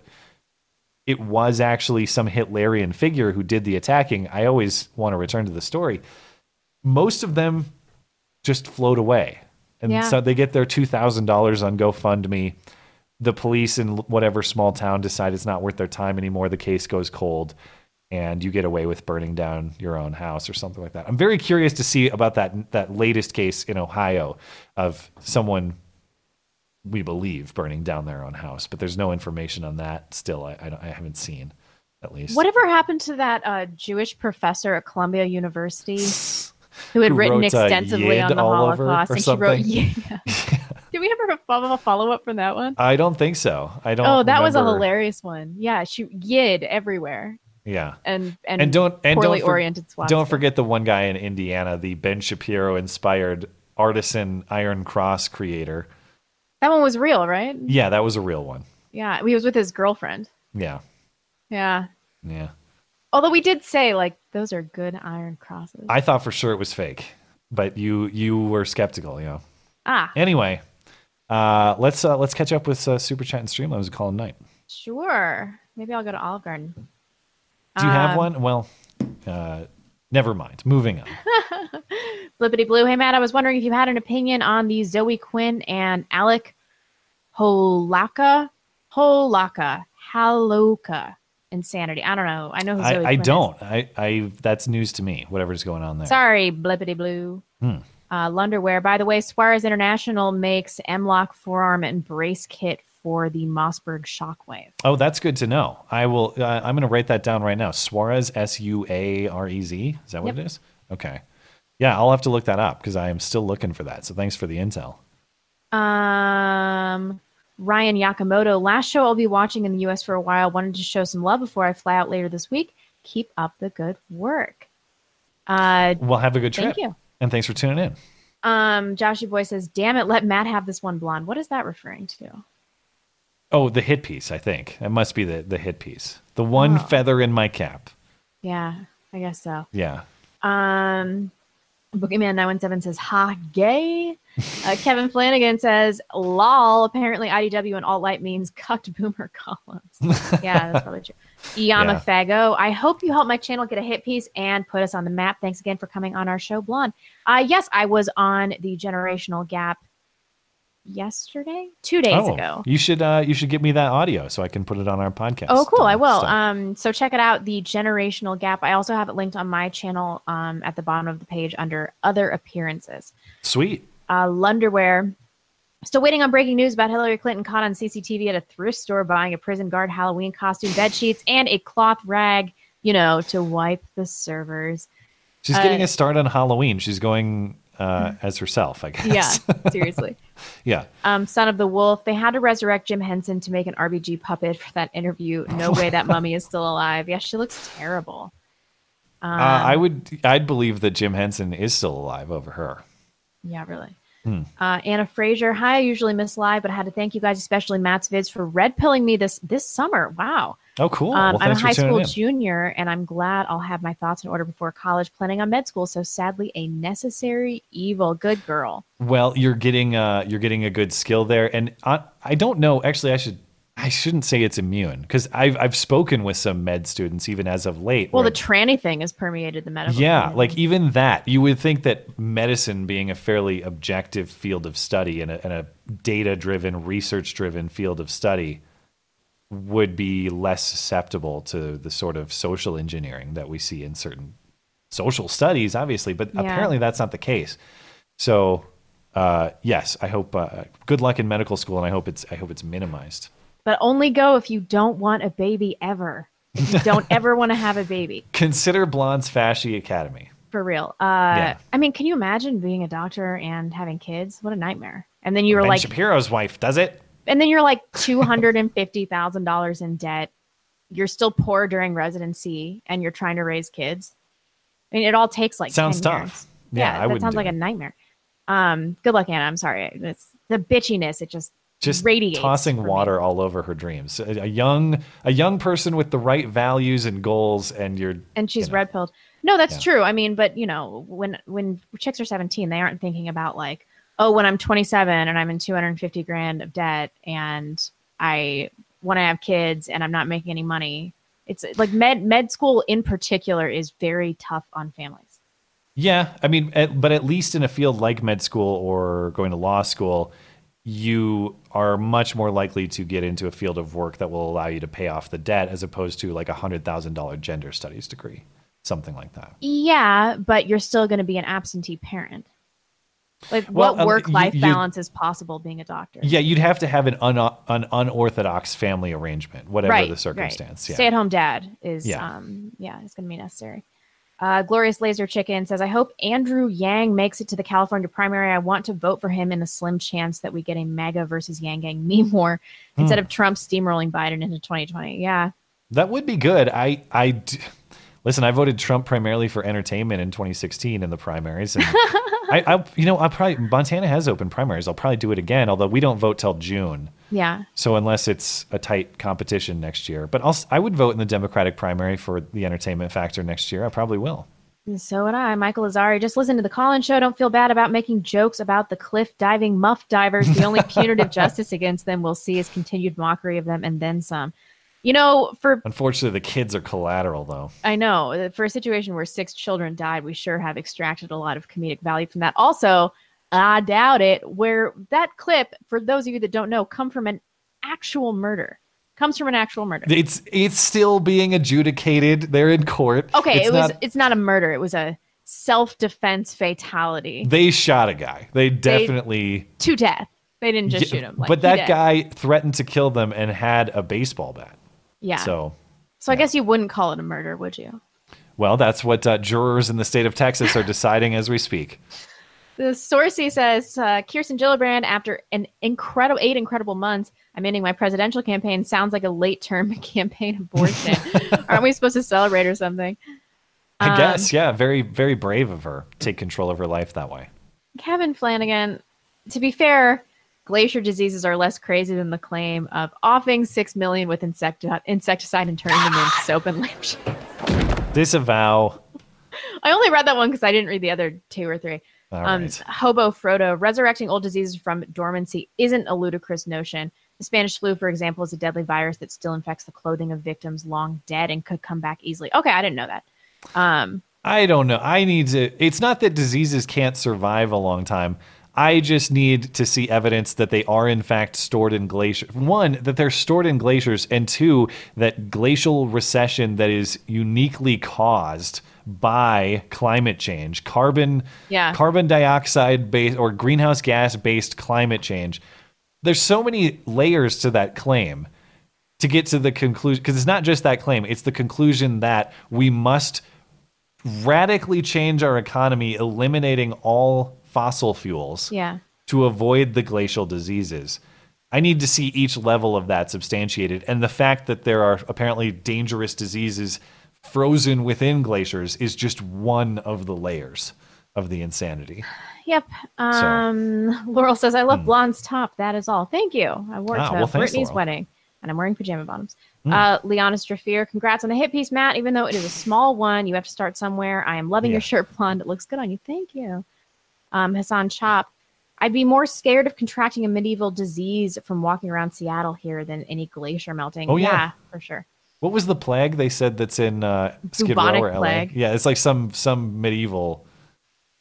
it was actually some Hitlerian figure who did the attacking, I always want to return to the story. Most of them just float away. And Yeah. so they get their $2,000 on GoFundMe. The police in whatever small town decide it's not worth their time anymore. The case goes cold and you get away with burning down your own house or something like that. I'm very curious to see about that that latest case in Ohio of someone we believe burning down their own house, but there's no information on that still. I, I, I haven't seen at least. Whatever happened to that uh, Jewish professor at Columbia University who had Who written wrote, uh, extensively Yid on the Holocaust? and she wrote, yeah. Did we ever follow a follow up from that one? I don't think so. I don't. Oh, that was a hilarious one. Yeah, she yid everywhere. Yeah. And and, and don't and poorly don't for- oriented swastikas. Don't forget the one guy in Indiana, the Ben Shapiro inspired artisan Iron Cross creator. That one was real, right? Yeah, that was a real one. Yeah, he was with his girlfriend. Yeah, Yeah. yeah. Although we did say like those are good iron crosses. I thought for sure it was fake, but you you were skeptical. Yeah. ah, Anyway, uh, let's uh, let's catch up with uh, Super Chat and Streamlabs and call it night. sure. Maybe I'll go to Olive Garden. Do you have Um, one? Well, uh, never mind. Moving on. Flippity blue. Hey Matt, I was wondering if you had an opinion on the Zoe Quinn and Alec Holaka, Holaka, Haloka insanity. I don't know. I know who Zoe I, I Quinn is. don't. I, I that's news to me. Whatever's going on there. Sorry, blippity blue. Hmm. Uh, Lunderwear. By the way, Suarez International makes M-Lock forearm and brace kit for the Mossberg Shockwave. Oh, that's good to know. I will. Uh, I'm going to write that down right now. Suarez, S U A R E Z. Is that what Yep. it is? Okay. Yeah, I'll have to look that up because I am still looking for that. So thanks for the intel. Um, Ryan Yakamoto. Last show I'll be watching in the U.S. for a while. Wanted to show some love before I fly out later this week. Keep up the good work. Uh, Well, have a good trip. Thank you. And thanks for tuning in. um, Joshy Boy says, "Damn it, let Matt have this one blonde." What is that referring to? Oh, the hit piece. I think it must be the the hit piece. The one Oh. feather in my cap. Yeah, I guess so. Yeah. Um, Boogeyman nine one seven says ha gay. Uh, Kevin Flanagan says lol. Apparently IDW and alt light means cucked boomer columns. yeah, that's probably true. Iyama Yeah. Fago. I hope you help my channel get a hit piece and put us on the map. Thanks again for coming on our show, Blonde. Uh, yes, I was on the Generational Gap yesterday, two days oh, ago. you should uh, you should give me that audio so I can put it on our podcast. Oh, cool! I will. Um, so check it out, the generational gap. I also have it linked on my channel, um, at the bottom of the page under other appearances. Sweet. Uh, Lunderwear. Still waiting on breaking news about Hillary Clinton caught on CCTV at a thrift store buying a prison guard Halloween costume, bed sheets, and a cloth rag, you know, to wipe the servers. She's Uh, getting a start on Halloween. She's going uh, as herself, I guess. Yeah, seriously. Yeah. Um, Son of the Wolf. They had to resurrect Jim Henson to make an RBG puppet for that interview. No way that mummy is still alive. Yeah, she looks terrible. Um, uh, I would. I'd believe that Jim Henson is still alive over her. Yeah, really. Hmm. Uh, Anna Fraser. Hi, I usually miss live, but I had to thank you guys, especially Matt's vids, for red pilling me this this summer. Wow. Oh, cool. Um, well, I'm a high school in. junior, and I'm glad I'll have my thoughts in order before college, planning on med school. So sadly, a necessary evil. Good girl. Well, you're getting uh, you're getting a good skill there, and I, I don't know. Actually, I should I shouldn't say it's immune because I've I've spoken with some med students even as of late. Well, where- the tranny thing has permeated the medical. yeah, community. like even that, you would think that medicine being a fairly objective field of study and a, and a data driven, research driven field of study would be less susceptible to the sort of social engineering that we see in certain social studies, obviously, but Yeah. apparently that's not the case. So, uh, yes, I hope uh, good luck in medical school, and I hope it's I hope it's minimized. but only go if you don't want a baby ever. If you don't ever want to have a baby, Consider Blonde's Fasci Academy. for real. Uh, Yeah. I mean, can you imagine being a doctor and having kids? What a nightmare! And then you were ben like, Shapiro's wife does it. And then you're like two hundred and fifty thousand dollars in debt. You're still poor during residency, and you're trying to raise kids. I mean, it all takes like Sounds 10 tough. years. Yeah, I that sounds like it. a nightmare. Um, good luck, Anna. I'm sorry. It's the bitchiness. It just just radiates. tossing for me. water all over her dreams. A, a young a young person with the right values and goals, and you're and she's you know, red pilled. No, that's Yeah. true. I mean, but you know, when when chicks are 17, they aren't thinking about like, oh, when I'm 27 and I'm in 250 grand of debt and I want to have kids and I'm not making any money. It's like med med school in particular is very tough on families. Yeah, I mean, at, but at least in a field like med school or going to law school, you are much more likely to get into a field of work that will allow you to pay off the debt, as opposed to like a hundred thousand dollar gender studies degree, something like that. Yeah, but you're still going to be an absentee parent. Like, Well, what um, work life you- balance is possible being a doctor? Yeah, you'd have to have an un, an unorthodox family arrangement, whatever the circumstance. Yeah. Stay at home dad is Yeah. um yeah, it's gonna be necessary. Uh, Glorious Laser Chicken says, I hope Andrew Yang makes it to the California primary. I want to vote for him in the slim chance that we get a MAGA versus Yang Gang meme war instead Hmm. of Trump steamrolling Biden into 2020. Yeah. That would be good. I I d- listen. I voted Trump primarily for entertainment in 2016 in the primaries, and I, I you know I probably Montana has open primaries. I'll probably do it again, although we don't vote till June. Yeah. So unless it's a tight competition next year, but I'll, I would vote in the Democratic primary for the entertainment factor next year. I probably will. And so would I. Michael Azari, just listen to the call-in show. Don't feel bad about making jokes about the cliff diving muff divers. The only punitive justice against them we'll see is continued mockery of them and then some. You know, for Unfortunately, the kids are collateral, though. I know for a situation where six children died, we sure have extracted a lot of comedic value from that. Also, I doubt it. Where that clip, for those of you that don't know, come from an actual murder. Comes from an actual murder. It's it's still being adjudicated. They're in court. Okay, It's it was. not- It's not a murder. It was a self-defense fatality they shot a guy. They definitely. to death. They didn't just Yeah, shoot him. Like, but that guy threatened to kill them and had a baseball bat. Yeah. So, So I guess you wouldn't call it a murder, would you? well, that's what uh, jurors in the state of Texas are deciding as we speak. The sourcey says uh, Kirsten Gillibrand, after an incredible eight incredible months, I'm ending my presidential campaign. Sounds like a late term campaign abortion. Aren't we supposed to celebrate or something? I Um, guess, yeah, very, very brave of her. Take control of her life that way. Kevin Flanagan, to be fair, glacier diseases are less crazy than the claim of offing six million with insecti- insecticide and turning them into soap and lampshades. Disavow. I only read that one because I didn't read the other two or three. All um, right. Hobo Frodo, resurrecting old diseases from dormancy isn't a ludicrous notion. The Spanish flu, for example, is a deadly virus that still infects the clothing of victims long dead and could come back easily. Okay, I didn't know that. Um, I don't know. I need to. It's not that diseases can't survive a long time. I just need to see evidence that they are in fact stored in glaciers. One, that they're stored in glaciers, and two, that glacial recession that is uniquely caused by climate change, carbon, Yeah. carbon dioxide based or greenhouse gas based climate change. There's so many layers to that claim to get to the conclusion because it's not just that claim; it's the conclusion that we must radically change our economy, eliminating all fossil fuels yeah. to avoid the glacial diseases. I need to see each level of that substantiated. And the fact that there are apparently dangerous diseases frozen within glaciers is just one of the layers of the insanity. Yep. Um, Laurel says, I love Blonde's top. That is all. Thank you. I wore it. Ah, to well, thanks, Brittany's Laurel. wedding, and I'm wearing pajama bottoms. Hmm. Uh, Liana Strafir, congrats on the hit piece, Matt. Even though it is a small one, you have to start somewhere. I am loving your shirt, Blonde. It looks good on you. Thank you. Um, Hassan Chop, I'd be more scared of contracting a medieval disease from walking around Seattle here than any glacier melting. Oh, yeah. for sure. What was the plague they said that's in uh, Skid Row or LA? plague. Yeah, it's like some some medieval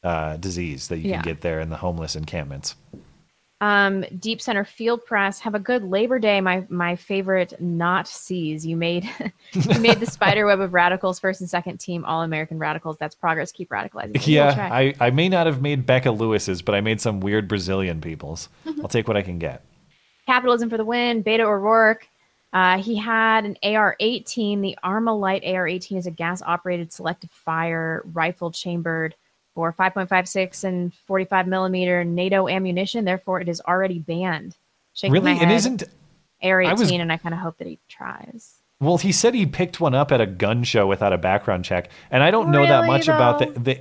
uh, disease that you Yeah. can get there in the homeless encampments. Um, Deep Center Field Press. Have a good Labor Day. My my favorite not C's. You made you made the spider web of radicals first and second team All American radicals. That's progress. Keep radicalizing. Yeah. I, I may not have made Becca Lewis's, but I made some weird Brazilian people's. I'll take what I can get. Capitalism for the win. Beta O'Rourke. Uh, he had an AR-18. The Armalite AR-18 is a gas-operated selective fire rifle chambered for 5.56 and 45 millimeter NATO ammunition. Therefore, it is already banned. Shaking really? head. isn't AR-18, was- and I kind of hope that he tries. well? He said he picked one up at a gun show without a background check, and I don't know that Really, much about the. the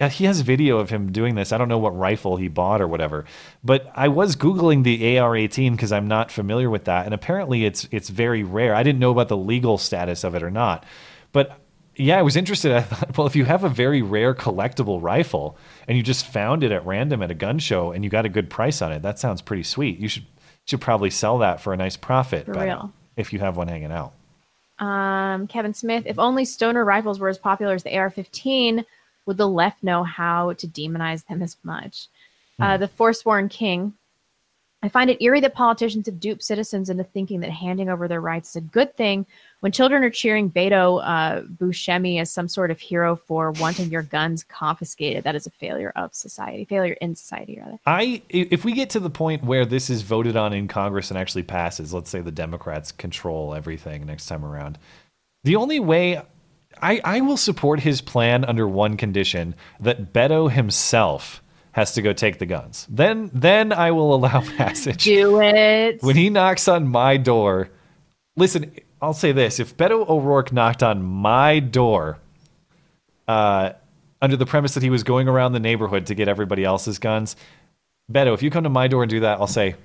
uh, he has video of him doing this. I don't know what rifle he bought or whatever, but I was googling the AR-18 because I'm not familiar with that, and apparently it's it's very rare. I didn't know about the legal status of it or not, but yeah, I was interested. I thought, well, if you have a very rare collectible rifle and you just found it at random at a gun show and you got a good price on it, that sounds pretty sweet. You should should probably sell that for a nice profit. For real. if you have one hanging out. Um, Kevin Smith, if only stoner rifles were as popular as the AR-15, would the left know how to demonize them as much? Uh, the Forsworn King. I find it eerie that politicians have duped citizens into thinking that handing over their rights is a good thing when children are cheering Beto uh, Buscemi as some sort of hero for wanting your guns confiscated. That is a failure of society, failure in society, rather. I if we get to the point where this is voted on in Congress and actually passes, let's say the Democrats control everything next time around. The only way I, I will support his plan under one condition that Beto himself has to go take the guns. Then then I will allow passage. Do it. When he knocks on my door, listen, I'll say this. If Beto O'Rourke knocked on my door, uh, under the premise that he was going around the neighborhood to get everybody else's guns, Beto, if you come to my door and do that, I'll say,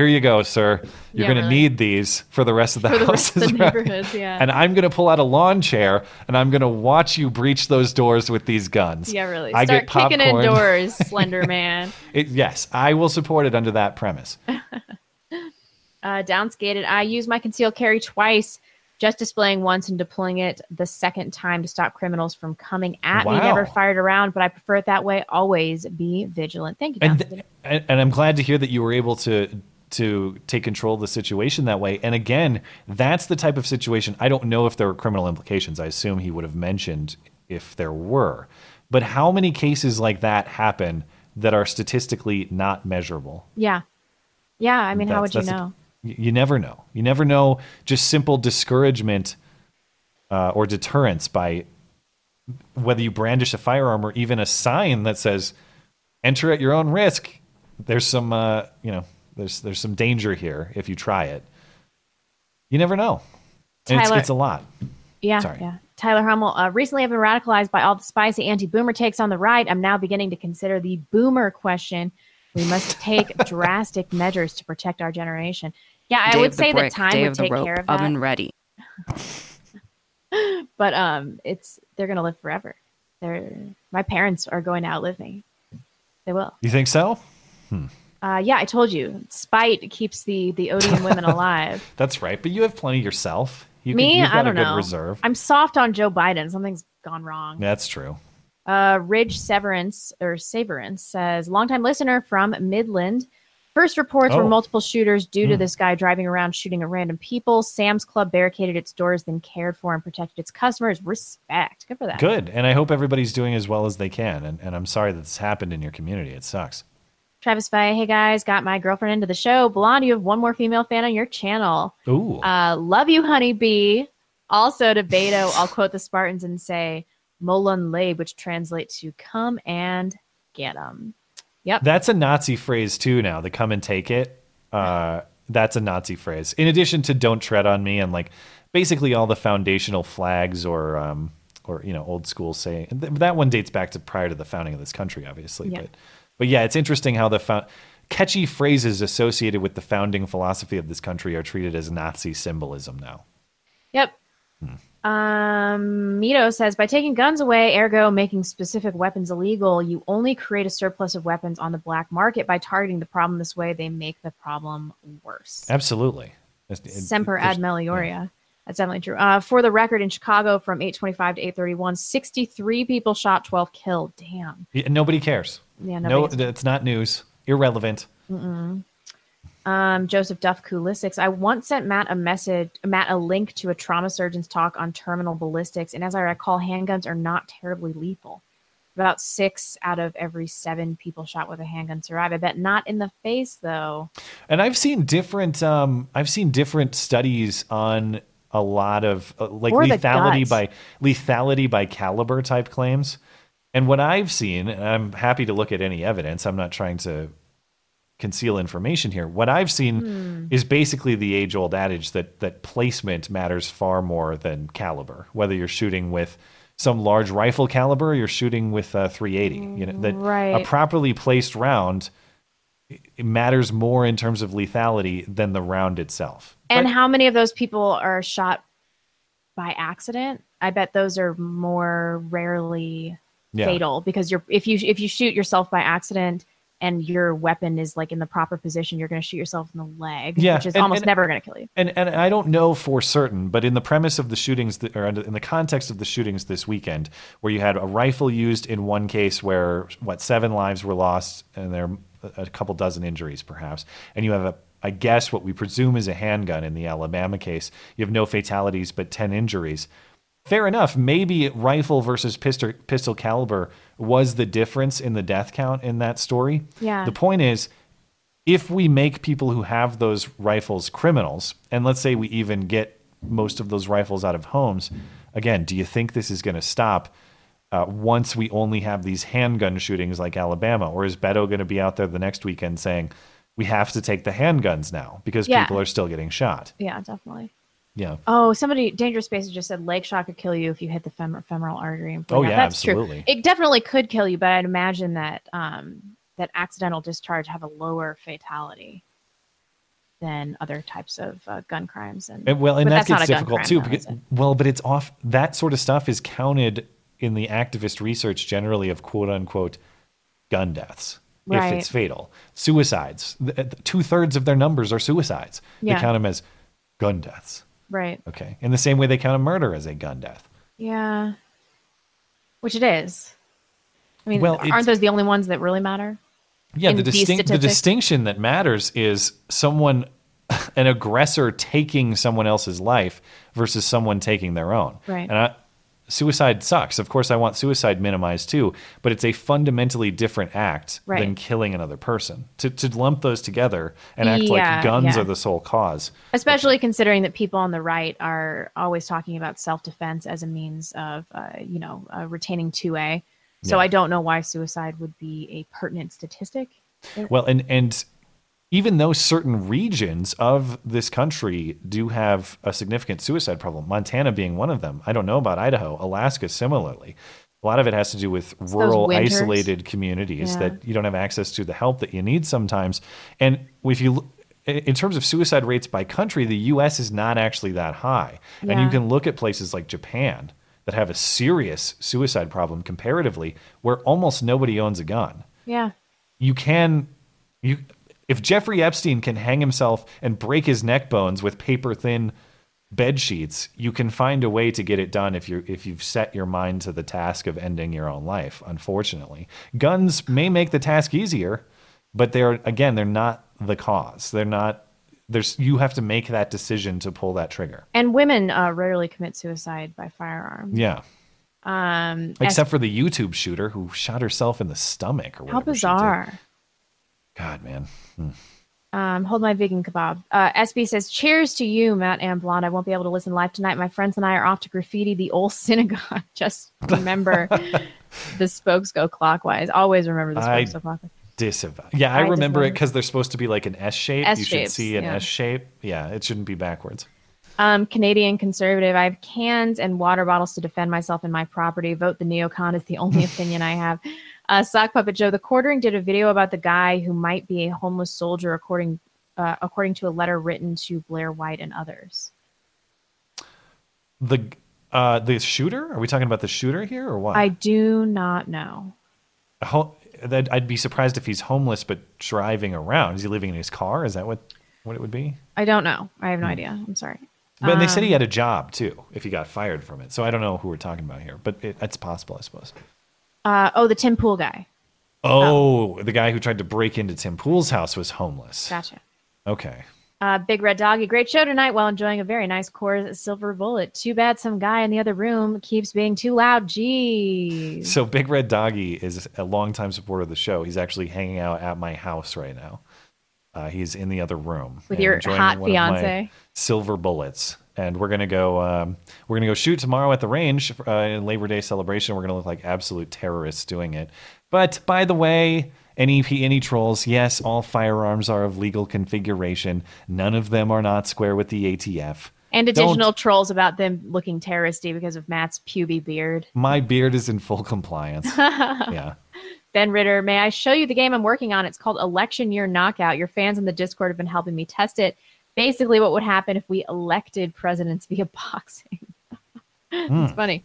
here you go, sir. You're Yeah, going to need these for the rest of the For the houses. rest of the around." neighborhoods, yeah. And I'm going to pull out a lawn chair and I'm going to watch you breach those doors with these guns. Yeah, really. I Start get kicking in doors, Slender Man. It, yes, I will support it under that premise. Uh, downskated. I use my concealed carry twice, just displaying once and deploying it the second time to stop criminals from coming at me. Never fired around, but I prefer it that way. Always be vigilant. Thank you, and, and and I'm glad to hear that you were able to to take control of the situation that way. And again, that's the type of situation. I don't know if there were criminal implications. I assume he would have mentioned if there were. But how many cases like that happen that are statistically not measurable? yeah, yeah. I mean, how would you know? y- you never know. You never know. Just simple discouragement uh, or deterrence by whether you brandish a firearm or even a sign that says "Enter at your own risk." There's some, uh, you know, there's there's some danger here if you try it. You never know. And it's, Tyler- it's a lot. Yeah, Sorry. yeah. Tyler Hummel. Uh, recently, I've been radicalized by all the spicy anti-boomer takes on the right. I'm now beginning to consider the boomer question. We must take drastic measures to protect our generation. Yeah, I Day would of the say brick, that time day would the take rope, care of that. oven ready. but um, it's they're gonna live forever. They're my parents are going to outlive me. They will. You think so? Uh, yeah, I told you. Spite keeps the the odium women alive. That's right. But you have plenty yourself. You Me, can, I don't a good know. reserve. I'm soft on Joe Biden. Something's gone wrong. That's true. Uh, Ridge Severance or Severance says, longtime listener from Midland. First reports were Oh. multiple shooters due to Hmm. this guy driving around shooting at random people. Sam's Club barricaded its doors, then cared for and protected its customers. Respect. Good for that. Good. And I hope everybody's doing as well as they can. And, and I'm sorry that this happened in your community. It sucks. Travis Faye, hey guys, got my girlfriend into the show. Blonde, you have one more female fan on your channel. Ooh. Uh, love you, honeybee. Also to Beto, I'll quote the Spartans and say Molon Labe, which translates to come and get 'em. Yep. That's a Nazi phrase too now. The come and take it. Uh, that's a Nazi phrase. In addition to don't tread on me and like basically all the foundational flags or um, or you know old school saying that one dates back to prior to the founding of this country, obviously. Yeah. But but yeah, it's interesting how the catchy phrases associated with the founding philosophy of this country are treated as Nazi symbolism now. Yep. Um, Mito says by taking guns away, ergo making specific weapons illegal, you only create a surplus of weapons on the black market. By targeting the problem this way, they make the problem worse. Absolutely. It's- Semper ad meliora. That's definitely true. Uh, for the record, in Chicago, from 825 to 831, 63 people shot, 12 killed. Damn. Yeah, Nobody cares. Yeah, no, it's not news. Irrelevant. Mm-mm. Um, Joseph Duff Kulisics. I once sent Matt a message, Matt a link to a trauma surgeon's talk on terminal ballistics, and as I recall, handguns are not terribly lethal. About six out of every seven people shot with a handgun survive. I bet not in the face though. And I've seen different. Um, I've seen different studies on a lot of uh, like Or lethality by lethality by caliber type claims. And what I've seen, and I'm happy to look at any evidence. I'm not trying to conceal information here. What I've seen Hmm. is basically the age old adage that that placement matters far more than caliber. Whether you're shooting with some large rifle caliber, or you're shooting with a 380. You know that a properly placed round it matters more in terms of lethality than the round itself. And how many of those people are shot by accident? I bet those are more rarely Yeah. fatal because you're if you if you shoot yourself by accident and your weapon is like in the proper position, you're going to shoot yourself in the leg, Yeah, which is and- almost and- never going to kill you. And and I don't know for certain, but in the premise of the shootings, that, or in the context of the shootings this weekend, where you had a rifle used in one case where what seven lives were lost and there a couple dozen injuries perhaps, and you have a I guess what we presume is a handgun in the Alabama case. You have no fatalities but ten injuries. Fair enough. Maybe rifle versus pistol pistol caliber was the difference in the death count in that story. Yeah. The point is, if we make people who have those rifles criminals, and let's say we even get most of those rifles out of homes, again, do you think this is going to stop uh, once we only have these handgun shootings like Alabama? Or is Beto going to be out there the next weekend saying, we have to take the handguns now because Yeah. people are still getting shot? Yeah, definitely. Yeah. Oh, somebody dangerous spaces just said leg shot could kill you if you hit the fem- femoral artery. Oh, yeah, that's absolutely. true. It definitely could kill you, but I'd imagine that um, that accidental discharge have a lower fatality than other types of uh, gun crimes. And, And, well, and that gets difficult too. though, Because, well, but it's off. That sort of stuff is counted in the activist research generally of quote unquote gun deaths if Right. it's fatal. Suicides. Two thirds of their numbers are suicides. Yeah. They count them as gun deaths. Right. Okay. In the same way they count a murder as a gun death. Yeah. Which it is. I mean, Well, aren't those the only ones that really matter? Yeah, the, distinct, the distinction that matters is someone, an aggressor taking someone else's life versus someone taking their own. Right. And I, suicide sucks. Of course, I want suicide minimized too, but it's a fundamentally different act Right. than killing another person. To, to lump those together and act Yeah, like guns yeah. are the sole cause. Especially considering that people on the right are always talking about self defense as a means of, uh, you know, uh, retaining 2A. So Yeah. I don't know why suicide would be a pertinent statistic. Well, and and even though certain regions of this country do have a significant suicide problem, Montana being one of them. I don't know about Idaho, Alaska similarly. A lot of it has to do with rural, isolated communities Yeah. that you don't have access to the help that you need sometimes. And if you in terms of suicide rates by country, the US is not actually that high. And you can look at places like Japan that have a serious suicide problem comparatively where almost nobody owns a gun Yeah. you can you if Jeffrey Epstein can hang himself and break his neck bones with paper thin bed sheets, you can find a way to get it done if you if you've set your mind to the task of ending your own life, unfortunately. Guns may make the task easier, but they're again, they're not the cause. They're not there's you have to make that decision to pull that trigger. And women uh, rarely commit suicide by firearm. Yeah. Um, Except for the YouTube shooter who shot herself in the stomach or how whatever. did. bizarre. God, man. Um, hold my vegan kebab. Uh, SB says, "Cheers to you, Matt and Blonde. I won't be able to listen live tonight. My friends and I are off to graffiti the old synagogue. Just remember, the spokes go clockwise. Always remember the I spokes go clockwise. disavow. Yeah, I, I remember it because they're supposed to be like an S shape. you should see an yeah. S shape. Yeah, it shouldn't be backwards. Um, Canadian conservative. I have cans and water bottles to defend myself and my property. Vote the neocon is the only opinion I have. Uh, Sock Puppet Joe. The Quartering did a video about the guy who might be a homeless soldier, according uh, according to a letter written to Blair White and others. The Uh, the shooter? Are we talking about the shooter here or what? I do not know. Ho- I'd be surprised if he's homeless but driving around. Is he living in his car? Is that what what it would be? I don't know. I have no idea. I'm sorry. But they said he Um, had a job too. If he got fired from it, so I don't know who we're talking about here. But it, it's possible, I suppose. Uh, oh, the Tim Pool guy. Oh, the guy who tried to break into Tim Pool's house was homeless. Gotcha. Okay. Uh, Big Red Doggy, great show tonight while enjoying a very nice Coors Silver Bullet. Too bad some guy in the other room keeps being too loud. Jeez. So Big Red Doggy is a longtime supporter of the show. He's actually hanging out at my house right now. Uh, he's in the other room With your hot one of my fiance. Silver bullets, and we're gonna go. Um, we're gonna go shoot tomorrow at the range uh, in Labor Day celebration. We're gonna look like absolute terrorists doing it. But by the way, any any trolls? Yes, all firearms are of legal configuration. None of them are not square with the ATF. And Don't- additional trolls about them looking terroristy because of Matt's puby beard. My beard is in full compliance. yeah. Ben Ritter, may I show you the game I'm working on? It's called Election Year Knockout. Your fans in the Discord have been helping me test it. Basically, what would happen if we elected presidents via boxing? it's Hmm. funny.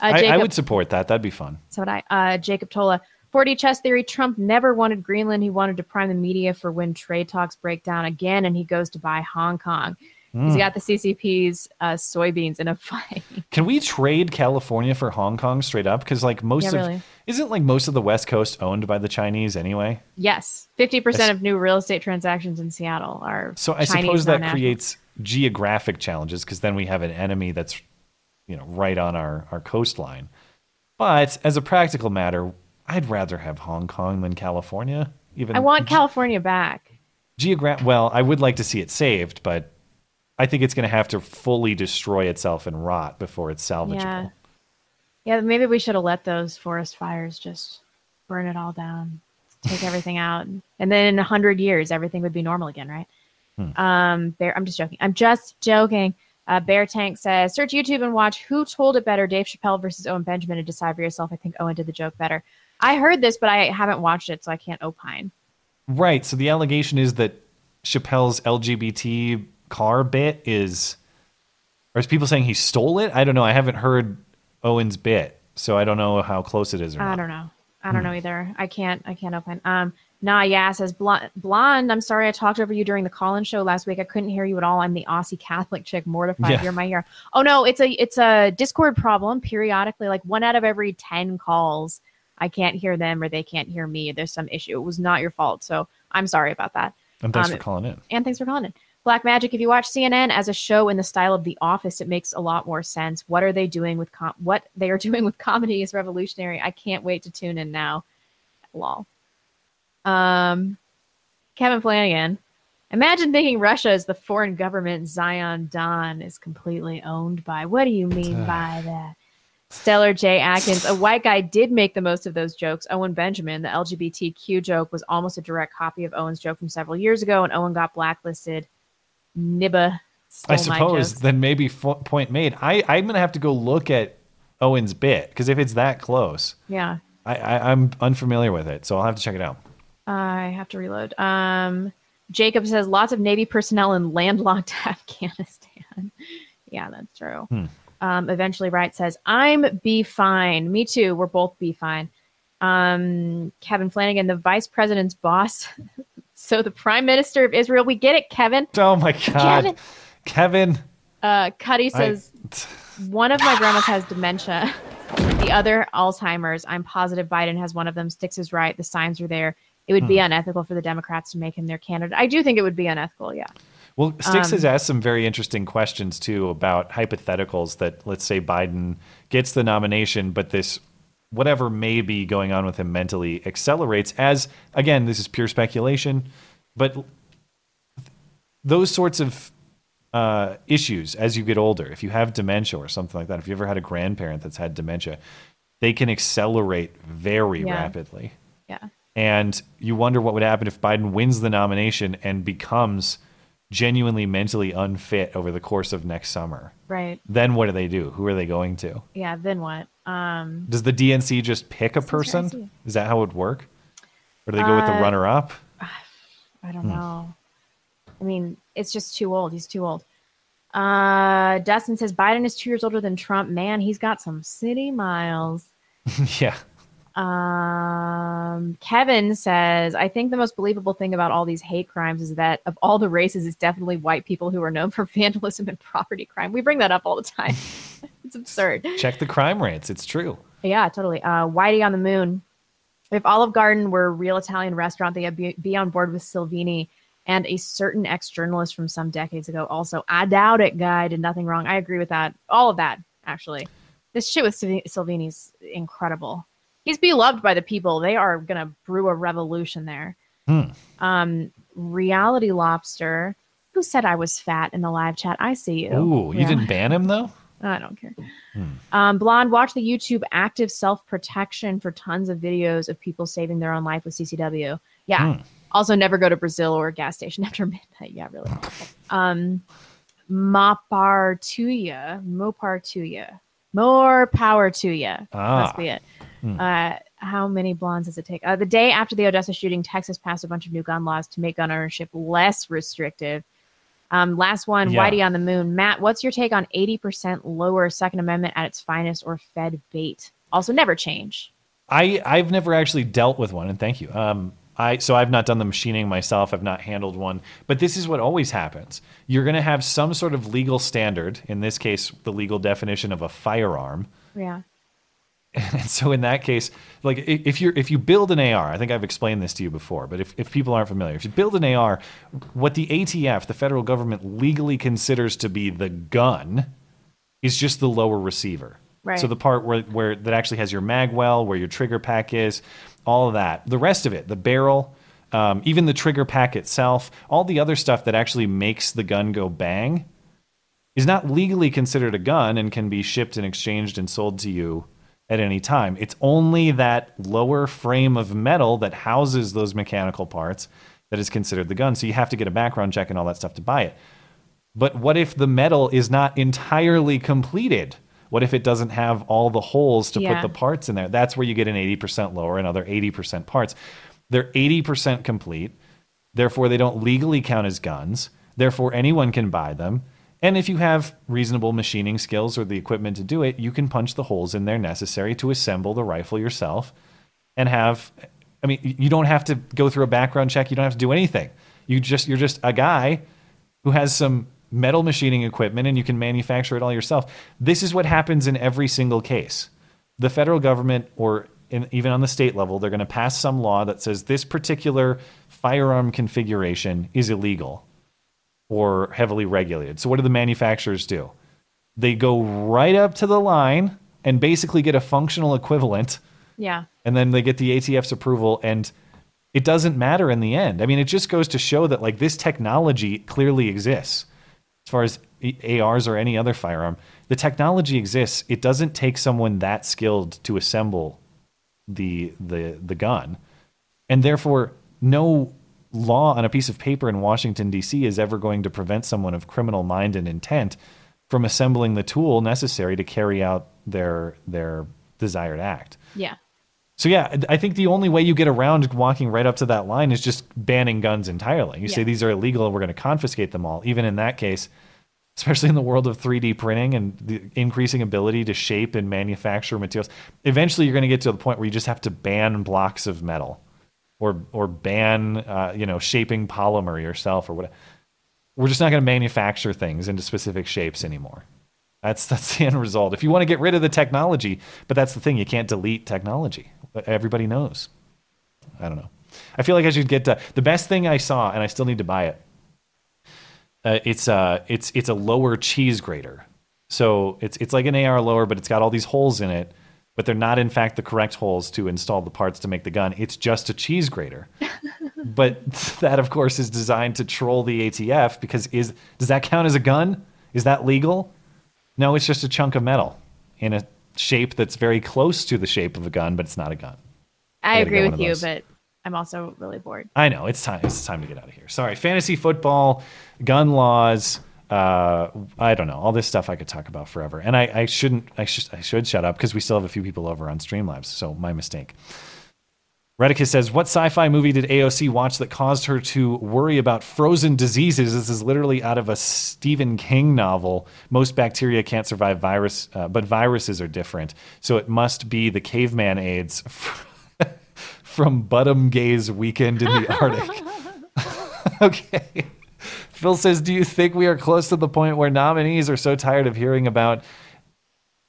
Uh, I, I would support that. That'd be fun. So would I. Uh, Jacob Tola. 4D chess theory. Trump never wanted Greenland. He wanted to prime the media for when trade talks break down again, and he goes to buy Hong Kong. He's Mm. got the CCP's uh, soybeans in a fight. Can we trade California for Hong Kong straight up? Because like most Yeah, of really. isn't like most of the West Coast owned by the Chinese anyway. yes, 50% of new real estate transactions in Seattle are. So I Chinese suppose that creates geographic challenges because then we have an enemy that's you know right on our our coastline. But as a practical matter, I'd rather have Hong Kong than California. Even I want California back. geogra- Well, I would like to see it saved, but I think it's going to have to fully destroy itself and rot before it's salvageable. Yeah. Yeah, maybe we should have let those forest fires just burn it all down, take everything out, and then in a hundred years, everything would be normal again, right? Hmm. Um, Bear, I'm just joking. I'm just joking. Uh, Bear Tank says, search YouTube and watch who told it better, Dave Chappelle versus Owen Benjamin, and decide for yourself. I think Owen did the joke better. I heard this, but I haven't watched it, so I can't opine. Right. So the allegation is that Chappelle's LGBT car bit is, or is people saying he stole it? I don't know. I haven't heard Owen's bit, so I don't know how close it is or I not. don't know. I don't Hmm. know either. I can't. I can't open. Um, nah, yeah says blonde. Blonde. I'm sorry, I talked over you during the call-in show last week. I couldn't hear you at all. I'm the Aussie Catholic chick. Mortified. Yeah. You're my hero. Oh no, it's a it's a Discord problem. Periodically, like one out of every ten calls, I can't hear them or they can't hear me. There's some issue. It was not your fault, so I'm sorry about that. And thanks Um, for calling in. And thanks for calling in. Black Magic, if you watch CNN as a show in the style of The Office, it makes a lot more sense. What are they doing with com- what they are doing with comedy is revolutionary. I can't wait to tune in now. Lol. Um, Kevin Flanagan. Imagine thinking Russia is the foreign government Zion Don is completely owned by. What do you mean by that? Stellar J. Atkins, a white guy did make the most of those jokes. Owen Benjamin, the LGBTQ joke, was almost a direct copy of Owen's joke from several years ago, and Owen got blacklisted. Nibba I suppose then maybe fo- point made. I I'm gonna have to go look at Owen's bit because if it's that close, Yeah, I, I I'm unfamiliar with it, so I'll have to check it out. I have to reload. Um, Jacob says lots of Navy personnel in landlocked Afghanistan. yeah, that's true. Hmm. Um, eventually, Wright says, I'm be fine. Me too. We're both be fine. Um, Kevin Flanagan, the vice president's boss. so the prime minister of Israel. We get it, Kevin. Oh my god, Kevin. Kevin. Uh, Cuddy I- says, one of my grandmas has dementia, the other Alzheimer's. I'm positive Biden has one of them. Sticks is right. The signs are there. It would be Hmm. unethical for the Democrats to make him their candidate. I do think it would be unethical. Yeah. Well, Sticks has Um, asked some very interesting questions too about hypotheticals that let's say Biden gets the nomination, but this whatever may be going on with him mentally accelerates as again, this is pure speculation, but those sorts of uh, issues as you get older, if you have dementia or something like that, if you ever had a grandparent that's had dementia, they can accelerate very Yeah. rapidly. Yeah. And you wonder what would happen if Biden wins the nomination and becomes genuinely mentally unfit over the course of next summer. Right. Then what do they do? Who are they going to? Yeah. Then what? Um, Does the DNC just pick a person? Is that how it would work? Or do they go with the Uh, runner up? I don't Hmm. know. I mean, it's just too old. He's too old. Uh, Dustin says Biden is two years older than Trump. Man, he's got some city miles. yeah. Um, Kevin says, I think the most believable thing about all these hate crimes is that of all the races, it's definitely white people who are known for vandalism and property crime. We bring that up all the time. it's absurd. Check the crime rates. It's true. Yeah, totally. Uh, Whitey on the moon. If Olive Garden were a real Italian restaurant, they'd be, be on board with Salvini and a certain ex journalist from some decades ago. Also, I doubt it, guy did nothing wrong. I agree with that. All of that, actually. This shit with Salvini's incredible. He's beloved by the people. They are gonna brew a revolution there. Hmm. Um, Reality Lobster, who said I was fat in the live chat? I see you. Ooh, you Yeah. didn't ban him though? I don't care. Hmm. Um, Blonde, watch the YouTube active self protection for tons of videos of people saving their own life with CCW. Yeah. Hmm. Also, never go to Brazil or a gas station after midnight. Yeah, really. um, Mapartuya, Mopartuya, more power to you. Ah. Must be it. Hmm. Uh, how many blondes does it take? Uh, the day after the Odessa shooting, Texas passed a bunch of new gun laws to make gun ownership less restrictive. Um, last one, Yeah. Whitey on the moon. Matt, what's your take on 80% lower Second Amendment at its finest or Fed bait? Also, never change. I I've never actually dealt with one, and thank you. Um, I so I've not done the machining myself. I've not handled one, but this is what always happens. You're going to have some sort of legal standard. In this case, the legal definition of a firearm. Yeah. And so in that case, like if you're if you build an AR, I think I've explained this to you before, but if, if people aren't familiar, if you build an AR, what the ATF, the federal government, legally considers to be the gun is just the lower receiver. Right. So the part where, where that actually has your mag well, where your trigger pack is, all of that. The rest of it, the barrel, um, even the trigger pack itself, all the other stuff that actually makes the gun go bang, is not legally considered a gun and can be shipped and exchanged and sold to you at any time. It's only that lower frame of metal that houses those mechanical parts that is considered the gun. So you have to get a background check and all that stuff to buy it. But what if the metal is not entirely completed? What if it doesn't have all the holes to Yeah. put the parts in there? That's where you get an 80% lower and other 80% parts. They're 80% complete. Therefore, they don't legally count as guns. Therefore, anyone can buy them. And if you have reasonable machining skills or the equipment to do it, you can punch the holes in there necessary to assemble the rifle yourself and have I mean, you don't have to go through a background check, you don't have to do anything. You just you're just a guy who has some metal machining equipment and you can manufacture it all yourself. This is what happens in every single case. The federal government or in, even on the state level, they're going to pass some law that says this particular firearm configuration is illegal or heavily regulated. So what do the manufacturers do? They go right up to the line and basically get a functional equivalent Yeah. and then they get the ATF's approval and it doesn't matter in the end. I mean, it just goes to show that like this technology clearly exists. As far as ARs or any other firearm, the technology exists. It doesn't take someone that skilled to assemble the the the gun. And therefore no law on a piece of paper in Washington D.C. is ever going to prevent someone of criminal mind and intent from assembling the tool necessary to carry out their their desired act. Yeah. So yeah, I think the only way you get around walking right up to that line is just banning guns entirely. You say these are illegal and we're going to confiscate them all. Even in that case, especially in the world of 3D printing and the increasing ability to shape and manufacture materials, eventually you're going to get to the point where you just have to ban blocks of metal or or ban uh, you know shaping polymer yourself or whatever. We're just not going to manufacture things into specific shapes anymore. That's that's the end result. If you want to get rid of the technology, but that's the thing, you can't delete technology. Everybody knows. I don't know. I feel like I should get to, the best thing I saw, and I still need to buy it. Uh, it's uh, it's it's a lower cheese grater. So it's it's like an AR lower, but it's got all these holes in it, but they're not in fact the correct holes to install the parts to make the gun. It's just a cheese grater. but that of course is designed to troll the ATF because is does that count as a gun? Is that legal? No, it's just a chunk of metal in a shape that's very close to the shape of a gun, but it's not a gun. I, gotta agree with you, but I'm also really bored. I know it's time. It's time to get out of here. Sorry, fantasy football, gun laws. Uh, I don't know all this stuff I could talk about forever, and I, I shouldn't. I should. I should shut up because we still have a few people over on Streamlabs. So my mistake. Redicus says, What sci fi movie did AOC watch that caused her to worry about frozen diseases? This is literally out of a Stephen King novel. Most bacteria can't survive virus, uh, but viruses are different. So it must be the caveman AIDS from Bottom Gaze Weekend in the Arctic. okay. Phil says, Do you think we are close to the point where nominees are so tired of hearing about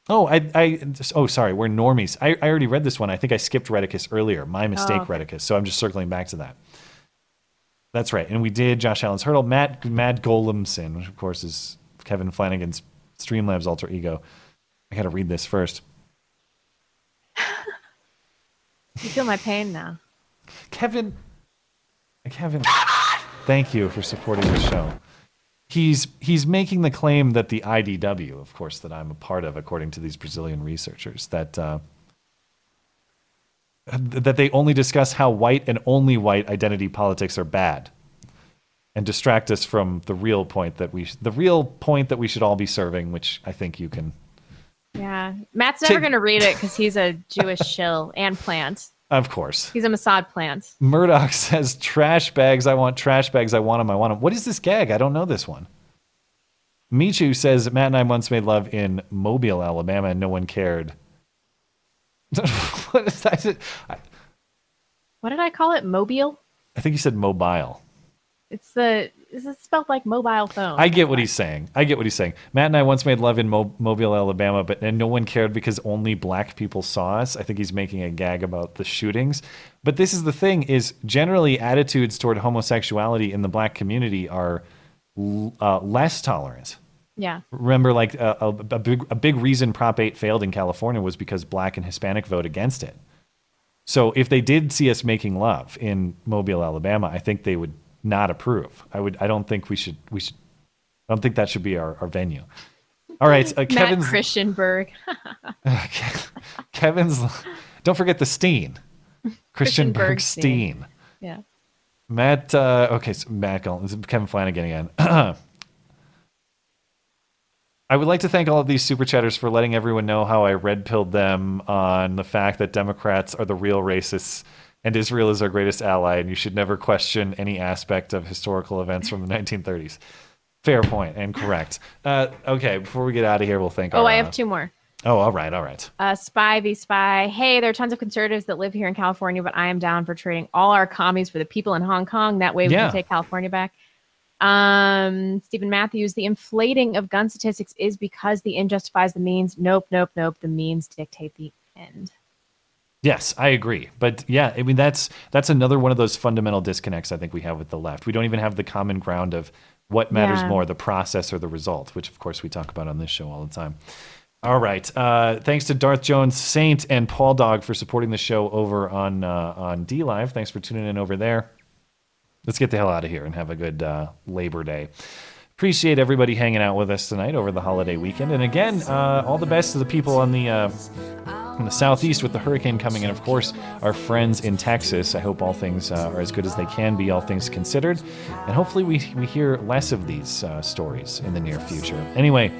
Oh, I, I, oh, sorry, we're normies. I, I already read this one. I think I skipped Redicus earlier. My oh, mistake, Oh, okay. Redicus. So I'm just circling back to that. That's right. And we did Josh Allen's Hurdle. Matt, Matt Golemson, which of course is Kevin Flanagan's Streamlabs alter ego. I got to read this first. You feel my pain now. Kevin, Kevin, thank you for supporting the show. He's he's making the claim that the IDW, of course, that I'm a part of, according to these Brazilian researchers, that uh, that they only discuss how white and only white identity politics are bad, and distract us from the real point that we the real point that we should all be serving, which I think you can. Yeah. Matt's never going to read it because he's a Jewish shill and plant. Of course. He's a Mossad plant. Murdoch says, trash bags, I want trash bags, I want them, I want them. What is this gag? I don't know this one. Michu says, Matt and I once made love in Mobile, Alabama, and no one cared. what is that? I, What did I call it? Mobile? I think you said mobile. It's the, is it spelled like mobile phone? I get what he's saying. I get what he's saying. Matt and I once made love in Mo- Mobile, Alabama, but and no one cared because only black people saw us. I think he's making a gag about the shootings. But this is the thing: is generally attitudes toward homosexuality in the black community are uh, less tolerant. Yeah. Remember, like a, a, a big a big reason Prop 8 failed in California was because black and Hispanic vote against it. So if they did see us making love in Mobile, Alabama, I think they would not approve. I would. I don't think we should. We should. I don't think that should be our, our venue. All right, uh, Kevin's Christianberg. Kevin's. Don't forget the Steen, Christian Bergstein. yeah. Matt. Uh, okay, so Matt. This is Kevin Flanagan again. I would like to thank all of these super chatters for letting everyone know how I red pilled them on the fact that Democrats are the real racists and Israel is our greatest ally, and you should never question any aspect of historical events from the 1930s. Fair point and correct. Uh, okay, before we get out of here, we'll thank Oh, our. I uh, have two more. Oh, all right, all right. Uh, spy v spy. Hey, there are tons of conservatives that live here in California, but I am down for trading all our commies for the people in Hong Kong. That way we Yeah. can take California back. Um, Stephen Matthews, the inflating of gun statistics is because the end justifies the means. Nope, nope, nope. The means dictate the end. Yes, I agree. But yeah, I mean that's that's another one of those fundamental disconnects I think we have with the left. We don't even have the common ground of what matters Yeah. more, the process or the result, which of course we talk about on this show all the time. All right. Uh, thanks to Darth Jones, Saint, and Paul Dog for supporting the show over on uh, on DLive. Thanks for tuning in over there. Let's get the hell out of here and have a good uh, Labor Day. Appreciate everybody hanging out with us tonight over the holiday weekend. And again, uh, all the best to the people on the the southeast with the hurricane coming in. Of course, our friends in Texas. I hope all things uh, are as good as they can be, all things considered. And hopefully, we, we hear less of these uh, stories in the near future. Anyway,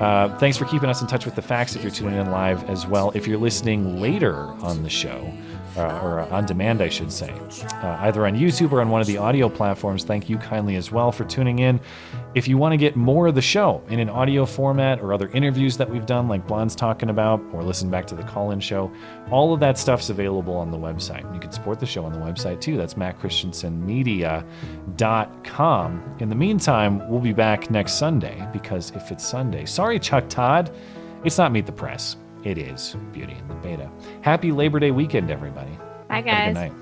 uh, thanks for keeping us in touch with the facts if you're tuning in live as well. If you're listening later on the show, uh, or on demand, I should say, uh, either on YouTube or on one of the audio platforms. Thank you kindly as well for tuning in. If you want to get more of the show in an audio format or other interviews that we've done, like Blonde's talking about, or listen back to the call in show, all of that stuff's available on the website. You can support the show on the website too. That's mattchristiansenmedia.com. In the meantime, we'll be back next Sunday because if it's Sunday, sorry, Chuck Todd, it's not Meet the Press. It is Beauty and the Beta. Happy Labor Day weekend, everybody. Bye, guys. good night.